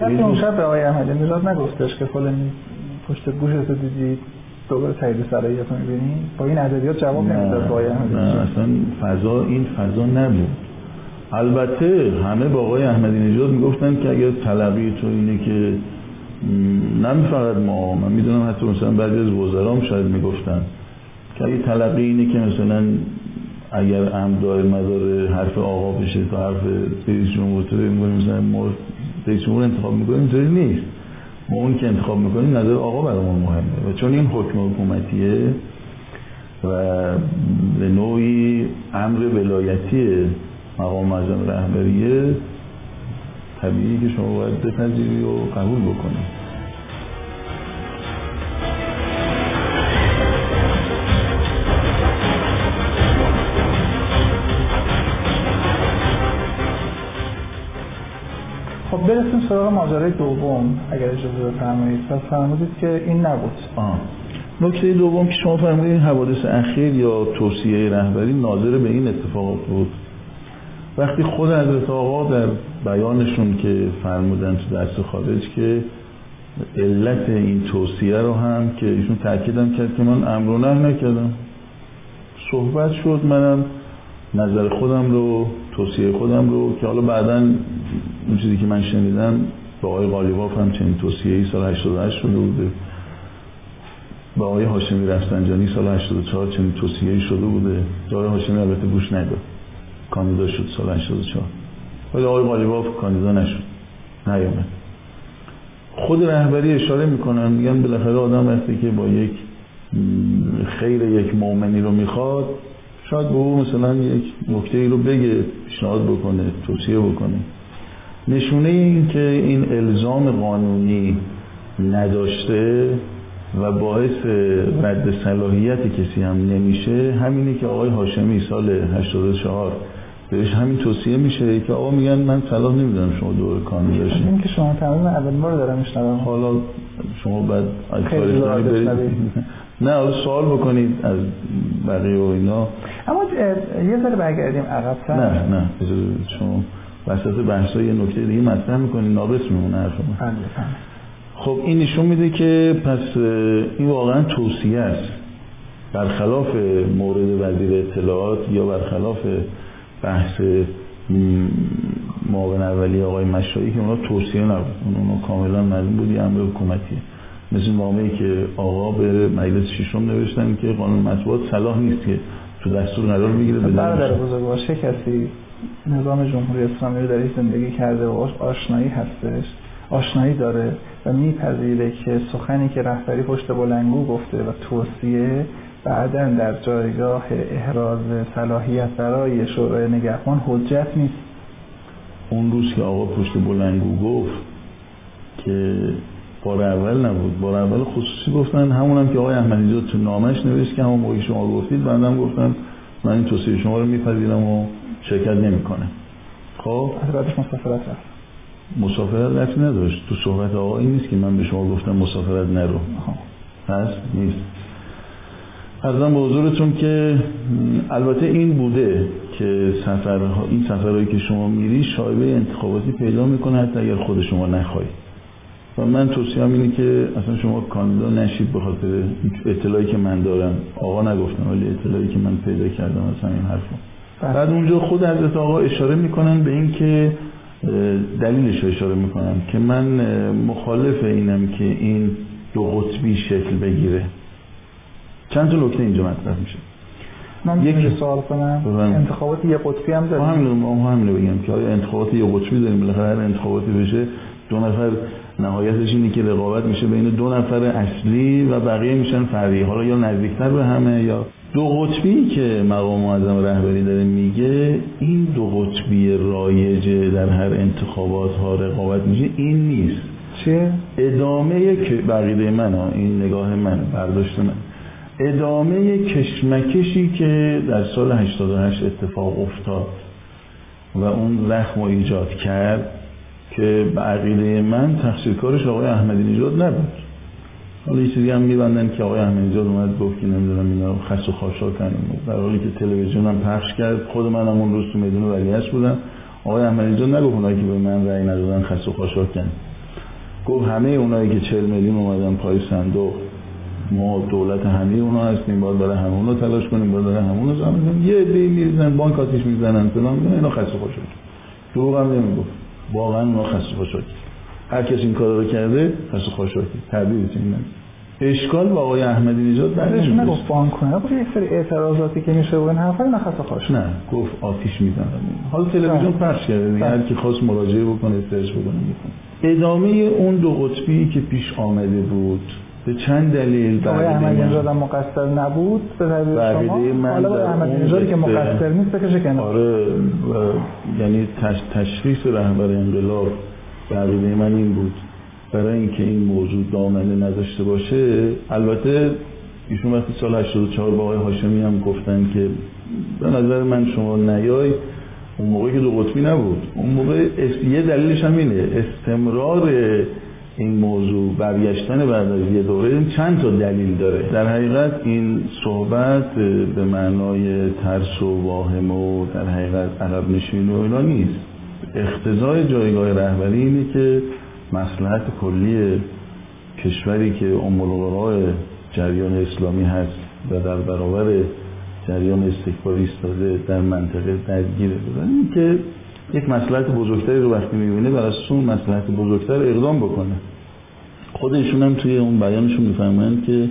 حتی اون شب به آقای احمد نژاد نگفتش که فلانی پشت گوشت دیدید. دوباره تایید سراییت رو می‌بینی؟ با این ادبیات جواب نمی‌داد با نه اصلا فضا این فضا نبود. البته همه با آقای احمدی نژاد می‌گفتن که اگر طلبی تو اینه که نه فقط ما من می‌دونم حتی مثلا بعضی از وزرام شاید می‌گفتن که اگه تلقی اینه که مثلا اگر امدار مدار حرف آقا بشه تا حرف رئیس جمهور تو مثلا ما رئیس جمهور انتخاب می‌کنیم اینطوری نیست. ما اون که انتخاب می‌کنیم نظر آقا برامون مهمه. و چون این حکم حکومتیه و به نوعی امر ولایتی مقام معظم رهبریه طبیعی که شما باید بپذیری و قبول بکنی. برسیم سراغ ماجرای دوم اگر اجازه بفرمایید. پس فرمودید که این نبود. نکته دوم که شما فرمودید این حوادث اخیر یا توصیه رهبری ناظر به این اتفاقات بود. وقتی خود حضرت آقا در بیانشون که فرمودن تو درس خارج که علت این توصیه رو هم که ایشون تاکیدم کرد که من امر و نکردم. صحبت شد منم نظر خودم رو توصیه خودم رو که حالا بعدا اون چیزی که من شنیدم با آقای قالیباف هم چنین توصیه ای سال 88 شده بوده. با آقای هاشمی رفسنجانی سال 84 چنین توصیه ای شده بوده. آقای هاشمی البته گوش نداد. کاندیدا شد سال 84 ولی آقای قالیباف کاندیدا نشد. نیامد خود رهبری اشاره می‌کنن میگن بالاخره آدم وقتی که با یک خیر یک مؤمنی رو می‌خواد شاید به او مثلا یک نکته ای رو بگه پیشنهاد بکنه توصیه بکنه. نشونه این که این الزام قانونی نداشته و باعث رد صلاحیت کسی هم نمیشه همینی که آقای هاشمی سال 84 بهش همین توصیه میشه که آقا میگن من صلاح نمی‌دونم شما دور کامی داشتین این که شما تمام اولین بار دارم میشنوم. حالا شما بعد برید. نه حالا سوال بکنید از بقیه و اینا. اما یه ذره برگردیم عقب نه نه شما وسط بحث یه نکته دیگه مطرح می‌کنید ناقص میمونه حرف بله، خب این نشون میده که پس این واقعا توصیه است. برخلاف مورد وزیر اطلاعات یا برخلاف بحث معاون اولی آقای مشایی که اونا توصیه نبود. اونا کاملا معلوم بود یه امر حکومتیه مثل نامه‌ای که آقا به مجلس ششم نوشتن که قانون مطبوعات صلاح نیست که تو دستور قرار بگیره به برادر بزرگوار چه کسی؟ نظام جمهوری اسلامی رو در زندگی کرده و آشنایی هستش. آشنایی داره و میپذیره که سخنی که رهبری پشت بلنگو گفته و توصیه بعدا در جایگاه احراز صلاحیت برای شورای نگهبان حجت نیست. اون روز که آقا پشت بلنگو گفت که بار اول نبود بار اول خصوصی گفتن همون هم که آقای احمدی تو نامش نوشت که همون موقعی شما گفتید بندم گفتن من این توصیه شما رو میپذیرم و شرکت نمی‌کنه. خب؟ بعدش مسافرت رفت. مسافرت رفتی نداشت. تو صحبت آقا این نیست که من به شما گفتم مسافرت نرو. هست؟ نیست. ارزم به حضورتون که البته این بوده که سفرها این سفرهایی که شما میری شایبه انتخاباتی پیدا می‌کنه حتی اگر خود شما نخواهید و من توصیه اینه که اصلا شما کاندیدا نشید به خاطر اطلاعی که من دارم. آقا نگفتم ولی اطلاعی که من پیدا کردم از همین بله. بعد اونجا خود حضرت آقا اشاره می‌کنن به این که دلیلش اشاره می‌کنم که من مخالف اینم که این دو قطبی شکل بگیره. چند تا نکته اینجا مطرح میشه؟ من یک سوال کنم. انتخابات یه قطبی هم داریم؟ همین ما همین بگم که آیا انتخابات یه قطبی داریم؟ بالاخره هر انتخاباتی بشه دو نفر نهایتش اینه که رقابت میشه بین دو نفر اصلی و بقیه میشن فرعی حالا یا نزدیکتر به همه یا دو قطبی که مقام معظم رهبری داره میگه این دو قطبی رایجه در هر انتخابات ها رقابت میشه این نیست. چه؟ ادامه که بقیده من ها این نگاه من برداشت من. ادامه کشمکشی که در سال 88 اتفاق افتاد و اون زخم ایجاد کرد که به عقیده من تقصیر کارش آقای احمدی نژاد نبود. حالا یه چیزی هم میبندن که آقای احمدی نژاد اومد گفت که نمی‌دونم اینا خس و خاشا کنیم در حالی که تلویزیون هم پخش کرد خود من هم اون روز تو میدون ولیعصر بودم. آقای احمدی نژاد نگفت اونایی که به من رأی ندادن خس و خاشا کنیم گفت همه اونایی که 40 میلیون اومدن پای صندوق ما دولت همه اونا هستیم باید برای همون رو تلاش کنیم باید برای همون رو زمان یه عده میریزن بانک آتیش می‌زنن فلان اینا خسته خوش دروغ هم نمی‌گفت. واقعا اونا خسته خوش هر کسی این کار رو کرده خسته خوش تعبیر این اشکال با آقای احمدی نژاد بعدش نگفت بانک کنه. گفت یک سری اعتراضاتی که میشه بودن حرفای نه خسته خوش نه گفت آتیش می‌زنن حالا تلویزیون پخش کرده دیگه. هر کی خواست مراجعه بکنه استرس بکنه ادامه اون دو قطبی که پیش آمده بود به چند دلیل آقای احمدی نژاد مقصر نبود. به تعبیر شما؟ حالا آقای احمدی نژادی که مقصر نیست بکشه کنار. آره یعنی تش... تشخیص رهبر انقلاب به من این بود. برای اینکه این موضوع دامنه نداشته باشه البته ایشون وقتی سال 84 با آقای هاشمی هم گفتن که به نظر من شما نیای اون موقع که دو قطبی نبود. اون موقع یه دلیلش هم اینه استمرار این موضوع برگشتن بعد از یه دوره چند تا دلیل داره. در حقیقت این صحبت به معنای ترس و واهم و در حقیقت عرب نشین و اینا نیست. اختزای جایگاه رهبری اینه که مسلحت کلی کشوری که ام جریان اسلامی هست و در برابر جریان استکباری استاده در منطقه درگیره بودن این که یک مسئلت بزرگتری رو وقتی می‌بینه بر اساس اون مسئلت بزرگتر اقدام بکنه. خودشون هم توی اون بیانشون می‌فهمند که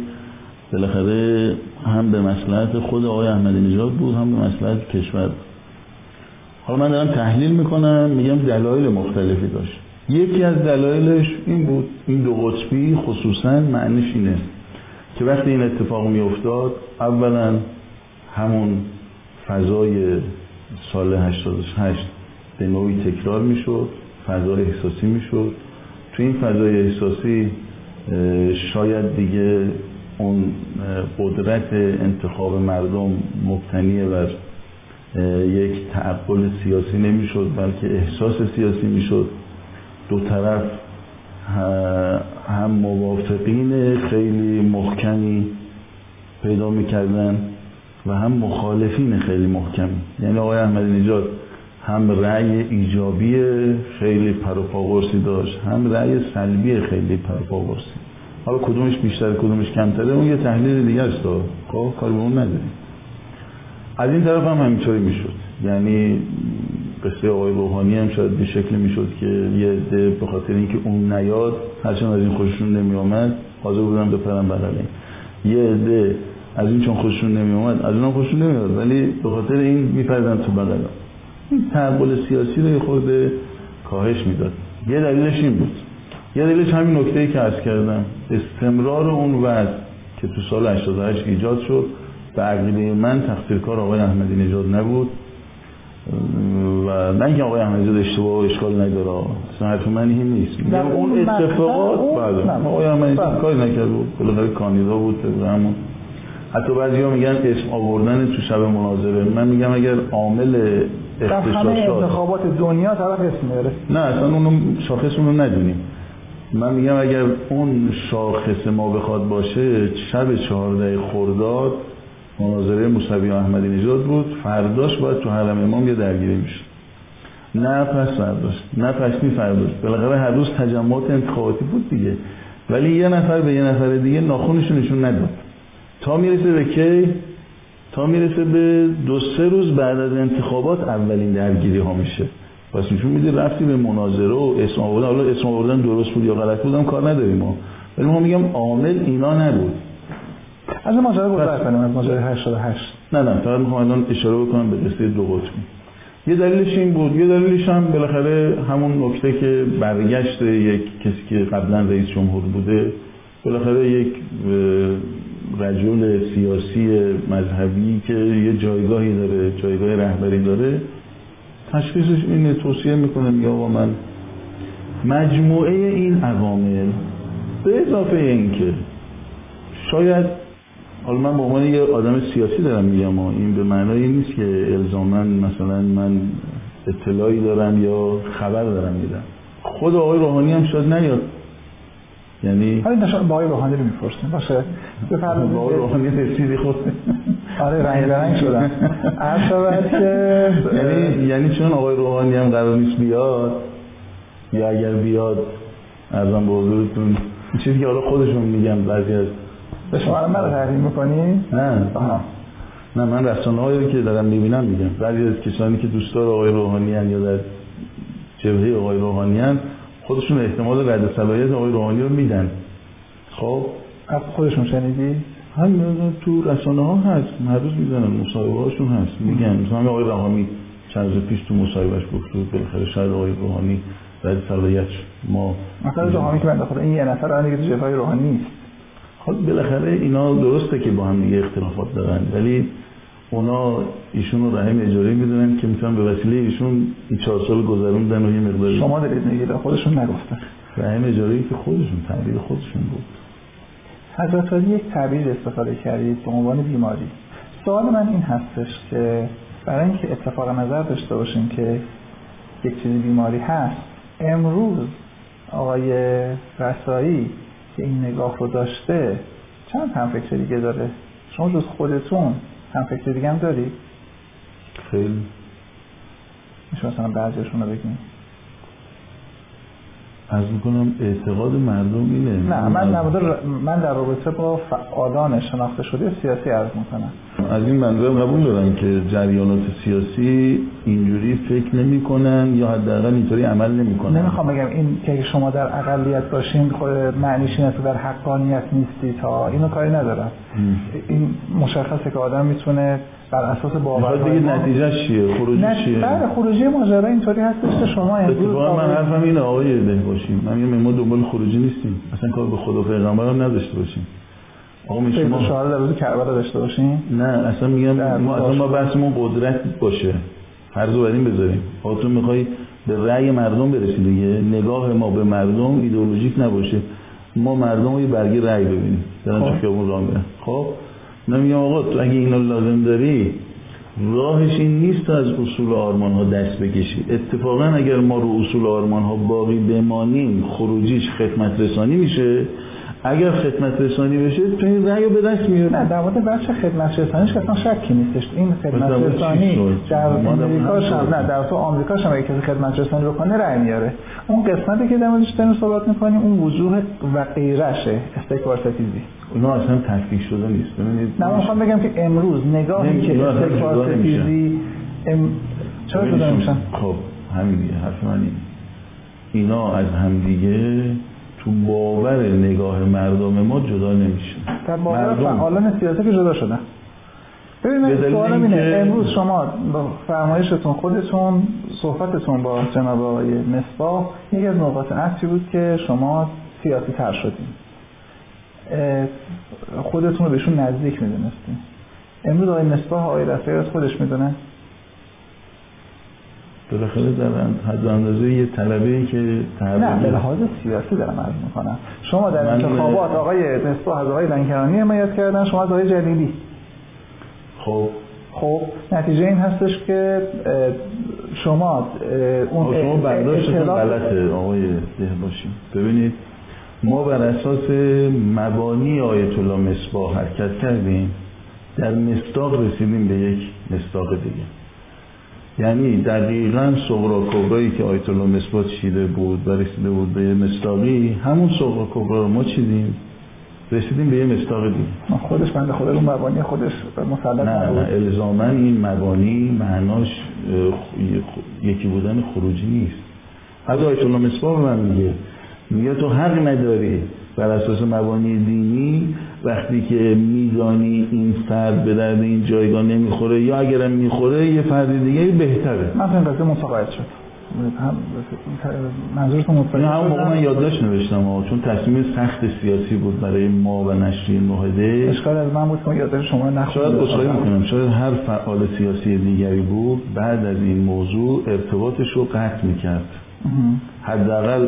بالاخره هم به مسئلت خود آقای احمدی نژاد بود هم به مسئلت کشور. حالا من دارم تحلیل می‌کنم میگم دلایل مختلفی داشت. یکی از دلایلش این بود این دو قطبی خصوصا معنیش اینه که وقتی این اتفاق میافتاد اولا همون فضای سال 88 به نوعی تکرار می‌شد فضای احساسی می‌شد. تو این فضای احساسی شاید دیگه اون قدرت انتخاب مردم مبتنی بر یک تعقل سیاسی نمی‌شد بلکه احساس سیاسی می‌شد. دو طرف هم موافقین خیلی محکمی پیدا می‌کردن و هم مخالفین خیلی محکمی. یعنی آقای احمدی نژاد هم رأی ایجابی خیلی پروپاگورسی داشت هم رأی سلبی خیلی پروپاگورسی. حالا کدومش بیشتر کدومش کمتره اون یه تحلیل دیگه است. خب کار به اون نداریم. از این طرف هم همینطوری می‌شد. یعنی قصه آقای روحانی هم شاید به شکل می‌شد که یه عده به خاطر اینکه اون نیاد هرچند از این خوششون نمی آمد حاضر بودن بپرن بغل یه عده از این چون خوششون نمی آمد از اونم خوششون نمی ولی به خاطر این میپردن تو بغل این تحول سیاسی رو خود کاهش می‌داد. یه دلیلش این بود. یه دلیلش همین نکته ای که عرض کردم. استمرار اون وضع که تو سال 88 ایجاد شد به عقیده من تقصیرکار آقای احمدی نژاد نبود. و نه اینکه آقای احمدی نژاد اشتباه و اشکال نداره. اصلا حرف من این نیست. اون اتفاقات بله. آقای احمدی نژاد کاری نکرد. بود بالاخره کاندیدا بود همون. حتی بعضی ها میگن اسم آوردن تو شب مناظره من میگم اگر عامل اختصاصات انتخابات دنیا طرف اسم میاره. نه اصلا اونو شاخص اونو ندونیم. من میگم اگر اون شاخص ما بخواد باشه شب چهارده خرداد مناظره موسوی احمدی نژاد بود. فرداش باید تو حرم امام یه درگیری میشه نه پس فرداش. نه پس می فرداش. بالاخره هر روز تجمعات انتخاباتی بود دیگه. ولی یه نفر به یه نفر دیگه ناخونشون نشون نداد. تا می‌رسه به کی؟ تا می‌رسه به دو سه روز بعد از انتخابات اولین درگیری ها میشه. پس نشون میده رفتی به مناظره و اسم آوردن. حالا اسم آوردن درست بود یا غلط بودم کار نداریم ما. ولی ما میگم عامل اینا نبود. از ماجرا گذر کنیم از ماجرای 88 نه نه فقط می‌خوام الان اشاره بکنم به قصه دو قطبی. یه دلیلش این بود. یه دلیلش هم بالاخره همون نکته که برگشت یک کسی که قبلا رئیس جمهور بوده. بالاخره یک رجل سیاسی مذهبی که یه جایگاهی داره جایگاه رهبری داره تشخیصش اینه توصیه می‌کنه میگه آقا من مجموعه این عوامل به اضافه اینکه شاید حالا من به عنوان یه آدم سیاسی دارم میگم این به معنای نیست که الزاما مثلا من اطلاعی دارم یا خبر دارم میدم. خود آقای روحانی هم شاید نیاد. یعنی حالا نشان با آقای روحانی رو می‌پرسیم باشه. بفرمایید با آقای روحانی رسیدی خود آره رنگ رنگ شدن. عرض که یعنی یعنی چون آقای روحانی هم قرار نیست بیاد یا اگر بیاد ارزم به حضورتون. چیزی که حالا خودشون میگن بعضی از به شما من رو تحریم می‌کنی؟ نه. نه من رسانه هایی که دارم می‌بینم میگم بعضی از کسانی که دوستدار آقای روحانی یا در جبهه آقای روحانی خودشون احتمال رد صلاحیت آقای روحانی رو میدن. خب؟ از خودشون شنیدی؟ هم تو رسانه ها هست. هر روز می‌زنن مصاحبه هاشون هست. میگن مثلا آقای روحانی چند روز پیش تو مصاحبهش گفت بود بالاخره شاید آقای روحانی رد صلاحیت ما مثلا روحانی که من داخل این یه نفر دیگه تو جبهه روحانی نیست. حالا بالاخره اینا درسته که با هم دیگه اختلافات دارن. ولی اونا ایشون رو رحم اجاری می‌دونن که می‌تونن به وسیله ایشون این چهار سال گذروندن و یه مقداری شما دارید میگید خودشون نگفتن. رحم اجاری که خودشون تعبیر خودشون بود. حضرت علی یک تعبیر استفاده کردید به عنوان بیماری. سوال من این هستش که برای اینکه اتفاق نظر داشته باشیم که یک چیزی بیماری هست امروز آقای رسایی که این نگاه رو داشته چند هم فکر دیگه داره؟ شما جز خودتون هم فکر دیگه هم داری؟ خیلی. میشه مثلا بعضیشون رو بگیم. از می‌کنم اعتقاد مردم اینه. نه من در, من در رابطه با فعالان شناخته شده سیاسی عرض می‌کنم. از این منظر قبول دارن که جریانات سیاسی اینجوری فکر نمی‌کنن یا حداقل اینطوری عمل نمی‌کنن. نمی‌خوام بگم این که شما در اقلیت باشین خود معنیش اینه در حقانیت نیستی تا اینو کاری ندارم. این مشخصه که آدم می‌تونه بر اساس باورهای دیگه نتیجه چیه؟ خروجی چیه؟ بله خروجی ماجرا اینطوری هستش که شما امروز من حرفم اینه آقای ده باشیم من میگم ما دنبال خروجی نیستیم. اصلا کار به خدا پیغمبر هم نداشته باشیم. آقا می شما شعار در روز کربلا داشته باشیم نه اصلا میگم ما اصلا ما بحثمون قدرت باشه. فرض بر این بذاریم. تو می‌خوای به رأی مردم برسی دیگه. نگاه ما به مردم ایدئولوژیک نباشه. ما مردم رو یه برگه رأی ببینیم. دارن تو خیابون راه میرن خب؟ نمیگم آقا تو اگه اینو لازم داری راهش این نیست از اصول آرمان ها دست بکشی. اتفاقا اگر ما رو اصول آرمان ها باقی بمانیم خروجیش خدمت رسانی میشه. اگر خدمت رسانی بشه تو این رأی رو به دست میاره نه در مورد بچه خدمت رسانیش اصلا شکی نیستش. این خدمت رسانی در امریکا هم نه در تو آمریکا هم اگه کسی خدمت رسانی بکنه رأی میاره. اون قسمتی که در موردش داریم صحبت می‌کنیم اون وجوه و غیرشه استکبار ستیزی. اونا اصلا تفکیک شده نیست. نه من می‌خوام بگم که امروز نگاهی که استکبار ستیزی ام... چرا جدا میشن خب همین حرف من این اینا از همدیگه تو باور نگاه مردم ما جدا نمیشه. در باور فعالان سیاسی که جدا شدن. ببینید سوالم اینه امروز شما فرمایشتون خودتون صحبتتون با جناب آقای مصباح یکی از نقاط عطفی بود که شما سیاسی تر شدیم خودتون رو بهشون نزدیک می‌دونستیم امروز آقای مصباح آقای رفعی خودش می‌دونه؟ بالاخره در حد اندازه یه طلبه ای که نه به لحاظ سیاسی دارم عرض می‌کنم. شما در انتخابات آقای مصباح از آقای لنکرانی حمایت کردن شما از آقای جلیلی. خب. خب نتیجه این هستش که شما اون شما برداشتتون غلطه آقای ده باشیم. ببینید ما بر اساس مبانی آیت الله مصباح حرکت کردیم در مصداق رسیدیم به یک مصداق دیگه. یعنی دقیقا صغرا کبرایی که آیت الله مصباح چیده بود و رسیده بود به مصداقی همون صغرا کبرا رو ما چیدیم؟ رسیدیم به یه مصداق دیگه خودش بنده خدا رو مبانی خودش مسلط نه نه الزاما این مبانی معناش یکی بودن خروجی نیست. از آیت الله مصباح من میگه میگه تو حق نداری بر اساس مبانی دینی وقتی که میزانی این فرد به درد این جایگاه نمی‌خوره یا اگرم می‌خوره یه فرد دیگه بهتره. من این قضیه متقاعد شد. هم منظورتون متقاعد همون موقع من یادداشت نوشتم ها چون تصمیم سخت سیاسی بود برای ما و نشریه معاهده اشکال از من بود که یادداشت شما نقش شاید اصلاحی می‌کنم. شاید هر فعال سیاسی دیگری بود بعد از این موضوع ارتباطش رو قطع می‌کرد. حداقل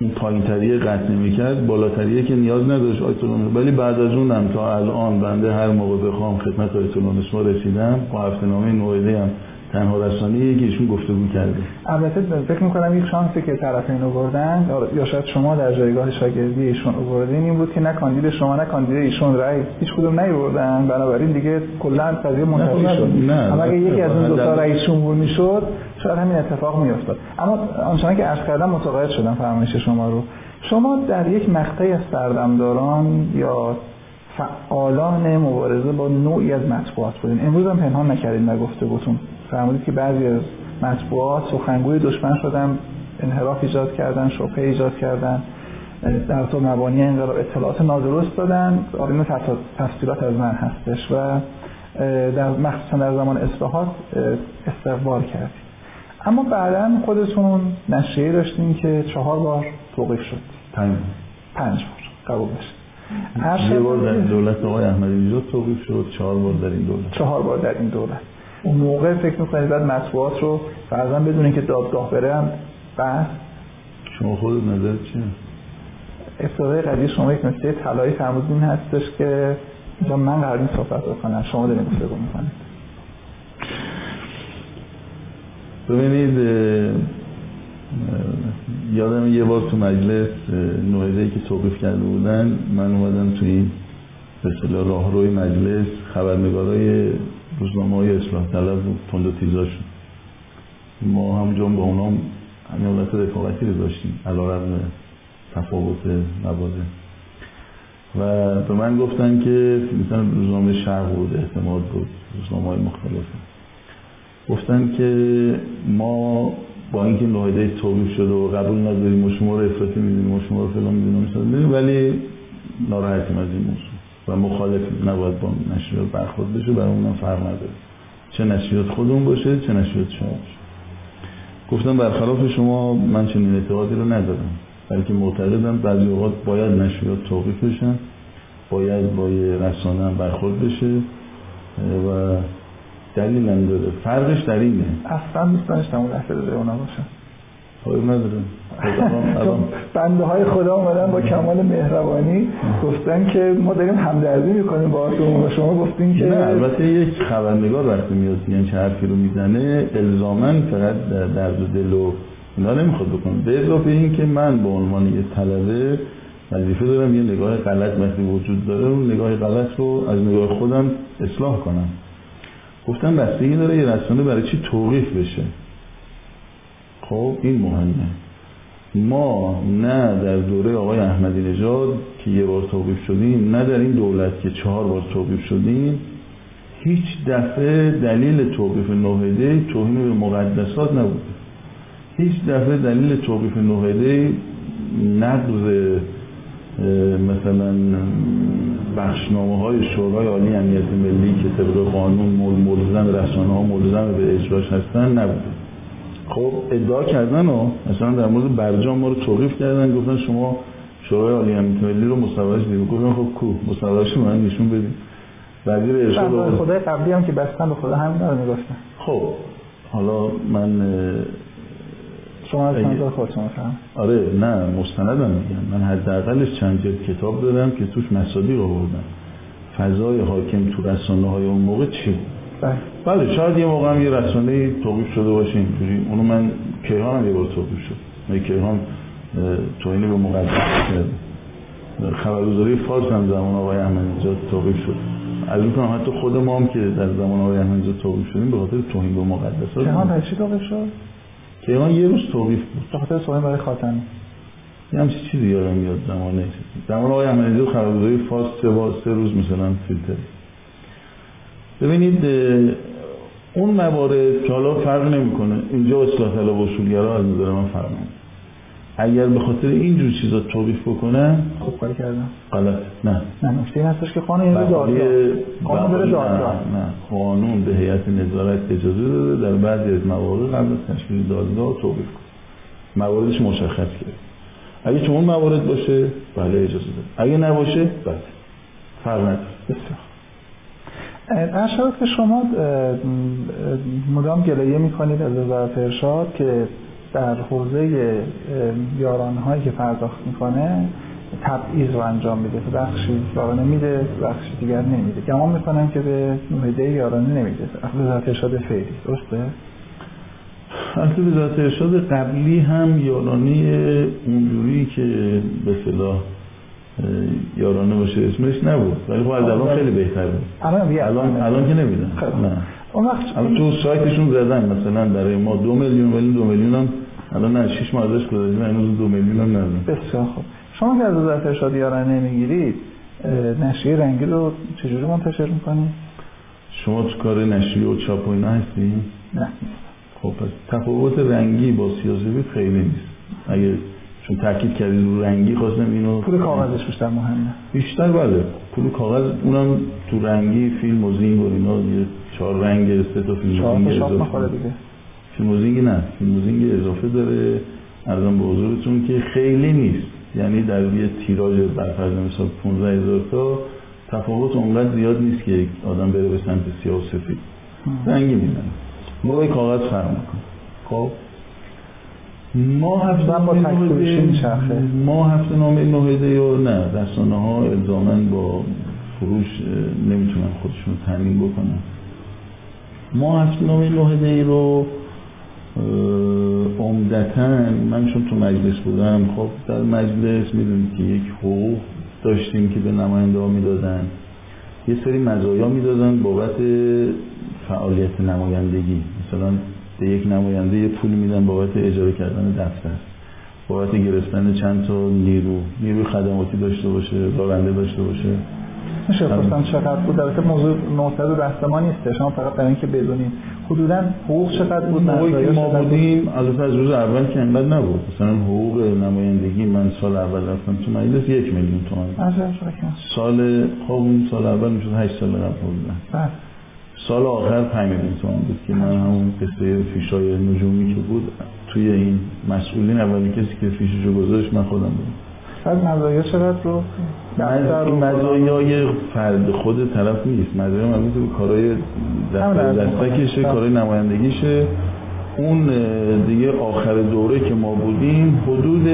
این پایین تریه قطع نمی‌کرد بالاتریه که نیاز نداشت آیت ولی بعد از اونم تا الان بنده هر موقع بخوام خدمت آیت ما رسیدم با هفته نامه نوعده هم تنها رسانه که ایشون گفتگو کرده. البته فکر می‌کنم یک شانسی که طرفین آوردن یا شاید شما در جایگاه شاگردی ایشون آوردین این بود که نه کاندید شما نه کاندید ایشون رأی هیچ کدوم نیوردن. بنابراین دیگه کلا قضیه منتفی شد. نه اما اگه یکی از اون دو تا رئیس جمهور می‌شد شاید همین اتفاق میافتاد. اما آنچنان که عرض کردم متقاعد شدم فرمایش شما رو. شما در یک مقطعی از سردمداران یا فعالان مبارزه با نوعی از مطبوعات بودین. امروز هم پنهان نکردین در گفتگوتون. فرمودید که بعضی از مطبوعات سخنگوی دشمن شدن انحراف ایجاد کردن شبهه ایجاد کردن در تو مبانی انقلاب اطلاعات نادرست دادن. آرین تفصیلات از من هستش و در مخصوصا در زمان اصلاحات استقبال کردیم. اما بعدا خودتون نشریه داشتیم که چهار بار توقیف شد. پنج. پنج بار. قبول بشه. یه بار در دولت آقای احمدی نژاد توقیف شد چهار بار در این دولت. چهار بار در این دولت. اون موقع فکر می‌کنید بعد مطبوعات رو فرضاً بدونین که دادگاه بره هم بحث شما خودت نظر چیه؟ ابتدای قضیه شما یک نکته طلایی فرمودین هستش که اینجا من قرار این صحبت بکنم. شما دارین گفتگو می‌کنید. ببینید یادم یه بار تو مجلس نوعده که توقیف کرده بودن من اومدم تو این به اصطلاح راهروی مجلس خبرنگارای روزنامه های اصلاح طلب تند و تیزاشون ما همونجا با اونا همین حالت رفاقتی رو داشتیم علیرغم تفاوت مباده و به من گفتن که مثلا روزنامه شرق بود اعتماد بود روزنامه های مختلفه گفتن که ما با اینکه نهایده توقیف شده و قبول نداریم و شما رو افراطی می‌دونیم و شما رو فلان می‌دونیم ولی ناراحتیم از این موضوع و مخالف نباید با نشریات برخورد بشه برای اونم فرق نداره. چه نشریات خودمون باشه چه نشریات شما باشه. گفتم برخلاف شما من چنین اعتقادی رو ندارم بلکه معتقدم بعضی اوقات باید نشریات توقیف بشن باید با یه رسانه هم برخورد بشه و دلیل هم داره فرقش در اینه. اصلا دوست داشتم اون لحظه به اونا باشم خواهی ندارم بنده های خدا اومدن با کمال مهربانی گفتن که ما داریم همدردی می‌کنیم با و شما گفتین که نه البته یک خبرنگار وقتی میاد یعنی چه حرفی رو می‌زنه الزاما فقط درد و دل و اینا نمی‌خواد بکنه. به اضافه این که من به عنوان یه طلبه وظیفه دارم یه نگاه غلط وقتی وجود داره اون نگاه غلط رو از نگاه خودم اصلاح کنم. گفتم بستگی داره یه رسانه برای چی توقیف بشه؟ خب این مهمه. ما نه در دوره آقای احمدی نژاد که یه بار توقیف شدیم نه در این دولت که چهار بار توقیف شدیم. هیچ دفعه دلیل توقیف نوهده توهین به مقدسات نبود هیچ دفعه دلیل توقیف نوهده نقض مثلا بخشنامه های شورای عالی امنیت ملی که طبق قانون ملزم رسانه ها ملزم به اجراش هستن نبوده خب ادعا کردن و مثلا در مورد برجام ما رو توقیف کردن گفتن شما شورای عالی امنیت ملی رو مصوبهش دید گفتن خب کو؟ مصوبهش من نشون بدید وزیر ارشاد خدای قبلی هم که بستن به خدا همین رو می‌گفتن خب حالا من شما از خودتون آره نه مستندم میگم. من حداقلش چند جلد کتاب دارم که توش مصادیق آوردم. فضای حاکم تو رسانه های اون موقع چی بود؟ بله. بله شاید یه موقع هم یه رسانه توقیف شده باشه اینجوری. اونو من کیهان هم یه بار توقیف شد. من کیهان توهین به مقدس کرد. خبرگزاری فارس هم زمان آقای احمد نژاد توقیف شد. از این کنم حتی خود ما هم که در زمان آقای احمد نژاد توقیف شدیم به خاطر توهین به مقدسات کیهان برای چی توقیف شد؟ کیهان یه روز توقیف بود. به خاطر توهین برای خاتمی یه همچی چیزی یادم میاد زمانه. زمان آقای احمد نژاد خبرگزاری فارس سه بار سه روز مثلا فیلتر. ببینید اون موارد که حالا فرق نمی‌کنه. اینجا اصلاح طلب اصولگرا از نظر من فرق نمی‌کنه. اگر به خاطر اینجور چیزا توقیف بکنن خب کاری کردم. غلط. نه. نه نکته هستش که قانون قانون نه قانون به هیئت نظارت اجازه داده در بعضی از مواقع قبل از تشکیل دادگاه توقیف کنه. مواردش مشخص کرد. اگه چون موارد باشه بله اجازه داده. اگه نباشه بله. فرق نداره. ارشاد که شما مدام گلایه می‌کنید از وزارت ارشاد که در حوزه یارانه هایی که پرداخت می‌کنه تبعیض رو انجام میده. که بخشی یارانه میده بخشی دیگر نمیده. گمان می‌کنن که به معده یارانه نمیده. وزارت ارشاد فعلی. درسته؟ البته وزارت ارشاد قبلی هم یارانه اونجوری که به صلاح یارانه باشه اسمش نبود. ولی خب از الان خیلی بهتر بود. الان الان الان که نمیدن نه. اون وقت تو سایتشون زدن مثلا برای ما دو میلیون ولی دو میلیون هم الان نه شش ماه ازش گذشته هنوز دو میلیون هم ندارن بسیار خوب. شما که از وزارت ارشاد یارانه نمی‌گیرید نشریه رنگی رو چجوری منتشر می‌کنید؟ شما تو کار نشریه و چاپ و اینا هستی نه. خب پس تفاوت رنگی با سیاسی خیلی نیست. اگه چون تاکید کردید رو رنگی خواستم اینو پول کاغذش بیشتر مهمه. بیشتر بله. پول کاغذ اونم تو رنگی فیلم و زینگ و اینا یه چهار رنگ سه تا فیلم زینگ اضافه. دیگه. فیلم و زینگ نه فیلم و زینگ اضافه داره. ارزم به حضورتون که خیلی نیست. یعنی در یه تیراژ برفرض مثال 15 هزار تا تفاوت اونقدر زیاد نیست که آدم بره به سمت سیاه و سفید. رنگی می‌زنه موقع کاغذ فرق می‌کنه. خب؟ ما هفته با نامه ما هفته نامه نهیده یا نه رسانه ها الزامن با فروش نمی‌تونن خودشون تامین بکنن ما هفته نامه نهیده ای رو عمدتا من چون تو مجلس بودم خب در مجلس می‌دونید که یک حقوق داشتیم که به نماینده ها می‌دادن. یه سری مزایا می‌دادن بابت فعالیت نمایندگی. مثلا به یک نماینده یه پول میدن بابت اجاره کردن دفتر. بابت گرفتن چند تا نیرو. نیرو خدماتی داشته باشه راننده داشته باشه. میشه خواستم چقدر بود؟ البته موضوع مورد بحث ما نیست شما فقط برای اینکه بدونید حدودا حقوق چقدر بود؟ موقعی که ما بودیم البته از روز اول که انقدر نبود. مثلا حقوق نمایندگی من سال اول رفتم تو مجلس یک میلیون تومان سال خب اون سال اول می‌شد 8 سال قبل بله. سال آخر 5 میلیون تومان بود که من همون قصه فیشای نجومی که بود توی این مسئولین اولی کسی که فیششو گذاشت من خودم بودم بعد مزایا چقدر رو مزایای فرد خود طرف نیست. مزایا مربوط به کارهای دفتر دستکشه کارهای نمایندگیشه. اون دیگه آخر دوره که ما بودیم حدود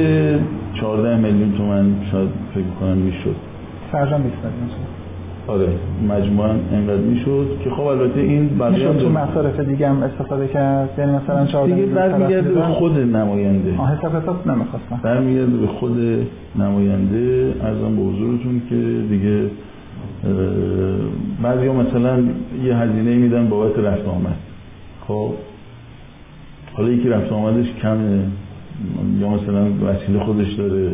14 میلیون تومن شاید فکر کنم می‌شد. سرجان 20 آره مجموعا انقدر می‌شد که خب البته این بقیه هم تو مصارف دیگه هم استفاده کرد. یعنی مثلا 14 دیگه برمیگرده به خود نماینده. آه حساب حساب نمی‌خواستم برمیگرده به خود نماینده. ارزم به حضورتون که دیگه بعضی مثلا یه هزینه میدن بابت رفت آمد. خب حالا یکی رفت آمدش کمه. یا مثلا وسیله خودش داره.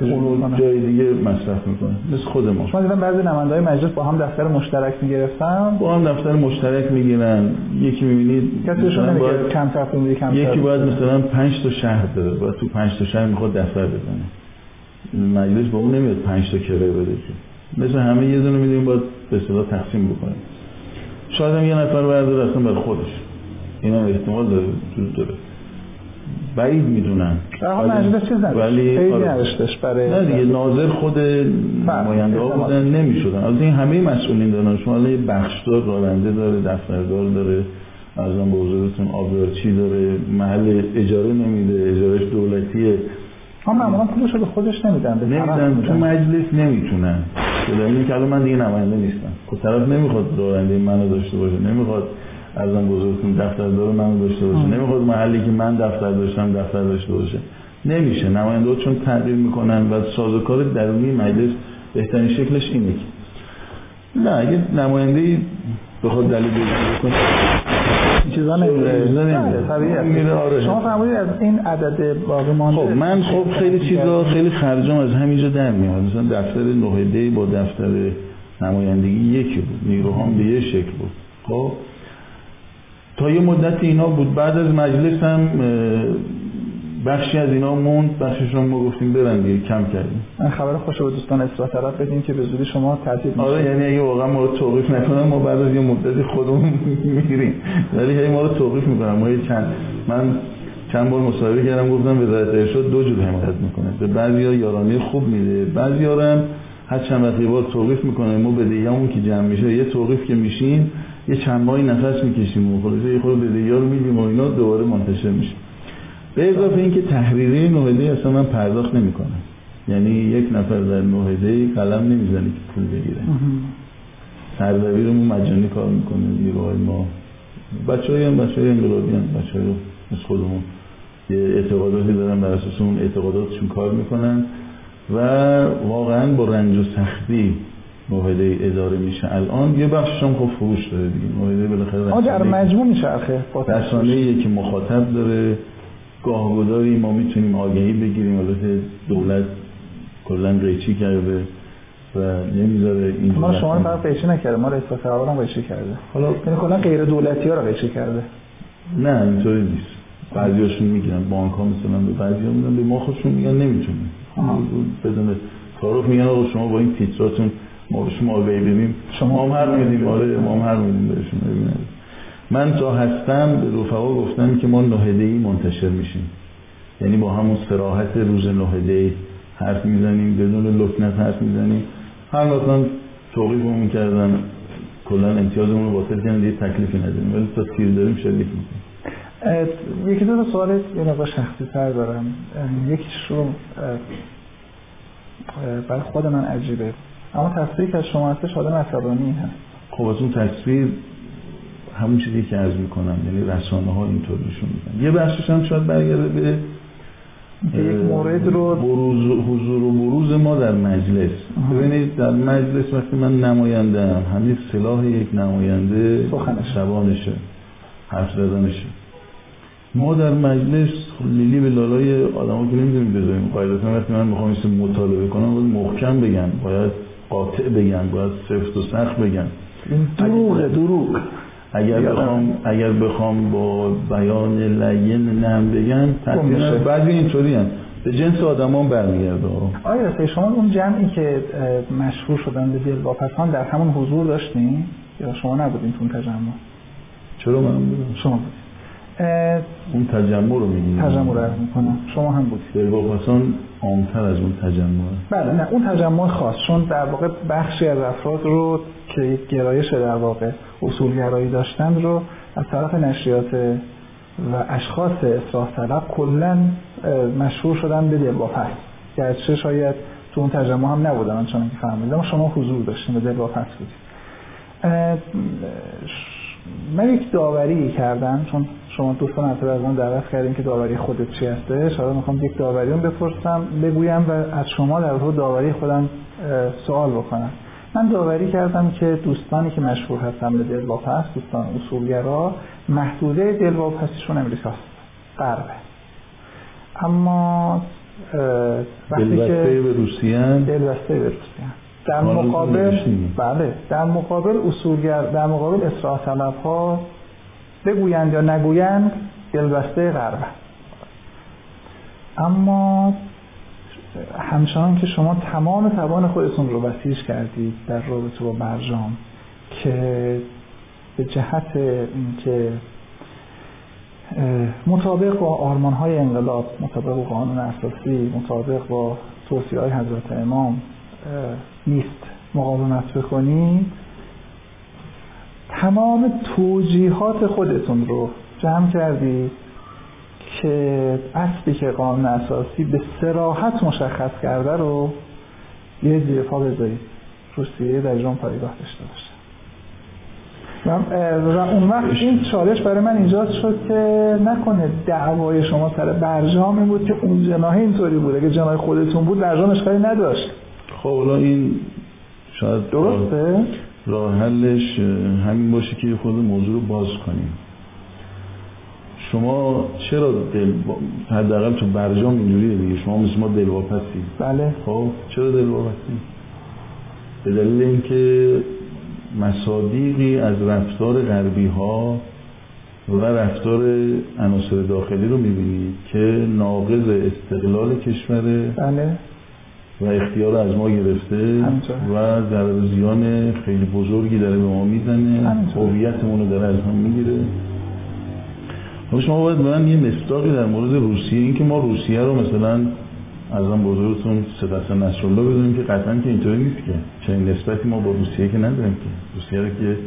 اونو جای دیگه مصرف می‌کنه. مثل خود ما. شما دیدم بعضی نماینده مجلس با هم دفتر مشترک می‌گرفتن. با هم دفتر مشترک می‌گیرن. یکی می‌بینید کسیشون باید کم تفاهم کم یکی باید مثلا 5 تا شهر داره باید تو 5 تا شهر می‌خواد دفتر بزنه. مجلس با اون نمیاد 5 تا کرایه بده که. مثل همه یه دونه میدیم باید به اصطلاح تقسیم بکنه شاید هم یه نفر برداره اصلا برای خودش. این هم احتمال داره داره. بعید می‌دونن. ولی نداشتش برای نه دیگه ناظر خود نماینده ها بودن نمی‌شدن. از این همه مسئولین دارن. شما یه بخشدار راننده داره دفتردار داره ارزم به حضورتون آبیارچی داره محل اجاره نمیده اجارش دولتیه. هم معمولا پولش به خودش نمیدن به نمیدن. تو مجلس نمی‌تونن. به که الان من دیگه نماینده نیستم. خب طرف نمی‌خواد راننده منو داشته باشه نمی‌خواد. ازم بزرگتون دفتردار من داشته باشه نمی‌خواد محلی که من دفتر داشتم دفتر داشته باشه. نمیشه. نماینده چون تغییر می‌کنن و سازوکار درونی مجلس بهترین شکلش اینه نه اگه نماینده بخواد دلیل بکنه. چیزا نمیره آره. شما فرمودید از این عدد باقی مانده خب من خب خیلی چیزا خیلی خرجم از همینجا در میاد. مثلا دفتر نهده با دفتر نمایندگی یکی بود. نیروهام به یه شکل بود. خب؟ تا یه مدت اینا بود. بعد از مجلس هم بخشی از اینا موند. بخششون ما گفتیم برن دیگه کم کردیم. من خبر خوش به دوستان اصلاح طرف بدیم که به زودی شما تعطیل آره یعنی اگه واقعا ما رو توقیف نکنن ما بعد از یه مدتی خودمون میریم ولی هی ما رو توقیف می‌کنن. ما چند من چند بار مصاحبه کردم گفتم وزارت ارشاد دو جور حمایت می‌کنه. به بعضیا یارانه خوب میده بعضیا هم هر چند وقت بار توقیف می‌کنه ما بدهیامون که جمع میشه یه توقیف که میشیم یه چند ماهی نفس می‌کشیم و خلاصه یه خود بدهی رو میدیم و اینا دوباره منتشر میشه. به اضافه اینکه تحریری نوهده اصلا من پرداخت نمی‌کنم. یعنی یک نفر در نوهده قلم نمی‌زنه که پول بگیره. سردبیرمون مجانی کار می‌کنه نیروهای ما. بچه های هم بچه های انقلابی هم بچه های مثل خودمون یه اعتقاداتی دارن بر اساس اون اعتقاداتشون کار می‌کنن. و واقعا با رنج و سختی موهده اداره میشه الان. یه بخشش هم خب فروش داره دیگه. موهده بالاخره آقا در مجموع میچرخه رسانه که مخاطب داره. گاهگداری ما می‌تونیم آگهی بگیریم. البته دولت کلا قیچی کرده و نمی‌ذاره این ما شما رو فقط قیچی نکرده. ما رئیس سروان هم قیچی کرده. حالا یعنی کلا غیر دولتی ها رو قیچی کرده. نه اینطوری نیست. بعضیاشون می‌گیرن بانک ها مثلا به بعضی میگن به ما خودشون میگن نمی‌تونیم بدون تعارف میگن آقا شما با این تیتراتون ما به شما ببینیم شما هم هر میدیم. آره ما هم هر میدیم بهشون من تا هستم به رفقا گفتم که ما نهده منتشر میشیم. یعنی با همون سراحت روز نهده ای حرف می‌زنیم بدون لکنت حرف می‌زنیم. هر مثلا توقیفمون کردن کلا امتیازمون رو باطل کردن یه تکلیفی نداریم. ولی تا سیر داریم شریک می‌کنیم یکی دو سوال یه نقطه شخصی تر دارم. یکیش رو برای خود من عجیبه. اما تصویری که از شما هستش آدم عصبانی هست. خب از اون تصویر همون چیزی که عرض می‌کنم یعنی رسانه ها اینطور نشون میدن. یه بخشش هم شاید برگرده به یک مورد رو بروز حضور و بروز ما در مجلس. ببینید در مجلس وقتی من نماینده هم همین سلاح یک نماینده. شبانشه حرف زدنشه. ما در مجلس خب لیلی به لالای آدم که نمی‌دونیم بذاریم. قاعدتا وقتی من می‌خوام این مطالبه کنم باید محکم بگم. باید قاطع بگم باید سفت و سخت بگم این دروغه دروغ اگر بخوام اگر بخوام با بیان لین نم میشه. تاثیر بعضی اینطوری هم به جنس آدمان برمیگرده آیا راسته شما اون جمعی که مشهور شدن به دل واپسان در همون حضور داشتین؟ یا شما نبودین تو اون تجمع؟ چرا من بودم شما بودین. اون تجمع رو میگیم. تجمع رو عرض می‌کنم. شما هم بودید دلواپسان عامتر از اون تجمع. بله نه اون تجمع خاص چون در واقع بخشی از افراد رو که یک گرایش در واقع اصولگرایی داشتن رو از طرف نشریات و اشخاص اصلاح طلب کلا مشهور شدن به دلواپس. گرچه شاید تو اون تجمع هم نبودن آنچنان که فهمیدم. شما حضور داشتین به دلواپس بودید من یک داوری کردم چون شما دوستان مرتبه از من دعوت کردین که داوری خودت چی هستش حالا می‌خوام یک داوری رو بپرسم بگویم و از شما در رو داوری خودم سوال بکنم. من داوری کردم که دوستانی که مشهور هستن به دلواپس دوستان اصولگرا محدوده دلواپسیشون امریکاست غربه. اما وقتی که به روسیه دلبسته به روسیه در مقابل. بله در مقابل اصولگر در مقابل اصلاح طلب ها بگویند یا نگویند دلبسته غرب اما همچنان که شما تمام توان خودتون رو بسیج کردید در رابطه با برجام که به جهت اینکه مطابق با آرمان های انقلاب مطابق با قانون اساسی مطابق با توصیه های حضرت امام نیست مقاومت بکنید. تمام توجیهات خودتون رو جمع کردید که اصلی که قانون اساسی به سراحت مشخص کرده رو یه زیر پا بذارید. روسیه در ایران پایگاه داشته باشه. و, اون وقت این چالش برای من ایجاد شد که نکنه دعوای شما سر برجام بود که اون جناح اینطوری بود. اگه جناح خودتون بود برجام اشکالی نداشت. خب حالا این شاید درسته؟ راه حلش همین باشه که خود موضوع رو باز کنیم. شما چرا دل حداقل تو برجام اینجوریه دیگه؟ شما مثل ما دلواپسی. بله. خب چرا دلواپسی؟ به دلیل اینکه مصادیقی از رفتار غربی ها و رفتار عناصر داخلی رو می‌بینید که ناقض استقلال کشوره بله. و اختیار از ما گرفته. و ضرر زیان خیلی بزرگی داره به ما می‌زنه. هویتمون رو داره از ما می‌گیره. حالا شما باید من یه مصداقی در مورد روسیه اینکه ما روسیه رو مثلا از آن بزرگتون سپس نصرالله بدونیم که قطعا که اینطوری نیست که. چنین نسبتی ما با روسیه که نداریم که. روسیه رو که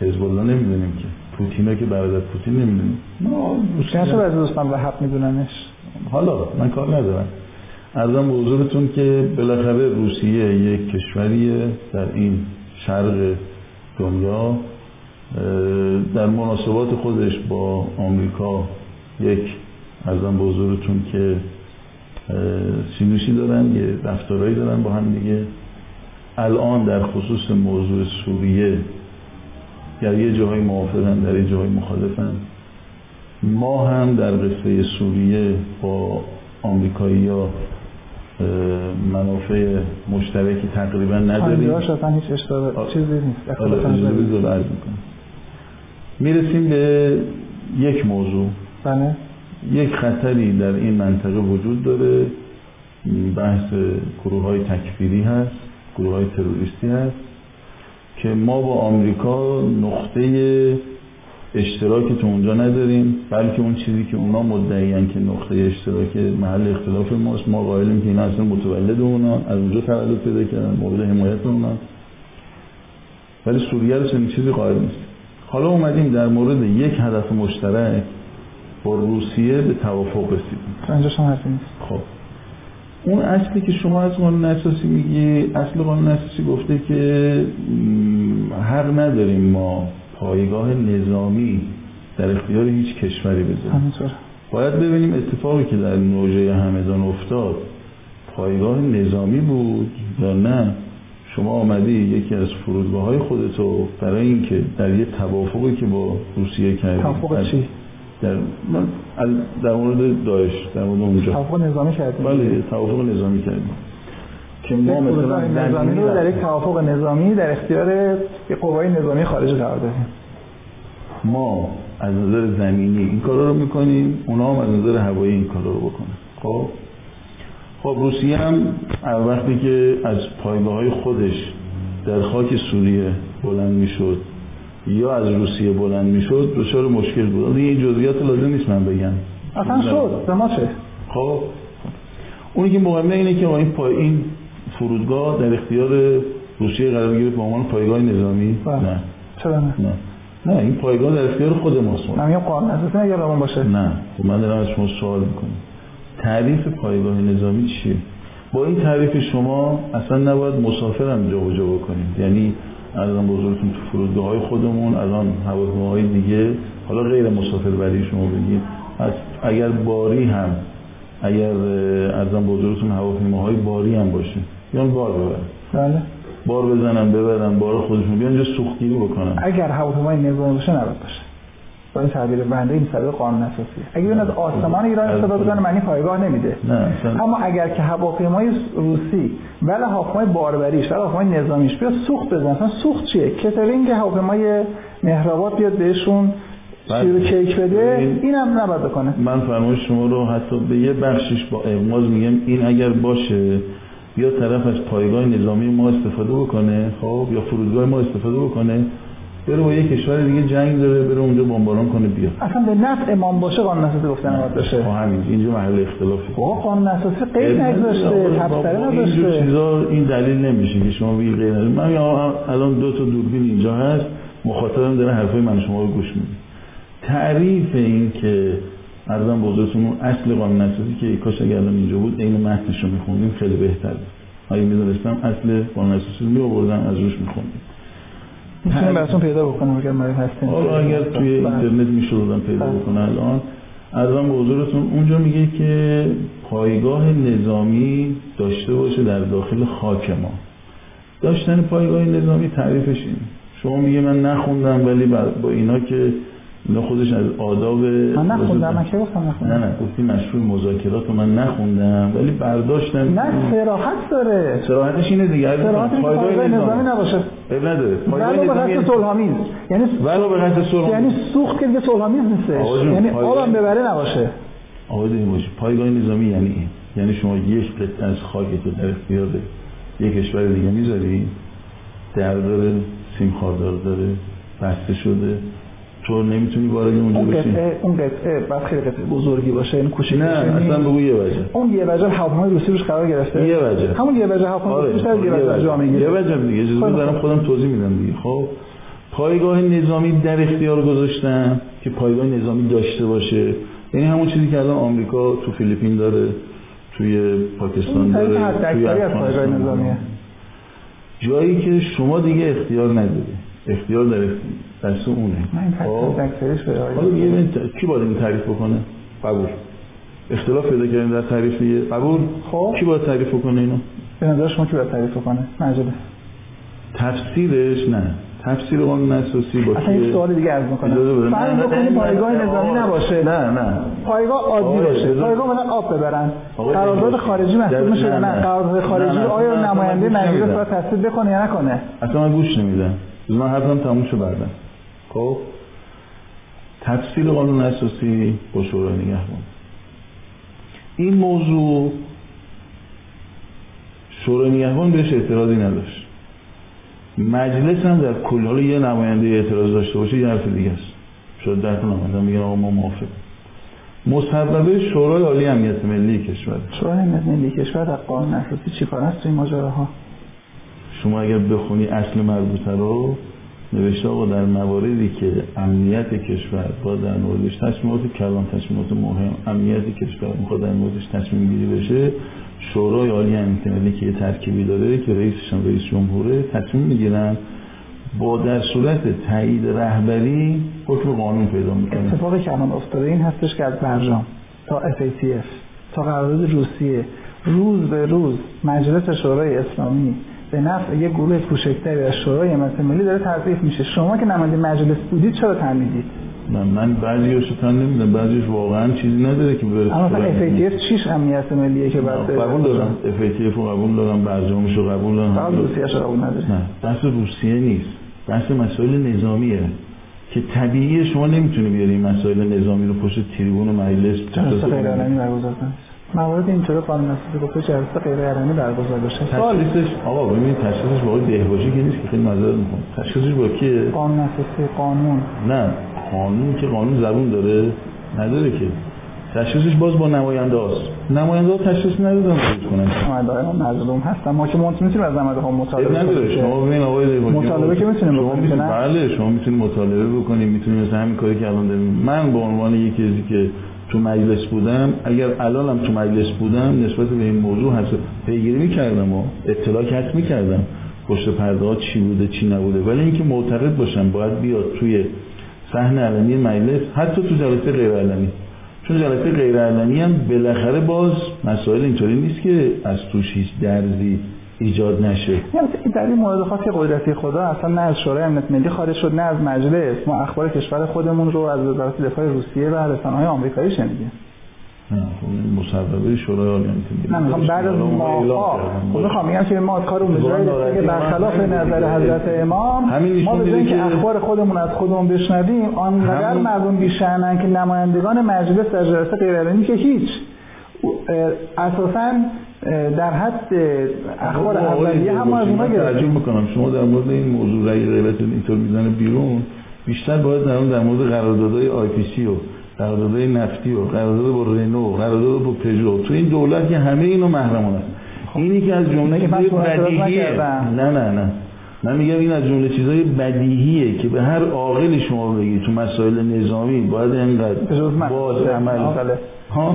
حزب الله نمی‌دونیم که. پوتین رو که برادر پوتین نمی‌دونیم. ما روسیه از دوستان به حق میدوننش. حالا من کار ندارم. ارزم به حضورتون که بالاخره روسیه یک کشوریه در این شرق دنیا. در مناسبات خودش با آمریکا یک ارزم به حضورتون که سینوسی دارن یه رفتارهایی دارن با هم دیگه. الان در خصوص موضوع سوریه در یه جاهای موافقن در یه جاهای مخالفن. ما هم در قصه سوریه با آمریکایی ها منافع مشترکی تقریبا نداریم. پنجهاش اصلا هیچ اشتباه آه. چیزی نیست. حالا اختلاف می‌رسیم به یک موضوع. بله. یک خطری در این منطقه وجود داره. بحث گروه های تکفیری هست گروه های تروریستی هست که ما با آمریکا نقطه اشتراکی تو اونجا نداریم بلکه اون چیزی که اونا مدعیان که نقطه اشتراک محل اختلاف ماست. ما قائلیم که این اصلا متولد اونا از اونجا تولد پیدا کردن مورد حمایت اونا. ولی سوریه رو چنین چیزی قائل نیست. حالا اومدیم در مورد یک هدف مشترک با روسیه به توافق رسیدیم. اینجا شما نیست. خب. اون اصلی که شما از قانون اساسی میگی اصل قانون اساسی گفته که حق نداریم ما پایگاه نظامی در اختیار هیچ کشوری بذاریم همینطور. باید ببینیم اتفاقی که در نوژه همدان افتاد پایگاه نظامی بود یا نه. شما آمدی یکی از فرودگاه های خودتو برای اینکه در یه توافقی که با روسیه کردی. توافق چی؟ در در مورد داعش در مورد اونجا. توافق نظامی کردیم بله توافق نظامی کردیم که ما مثلا نظامی رو در یک توافق نظامی در اختیار یک قوای نظامی خارجی قرار دادیم. ما از نظر زمینی این کارا رو می‌کنیم اونا هم از نظر هوایی این کارا رو بکنن. خب؟ خب روسیه هم وقتی که از پایگاه های خودش در خاک سوریه بلند می‌شد یا از روسیه بلند می‌شد دچار مشکل بود. این جزئیات لازم نیست من بگم. اصلا شد به ما چه خب؟ اونی که مهمه اینه که این پای این فرودگاه در اختیار روسیه قرار بگیره به عنوان پایگاه نظامی؟ نه. چرا نه؟ نه. نه این پایگاه در اختیار خود ماست. من میگم قانون اساسی اگر روان باشه. نه. خب من دارم از شما سوال می‌کنم. تعریف پایگاه نظامی چیه؟ با این تعریف شما اصلا نباید مسافرم جابجا بکنید. یعنی الان بزرگتون تو فرودگاه های خودمون الان هواپیماهای دیگه حالا غیر مسافر بری شما بگید. از اگر باری هم اگر ارزم بزرگتون هواپیماهای باری هم باشه. بیان بار ببرن. بله. بار بزنن ببرن بار خودشون بیان اینجا سوختگیری بکنن. اگر هواپیمای نظامی باشه نباید باشه. با این تعبیر بنده این تعبیر قانون اساسی. اگه بیان از آسمان ایران استفاده بکنه معنی پایگاه نمیده. نه اما اگر که هواپیمای روسی ولی هواپیمای باربریش ولی هواپیمای نظامیش بیاد سوخت بزنه مثلا سوخت چیه؟ کترینگ هواپیمای مهرآباد بیاد بهشون شیر کیک بده این هم نباید بکنه. من فرمایش شما رو حتی به یه بخشش با اغماز میگم. این اگر باشه یا طرف از پایگاه نظامی ما استفاده بکنه خب یا فرودگاه ما استفاده بکنه بره با یه کشور دیگه جنگ داره بره اونجا بمباران کنه بیا اصلا به نفع امام باشه قانون اساسی گفتن نباید باشه. خب همین. اینجا محل اختلافی بابا قانون اساسی قید نگذاشته اینجور نداشته چیزا این دلیل نمیشه که شما بگید غیر نداره من الان دو تا دوربین اینجا هست مخاطبم داره حرفای من شما رو گوش میده. تعریف این که ارزم بزرگتون اصل قانون اساسی که کاش اگر الان اینجا بود عین متنش رو میخوندیم خیلی بهتر بود. اگه می‌دونستم؟ اصل قانون اساسی رو میآوردم از روش میخوندیم. می‌تونیم براتون پیدا بکنم اگر مرید هستین. حالا اگر توی اینترنت میشه بودم پیدا بکنه الان ارزم به حضورتون اونجا میگه که پایگاه نظامی داشته باشه در داخل خاک ما. داشتن پایگاه نظامی تعریفش اینه. شما میگه من نخوندم ولی با اینا که اینا خودش از آداب من نخوندم من گفتم نخوندم؟ نه نه گفتی مشروع مذاکرات رو من نخوندم ولی برداشتم نه سراحت داره. سراحتش اینه دیگه سراحتش پایگاه نظامی نباشه. اب نداره. ولو به قصد صلحآمیز. یعنی ولو به قصد صلح یعنی سوخت که دیگه صلحآمیز نیستش. یعنی آبم ببره نباشه. آقا دیگه باشه پایگاه نظامی یعنی این. یعنی شما یک قطعه از خاک تو در اختیار یک کشور دیگه می‌ذاری. در داره سیم خاردار داره بسته شده. تو نمی‌تونی وارد اونجا اون قطعه اون قطعه بعد خیلی قطعه بزرگی باشه این کوچیک نه اصلا بگو یه وجه. اون یه وجه هواپیمای روسی روش قرار گرفته. یه وجه. همون یه وجه هواپیمای آره. روسی یه وجه جا می‌گیره. یه وجه دیگه اجازه دارم خودم توضیح میدم دیگه. خب پایگاه نظامی در اختیار گذاشتن که پایگاه نظامی داشته باشه. یعنی همون چیزی که الان آمریکا تو فیلیپین داره توی پاکستان داره توی افغانستان جایی که شما دیگه اختیار نداری. اختیار در دست اونه حالا یه کی باید این تعریف بکنه؟ قبول. اختلاف پیدا کردیم در تعریفیه قبول؟ خب. کی باید تعریف بکنه اینو به نظر شما کی باید تعریف بکنه؟ مجله. تفسیرش نه. تفسیر قانون اساسی با اصلا یه سوال دیگه عرض می‌کنم. فرض بکنید پایگاه نظامی نباشه. نه نه. پایگاه عادی باشه. پایگاه مثلا آب ببرن. قرارداد خارجی محسوب میشه نه قرارداد خارجی آیا نماینده مجلس باید تصویب بکنه؟ یا نکنه اصلا من گوش نمیدم. من حرفم تموم شد بعدن خب تفصیل قانون اساسی با شورای نگهبان. این موضوع شورای نگهبان بهش اعتراضی نداشت. مجلس هم در کل حال یه نماینده اعتراض داشته باشه یه حرف دیگه است. شد ده نماینده میگن آقا ما موافق مصوبه شورای عالی امنیت ملی کشور. شورای امنیت ملی کشور در قانون اساسی چی کار است؟ توی ماجراها؟ شما اگر بخونی اصل مربوطه رو نوشته آقا در مواردی که امنیت کشور با در موردش تصمیمات کلان تصمیمات مهم امنیت کشور می‌خواد در موردش تصمیم گیری بشه شورای عالی امنیت که یه ترکیبی داره که رئیسش هم رئیس جمهوره تصمیم می‌گیرن با در صورت تایید رهبری حکم قانون پیدا می‌کنه اتفاقی که الان افتاده این هستش که از برجام تا FATF تا قرارداد روسیه روز به روز مجلس شورای اسلامی به نفع یه گروه کوچکتری از شورای امنیت ملی داره تضعیف میشه. شما که نماینده مجلس بودید چرا تنمیدید من من بعضیاشو تن نمیدم بعضیش واقعا چیزی نداره که بره اما مثلا FATF چیش امنیت ملیه که بعد قبول دارم. FATF رو قبول دارم برجامش رو قبول دارم. فقط روسیه رو قبول نداره نه بحث روسیه نیست. بحث مسائل نظامیه که طبیعیه شما نمی‌تونی بیاری مسائل نظامی رو پشت تریبون و مجلس جلسه موارد اینطوری قانون اساسی گفته جلسه غیر علنی برگزار بشه. تشخیصش آقا ببینید تشخیصش با دهباشی که نیست که خیلی معذرت می‌خوام. تشخیصش با کیه؟ قانون اساسی قانون. نه قانون که قانون زبون داره نداره که. تشخیصش باز با نماینده هاست. نماینده ها تشخیص ندادن خود کنن؟ نماینده های ما مظلوم هستن. ما که می‌تونیم از نماینده ها مطالبه نداره. شما ببین آقای دهباشی مطالبه که می‌تونیم بکنیم؟ بله شما می‌تونید مطالبه بکنید می‌تونید مثل همین کاری که الان داریم. من به عنوان یکی که تو مجلس بودم اگر الانم تو مجلس بودم نسبت به این موضوع هست پیگیری می‌کردم و اطلاع کسب می‌کردم پشت پرده ها چی بوده چی نبوده. ولی اینکه معتقد باشم باید بیاد توی صحنه علنی مجلس حتی تو جلسه غیر علنی. چون جلسه غیر علنی هم بالاخره باز مسائل اینطوری نیست که از توش هیچ درزی ایجاد نشه. یعنی در این مورد خاص که قدرتی خدا اصلا نه از شورای امنیت ملی خارج شد نه از مجلس. ما اخبار کشور خودمون رو از وزارت دفاع روسیه و رسانه‌های آمریکایی شنیدیم. خب این مصوبه شورای عالی نه می‌خوام بعد از ماها خب می‌خوام میگم که ما کار اون که برخلاف نظر حضرت امام ما به که اخبار خودمون از خودمون بشنویم آنقدر مردم بیشعنن که نمایندگان مجلس در جلسه غیرعلنی که هیچ. اساسا در حد اخبار اولیه هم از اونها گرفتیم. می‌کنم. شما در مورد این موضوع رأی غیرت اینطور می‌زنه بیرون بیشتر باید در در مورد قراردادهای آی پی سی و قراردادهای نفتی و قرارداد با رنو قرارداد با پژو. تو این دولت که همه اینو محرمانه است. اینی که از جمله بدیهیه. نه نه نه. من میگم این از جمله چیزای بدیهیه که به هر عاقلی شما بگی تو مسائل نظامی باید اینقدر. باز عمل شما-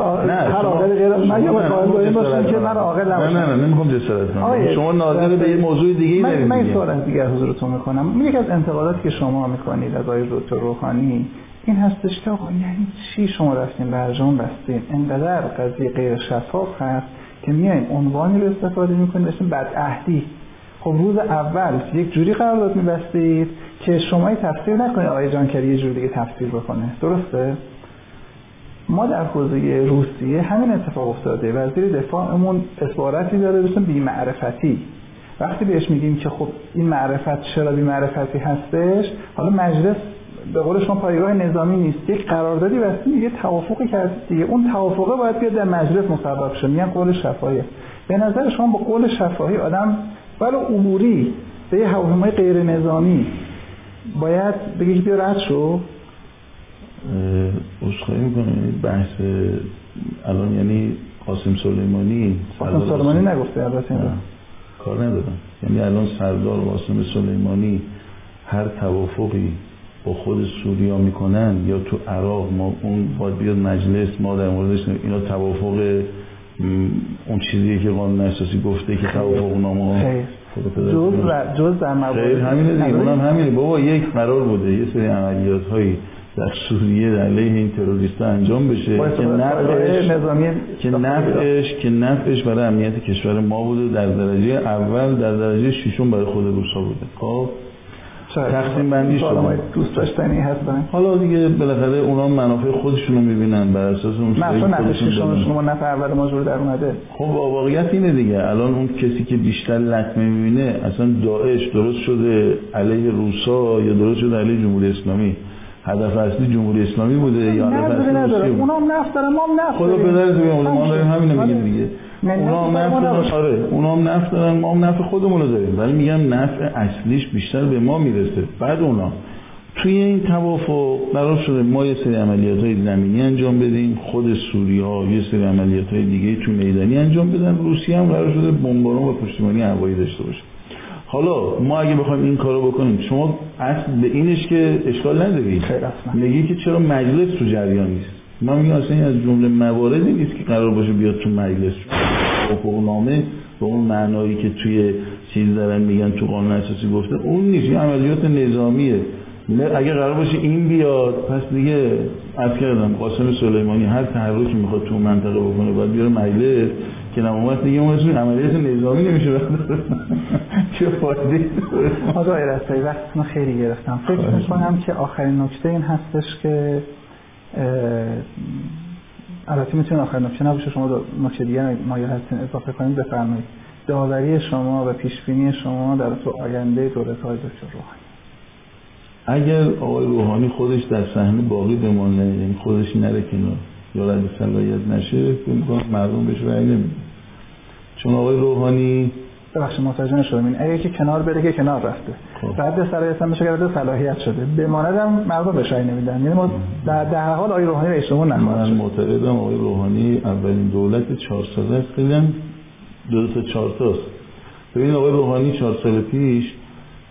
عاقل غیر من نه، که نه. نه نه نمی‌خوام جسارت کنم شما ناظر به یه موضوع دیگه دارید من این دیگه. سوال از دیگر حضورتون می‌کنم یکی از انتقاداتی که شما می‌کنید از آقای دکتر روحانی این هستش که آقا یعنی چی شما رفتین برجام بستین انقدر قضیه غیر شفاف هست که میایم عنوانی رو استفاده می‌کنید بسیم بدعهدی خب روز اول یک جوری قرارداد میبستید که شما تفسیر نکنید آقای جانکری یه جور دیگه تفسیر بکنه درسته ما در حوزه روسیه همین اتفاق افتاده وزیر دفاعمون عبارتی داره بسیم بیمعرفتی. وقتی بهش میگیم که خب این معرفت چرا بیمعرفتی هستش حالا مجلس به قول شما پایگاه نظامی نیست یک قراردادی بستیم یه توافقی کردید دیگه. اون توافقه باید بیاد در مجلس مصوب شه. میگن قول شفاهی به نظر شما با قول شفاهی آدم ولو اموری به یه هواپیمای غیر نظامی باید که بیا رد شو؟ عذرخواهی می‌کنم. یعنی بحث الان یعنی قاسم سلیمانی قاسم سلیمانی نگفته البته. کار ندارم. یعنی الان سردار قاسم سلیمانی هر توافقی با خود سوریا می‌کنن یا تو عراق ما اون باید بیاد مجلس ما در موردش اینا توافق اون چیزیه که قانون اساسی گفته که توافق نامه پدر جز. و- جز در همینه دیگه؟ اونم همینه. بابا یک قرار بوده. یه سری عملیات هایی در سوریه در علیه این تروریست انجام بشه که نفعش نظامی که نفعش که نفعش برای امنیت کشور ما بوده در درجه اول در درجه ششم برای خود روسا بوده. خب. تقسیم بندی شده. دوست داشتنی هستن حالا دیگه بالاخره اونا منافع خودشون رو می‌بینن. بر اساس اون مثلا که. شما نفع اول ما جور در اومده. خب واقعیت اینه دیگه. الان اون کسی که بیشتر لطمه می‌بینه اصلا داعش درست شده علیه روسا یا درست شده علیه جمهوری اسلامی؟ هدف اصلی جمهوری اسلامی بوده یا هدف اصلی روسیه بوده اونا هم نفت دارن ما هم نفت خدا. پدرت بیامرزه ما داریم. همینو آره. میگیم دیگه. اونا هم نفت دارن. آره اونا هم نفت دارن ما هم نفت خودمون رو داریم. ولی میگم نفع اصلیش بیشتر به ما می‌رسه. بعد اونا. توی این توافق قرار شده. ما یه سری عملیات های زمینی انجام بدیم. خود سوری ها یه سری عملیات های دیگه تو میدانی انجام بدن. روسیه هم قرار شده بمباران و پشتیبانی هوایی داشته باشه. حالا ما اگه بخوایم این کارو بکنیم شما اصل به اینش که اشکال نداری. میگی که چرا مجلس تو جریان نیست؟ ما میگم اصلا این از جمله مواردی نیست که قرار باشه بیاد تو مجلس. نامه به اون معنایی که توی چیز دارن میگن تو قانون اساسی گفته اون نیست. این عملیات نظامیه. اگه قرار باشه این بیاد پس دیگه از کردم قاسم سلیمانی هر تحرکی می‌خواد تو منطقه بکنه باید بیاره مجلس که نمومت دیگه اون اسم عملیات نظامی نمیشه. چه فایده؟ آقای رسایی وقتتون خیلی گرفتم. فکر می‌کنم که آخرین نکته این هستش که البته می‌تونه آخرین نکته نباشه شما نکته دیگه مایه هستین اضافه کنید بفرمایید. داوری شما و پیشبینی شما در تو آینده دولت های دکتر روحانی. اگر آقای روحانی خودش در صحنه باقی بمانه یعنی خودش نره کنار یا رد صلاحیت نشه فکر مردم بهش رأی نمیدن. چون آقای روحانی ببخشید متوجه نشدم. این اگه که کنار بره که کنار رفته. خب. رد صلاحیت هم بشه رد صلاحیت شده. بماند هم مردم بهش رأی نمیدن. یعنی ما در, در حال آقای روحانی رئیس جمهور من معتقدم آقای روحانی اولین دولت چهار ساله است. خیلی دو تا چهار تاست ببین آقای روحانی چهار سال پیش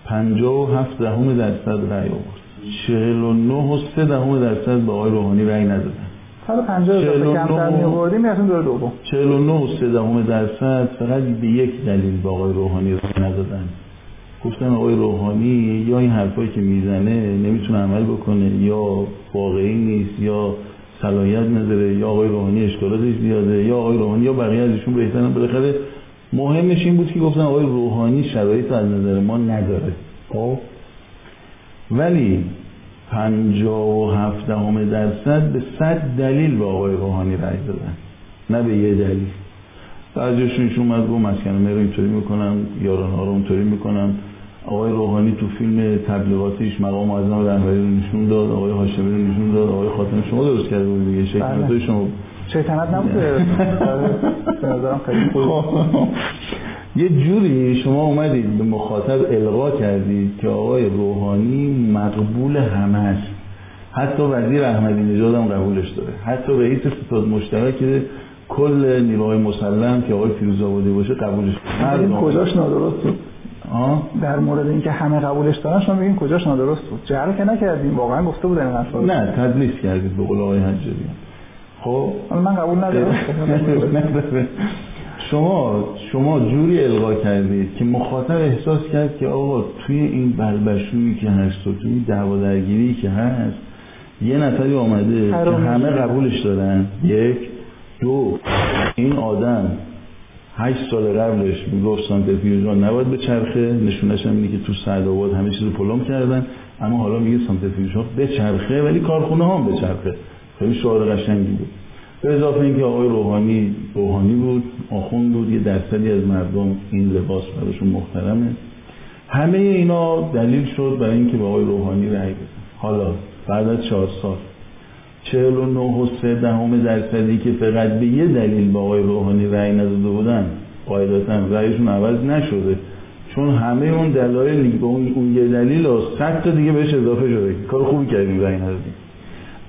پنجاه و هفت دهم درصد رأی آورد. چهل و نه و سه دهم درصد به آقای روحانی رأی ندادن. حالا 50 کمتر می آوردیم می‌رسیم دور دوم. 49 و 3 دهم درصد فقط به یک دلیل به آقای روحانی رأی ندادن. گفتن آقای روحانی یا این حرفایی که می‌زنه نمی‌تونه عمل بکنه یا واقعی نیست یا صلاحیت نداره یا آقای روحانی اشکالاتش زیاده یا آقای روحانی یا بقیه ازشون بهترن. بالاخره مهمش این بود که گفتن آقای روحانی شرایط از نظر ما نداره. خب؟ ولی پنجا و هفت درصد به صد دلیل به آقای روحانی رأی دادن. نه به یه دلیل. بعضیشون اومد گفت مسکن رو اینطوری می‌کنم یاران ها رو اونطوری می‌کنم. آقای روحانی تو فیلم تبلیغاتیش مقام اعظم رهبری رو نشون داد آقای هاشمی رو نشون داد آقای خاتم شما درست کرده بود دیگه شیطنت شما شیطنت نبوده. به نظرم خیلی خوب. یه جوری شما اومدید به مخاطب القا کردید که آقای روحانی مقبول همه است. حتی وزیر احمدی نژاد هم قبولش داره. حتی رئیس ستاد مشترک کل نیروهای مسلم که آقای فیروز آبادی باشه قبولش این کجاش نادرست بود؟ در مورد اینکه همه قبولش دارن شما بگین کجاش نادرست بود؟ جهل که نکردیم. واقعا گفته بودن این نه تدلیس کردید به قول آقای حجاری خب؟ من قبول ندارم. شما شما جوری القا کردید که مخاطب احساس کرد که آقا توی این بلبشویی که هست و توی دعوا درگیری که هست یه نفری آمده که همه قبولش دارن. یک دو این آدم هشت سال قبلش می‌گفت سانتریفیوژها نباید به چرخه. نشونش هم اینه که تو سعدآباد همه چیز رو پلم کردن. اما حالا میگه سانتریفیوژها به چرخه ولی کارخونه هم به چرخه. خیلی شعار قشنگی بود. به اضافه اینکه آقای روحانی روحانی بود آخون بود یه درصدی از مردم این لباس براشون محترمه. همه اینا دلیل شد برای اینکه به آقای روحانی رأی بدن. حالا بعد از چهار سال چهل و نه و سه دهم درصدی که فقط به یه دلیل به آقای روحانی رأی نداده بودن قاعدتا رأیشون عوض نشده. چون همه اون دلایل اون یه دلیل و صد تا دیگه بهش اضافه شده. کار خوبی کردیم رأی ندادیم.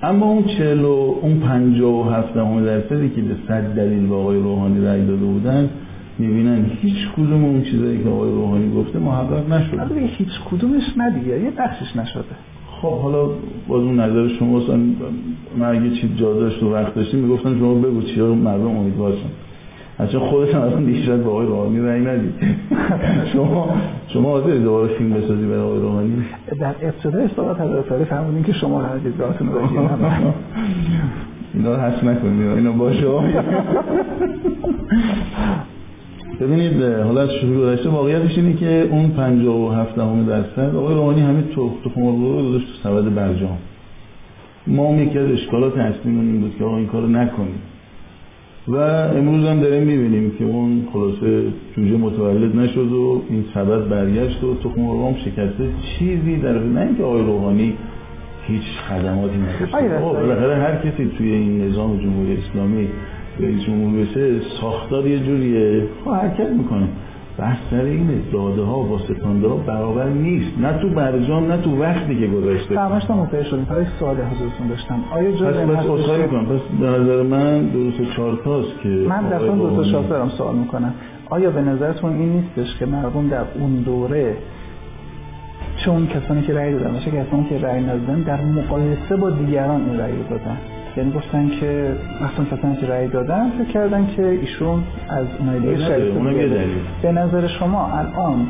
اما اون چهل و اون پنجاه و هفت دهم درصدی که به صد دلیل به آقای روحانی رأی داده بودن می‌بینن هیچ کدوم اون چیزایی که آقای روحانی گفته محقق نشده. هیچ کدومش ندیگه. یه بخشش نشده. خب حالا باز اون نظر شما من اگه چیز جا داشت و وقت داشتیم می‌گفتن شما بگو چیا مردم امیدوار شن. اصلا خودش هم اصلا شاید با آقای روحانی رأی ندید. شما شما حاضر دوباره فیلم بسازی برای آقای روحانی در ابتدای صحبت حضرت تاریخ فرمودین که شما قرار دیدگاهتون رو بگید اینا حس نکنید اینا باشه. ببینید حالا از شروع گذشته واقعیتش اینه که اون 57 دهم درصد آقای روحانی همین تخم مرغ رو گذاشت تو سبد برجام. ما هم یکی از اشکالات اصلیمون این بود که آقا این کارو نکنیم. و امروز هم داریم می‌بینیم که اون خلاصه جوجه متولد نشد و این سبد برگشت و تخم مرغ شکسته چیزی در نه اینکه آقای روحانی هیچ خدماتی نداشته. خب، بالاخره هر کسی توی این نظام جمهوری اسلامی رئیس جمهور بشه ساختار یه جوریه. خب حرکت می‌کنه. بحث سر اینه داده ها با ستانده ها برابر نیست. نه تو برجام نه تو وقتی که گذاشته. همش تا متوجه شدیم فقط سوال حضورتون داشتم. آیا جز پس این بس هستش خواهی که- کنم پس به نظر من درست چهارتاست که من در آقای دو تا روحانی- شاخص دارم سوال می‌کنم. آیا به نظرتون این نیستش که مردم در اون دوره چه اون کسانی که رأی دادن و چه کسانی که رأی ندادن در مقایسه با دیگران این رأی دادن؟ یعنی گفتن که مثلا کسانی که رأی دادن فکر کردن که ایشون از اونای دیگه. به نظر شما الان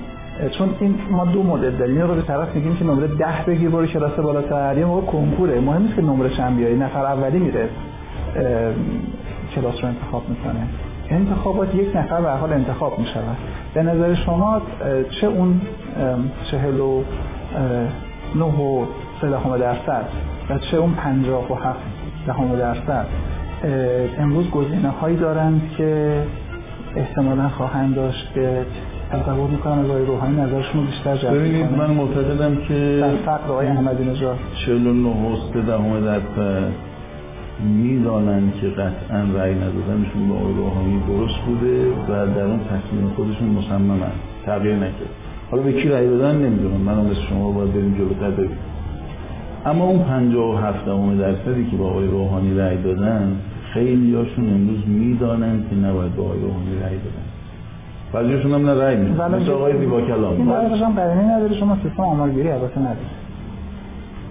چون این ما دو مدل داریم یه رو به طرف میگیم که نمره ده بگیر برو کلاس بالاتر یه موقع کنکوره. مهم نیست که نمره چند بیاری نفر اولی میره کلاس رو انتخاب می‌کنه. انتخابات یک نفر به حال انتخاب می‌شود. به نظر شما چه اون چهل و نه و درصد و چه اون پنجاه و هفت دهم درصد. امروز گزینه هایی دارند که احتمالا خواهند داشت که تصور می‌کنم از آقای روحانی نظرشون رو بیشتر جلب ببینید. من معتقدم که در فقر آقای احمدی نژاد. 49 و 3 دهم درصد می‌دانن که قطعا رأی ندادنشون به آقای روحانی درست بوده و در اون تصمیم خودشون مصممن. تغییر نکرد. حالا به کی رأی دادن نمی‌دونم. منم مثل شما باید بریم جلوتر ببینیم. اما اون 57 دهم درصدی که با آقای روحانی رأی دادن خیلی هاشون امروز می‌دانن که نباید با آقای روحانی رأی بدن. بعضیشون هم نه رأی میدن مثل آقای زیبا کلام. این هم قرینه نداره شما سیستم آمارگیری البته نداره.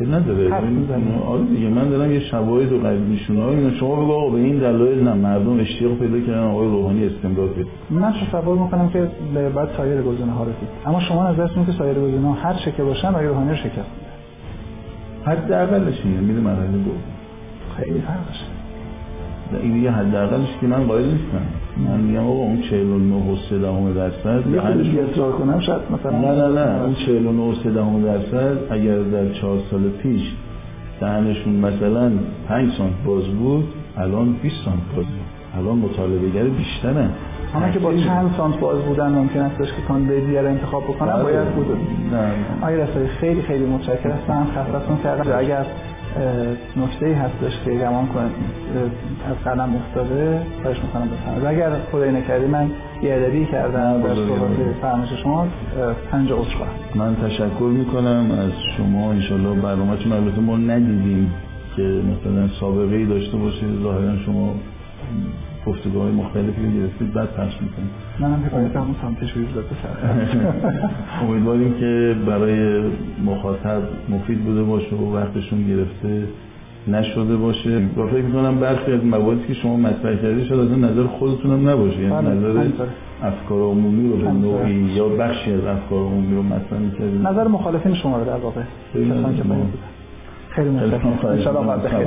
نداره. می‌زنی. آره دیگه من دارم یه شواهد و قریب نشونه های شما بگو آقا به این دلایل نه مردم اشتیاق پیدا کردن آقای روحانی استمرار بده من تصور می‌کنم که بعد سایر گزینه ها رو دید. اما شما نظرتون که سایر گزینه ها هر چه که باشن آقای روحانی رو شکست. میده حداقلش اینه میره مرحله دوم خیلی فرقشه. این دیگه حداقلش که من قائل نیستم. من میگم آقا اون 49 و 3 دهم درصد یه خود دهنشون- دیگه اصرار کنم شاید مثلا نه نه نه. اون 49 و 3 دهم درصد اگر در 4 سال پیش دهنشون مثلا 5 سانت باز بود الان 20 سانت باز بود. الان مطالبه‌گر بیشترن همه که با چند سانت باز بودن ممکن است که کاندید دیگر انتخاب بکنن بله. باید بود. آقای رسایی خیلی خیلی متشکر هستم خبرتون کردم. اگر نکته ای هستش که گمان کنید از قلم افتاده خواهش می‌کنم بفرمایید. اگر خدای نکردی من بیادبی کردم نه، در صحبت. فرمایش شما پنج عذر خواهم. من تشکر می‌کنم. از شما انشالله برنامه‌تون البته ما ندیدیم که مثلا سابقه ای داشته باشید. ظاهرا شما گفتگاه های مختلفی رو گرفتید بعد پخش می‌کنید. منم حکایت همون سمتش رو داد امیدواریم که برای مخاطب مفید بوده باشه و وقتشون گرفته نشده باشه. و فکر می‌کنم برخی از مواردی که شما مطرح کردید شاید از نظر خودتون هم نباشه. یعنی بله، نظر. افکار عمومی رو به. نوعی یا بخشی از افکار عمومی رو مطرح می‌کردید. نظر مخالفین شما رو در واقع. خیلی. باید بودن. خیلی متشکرم خیلی انشاءالله بعد بخیر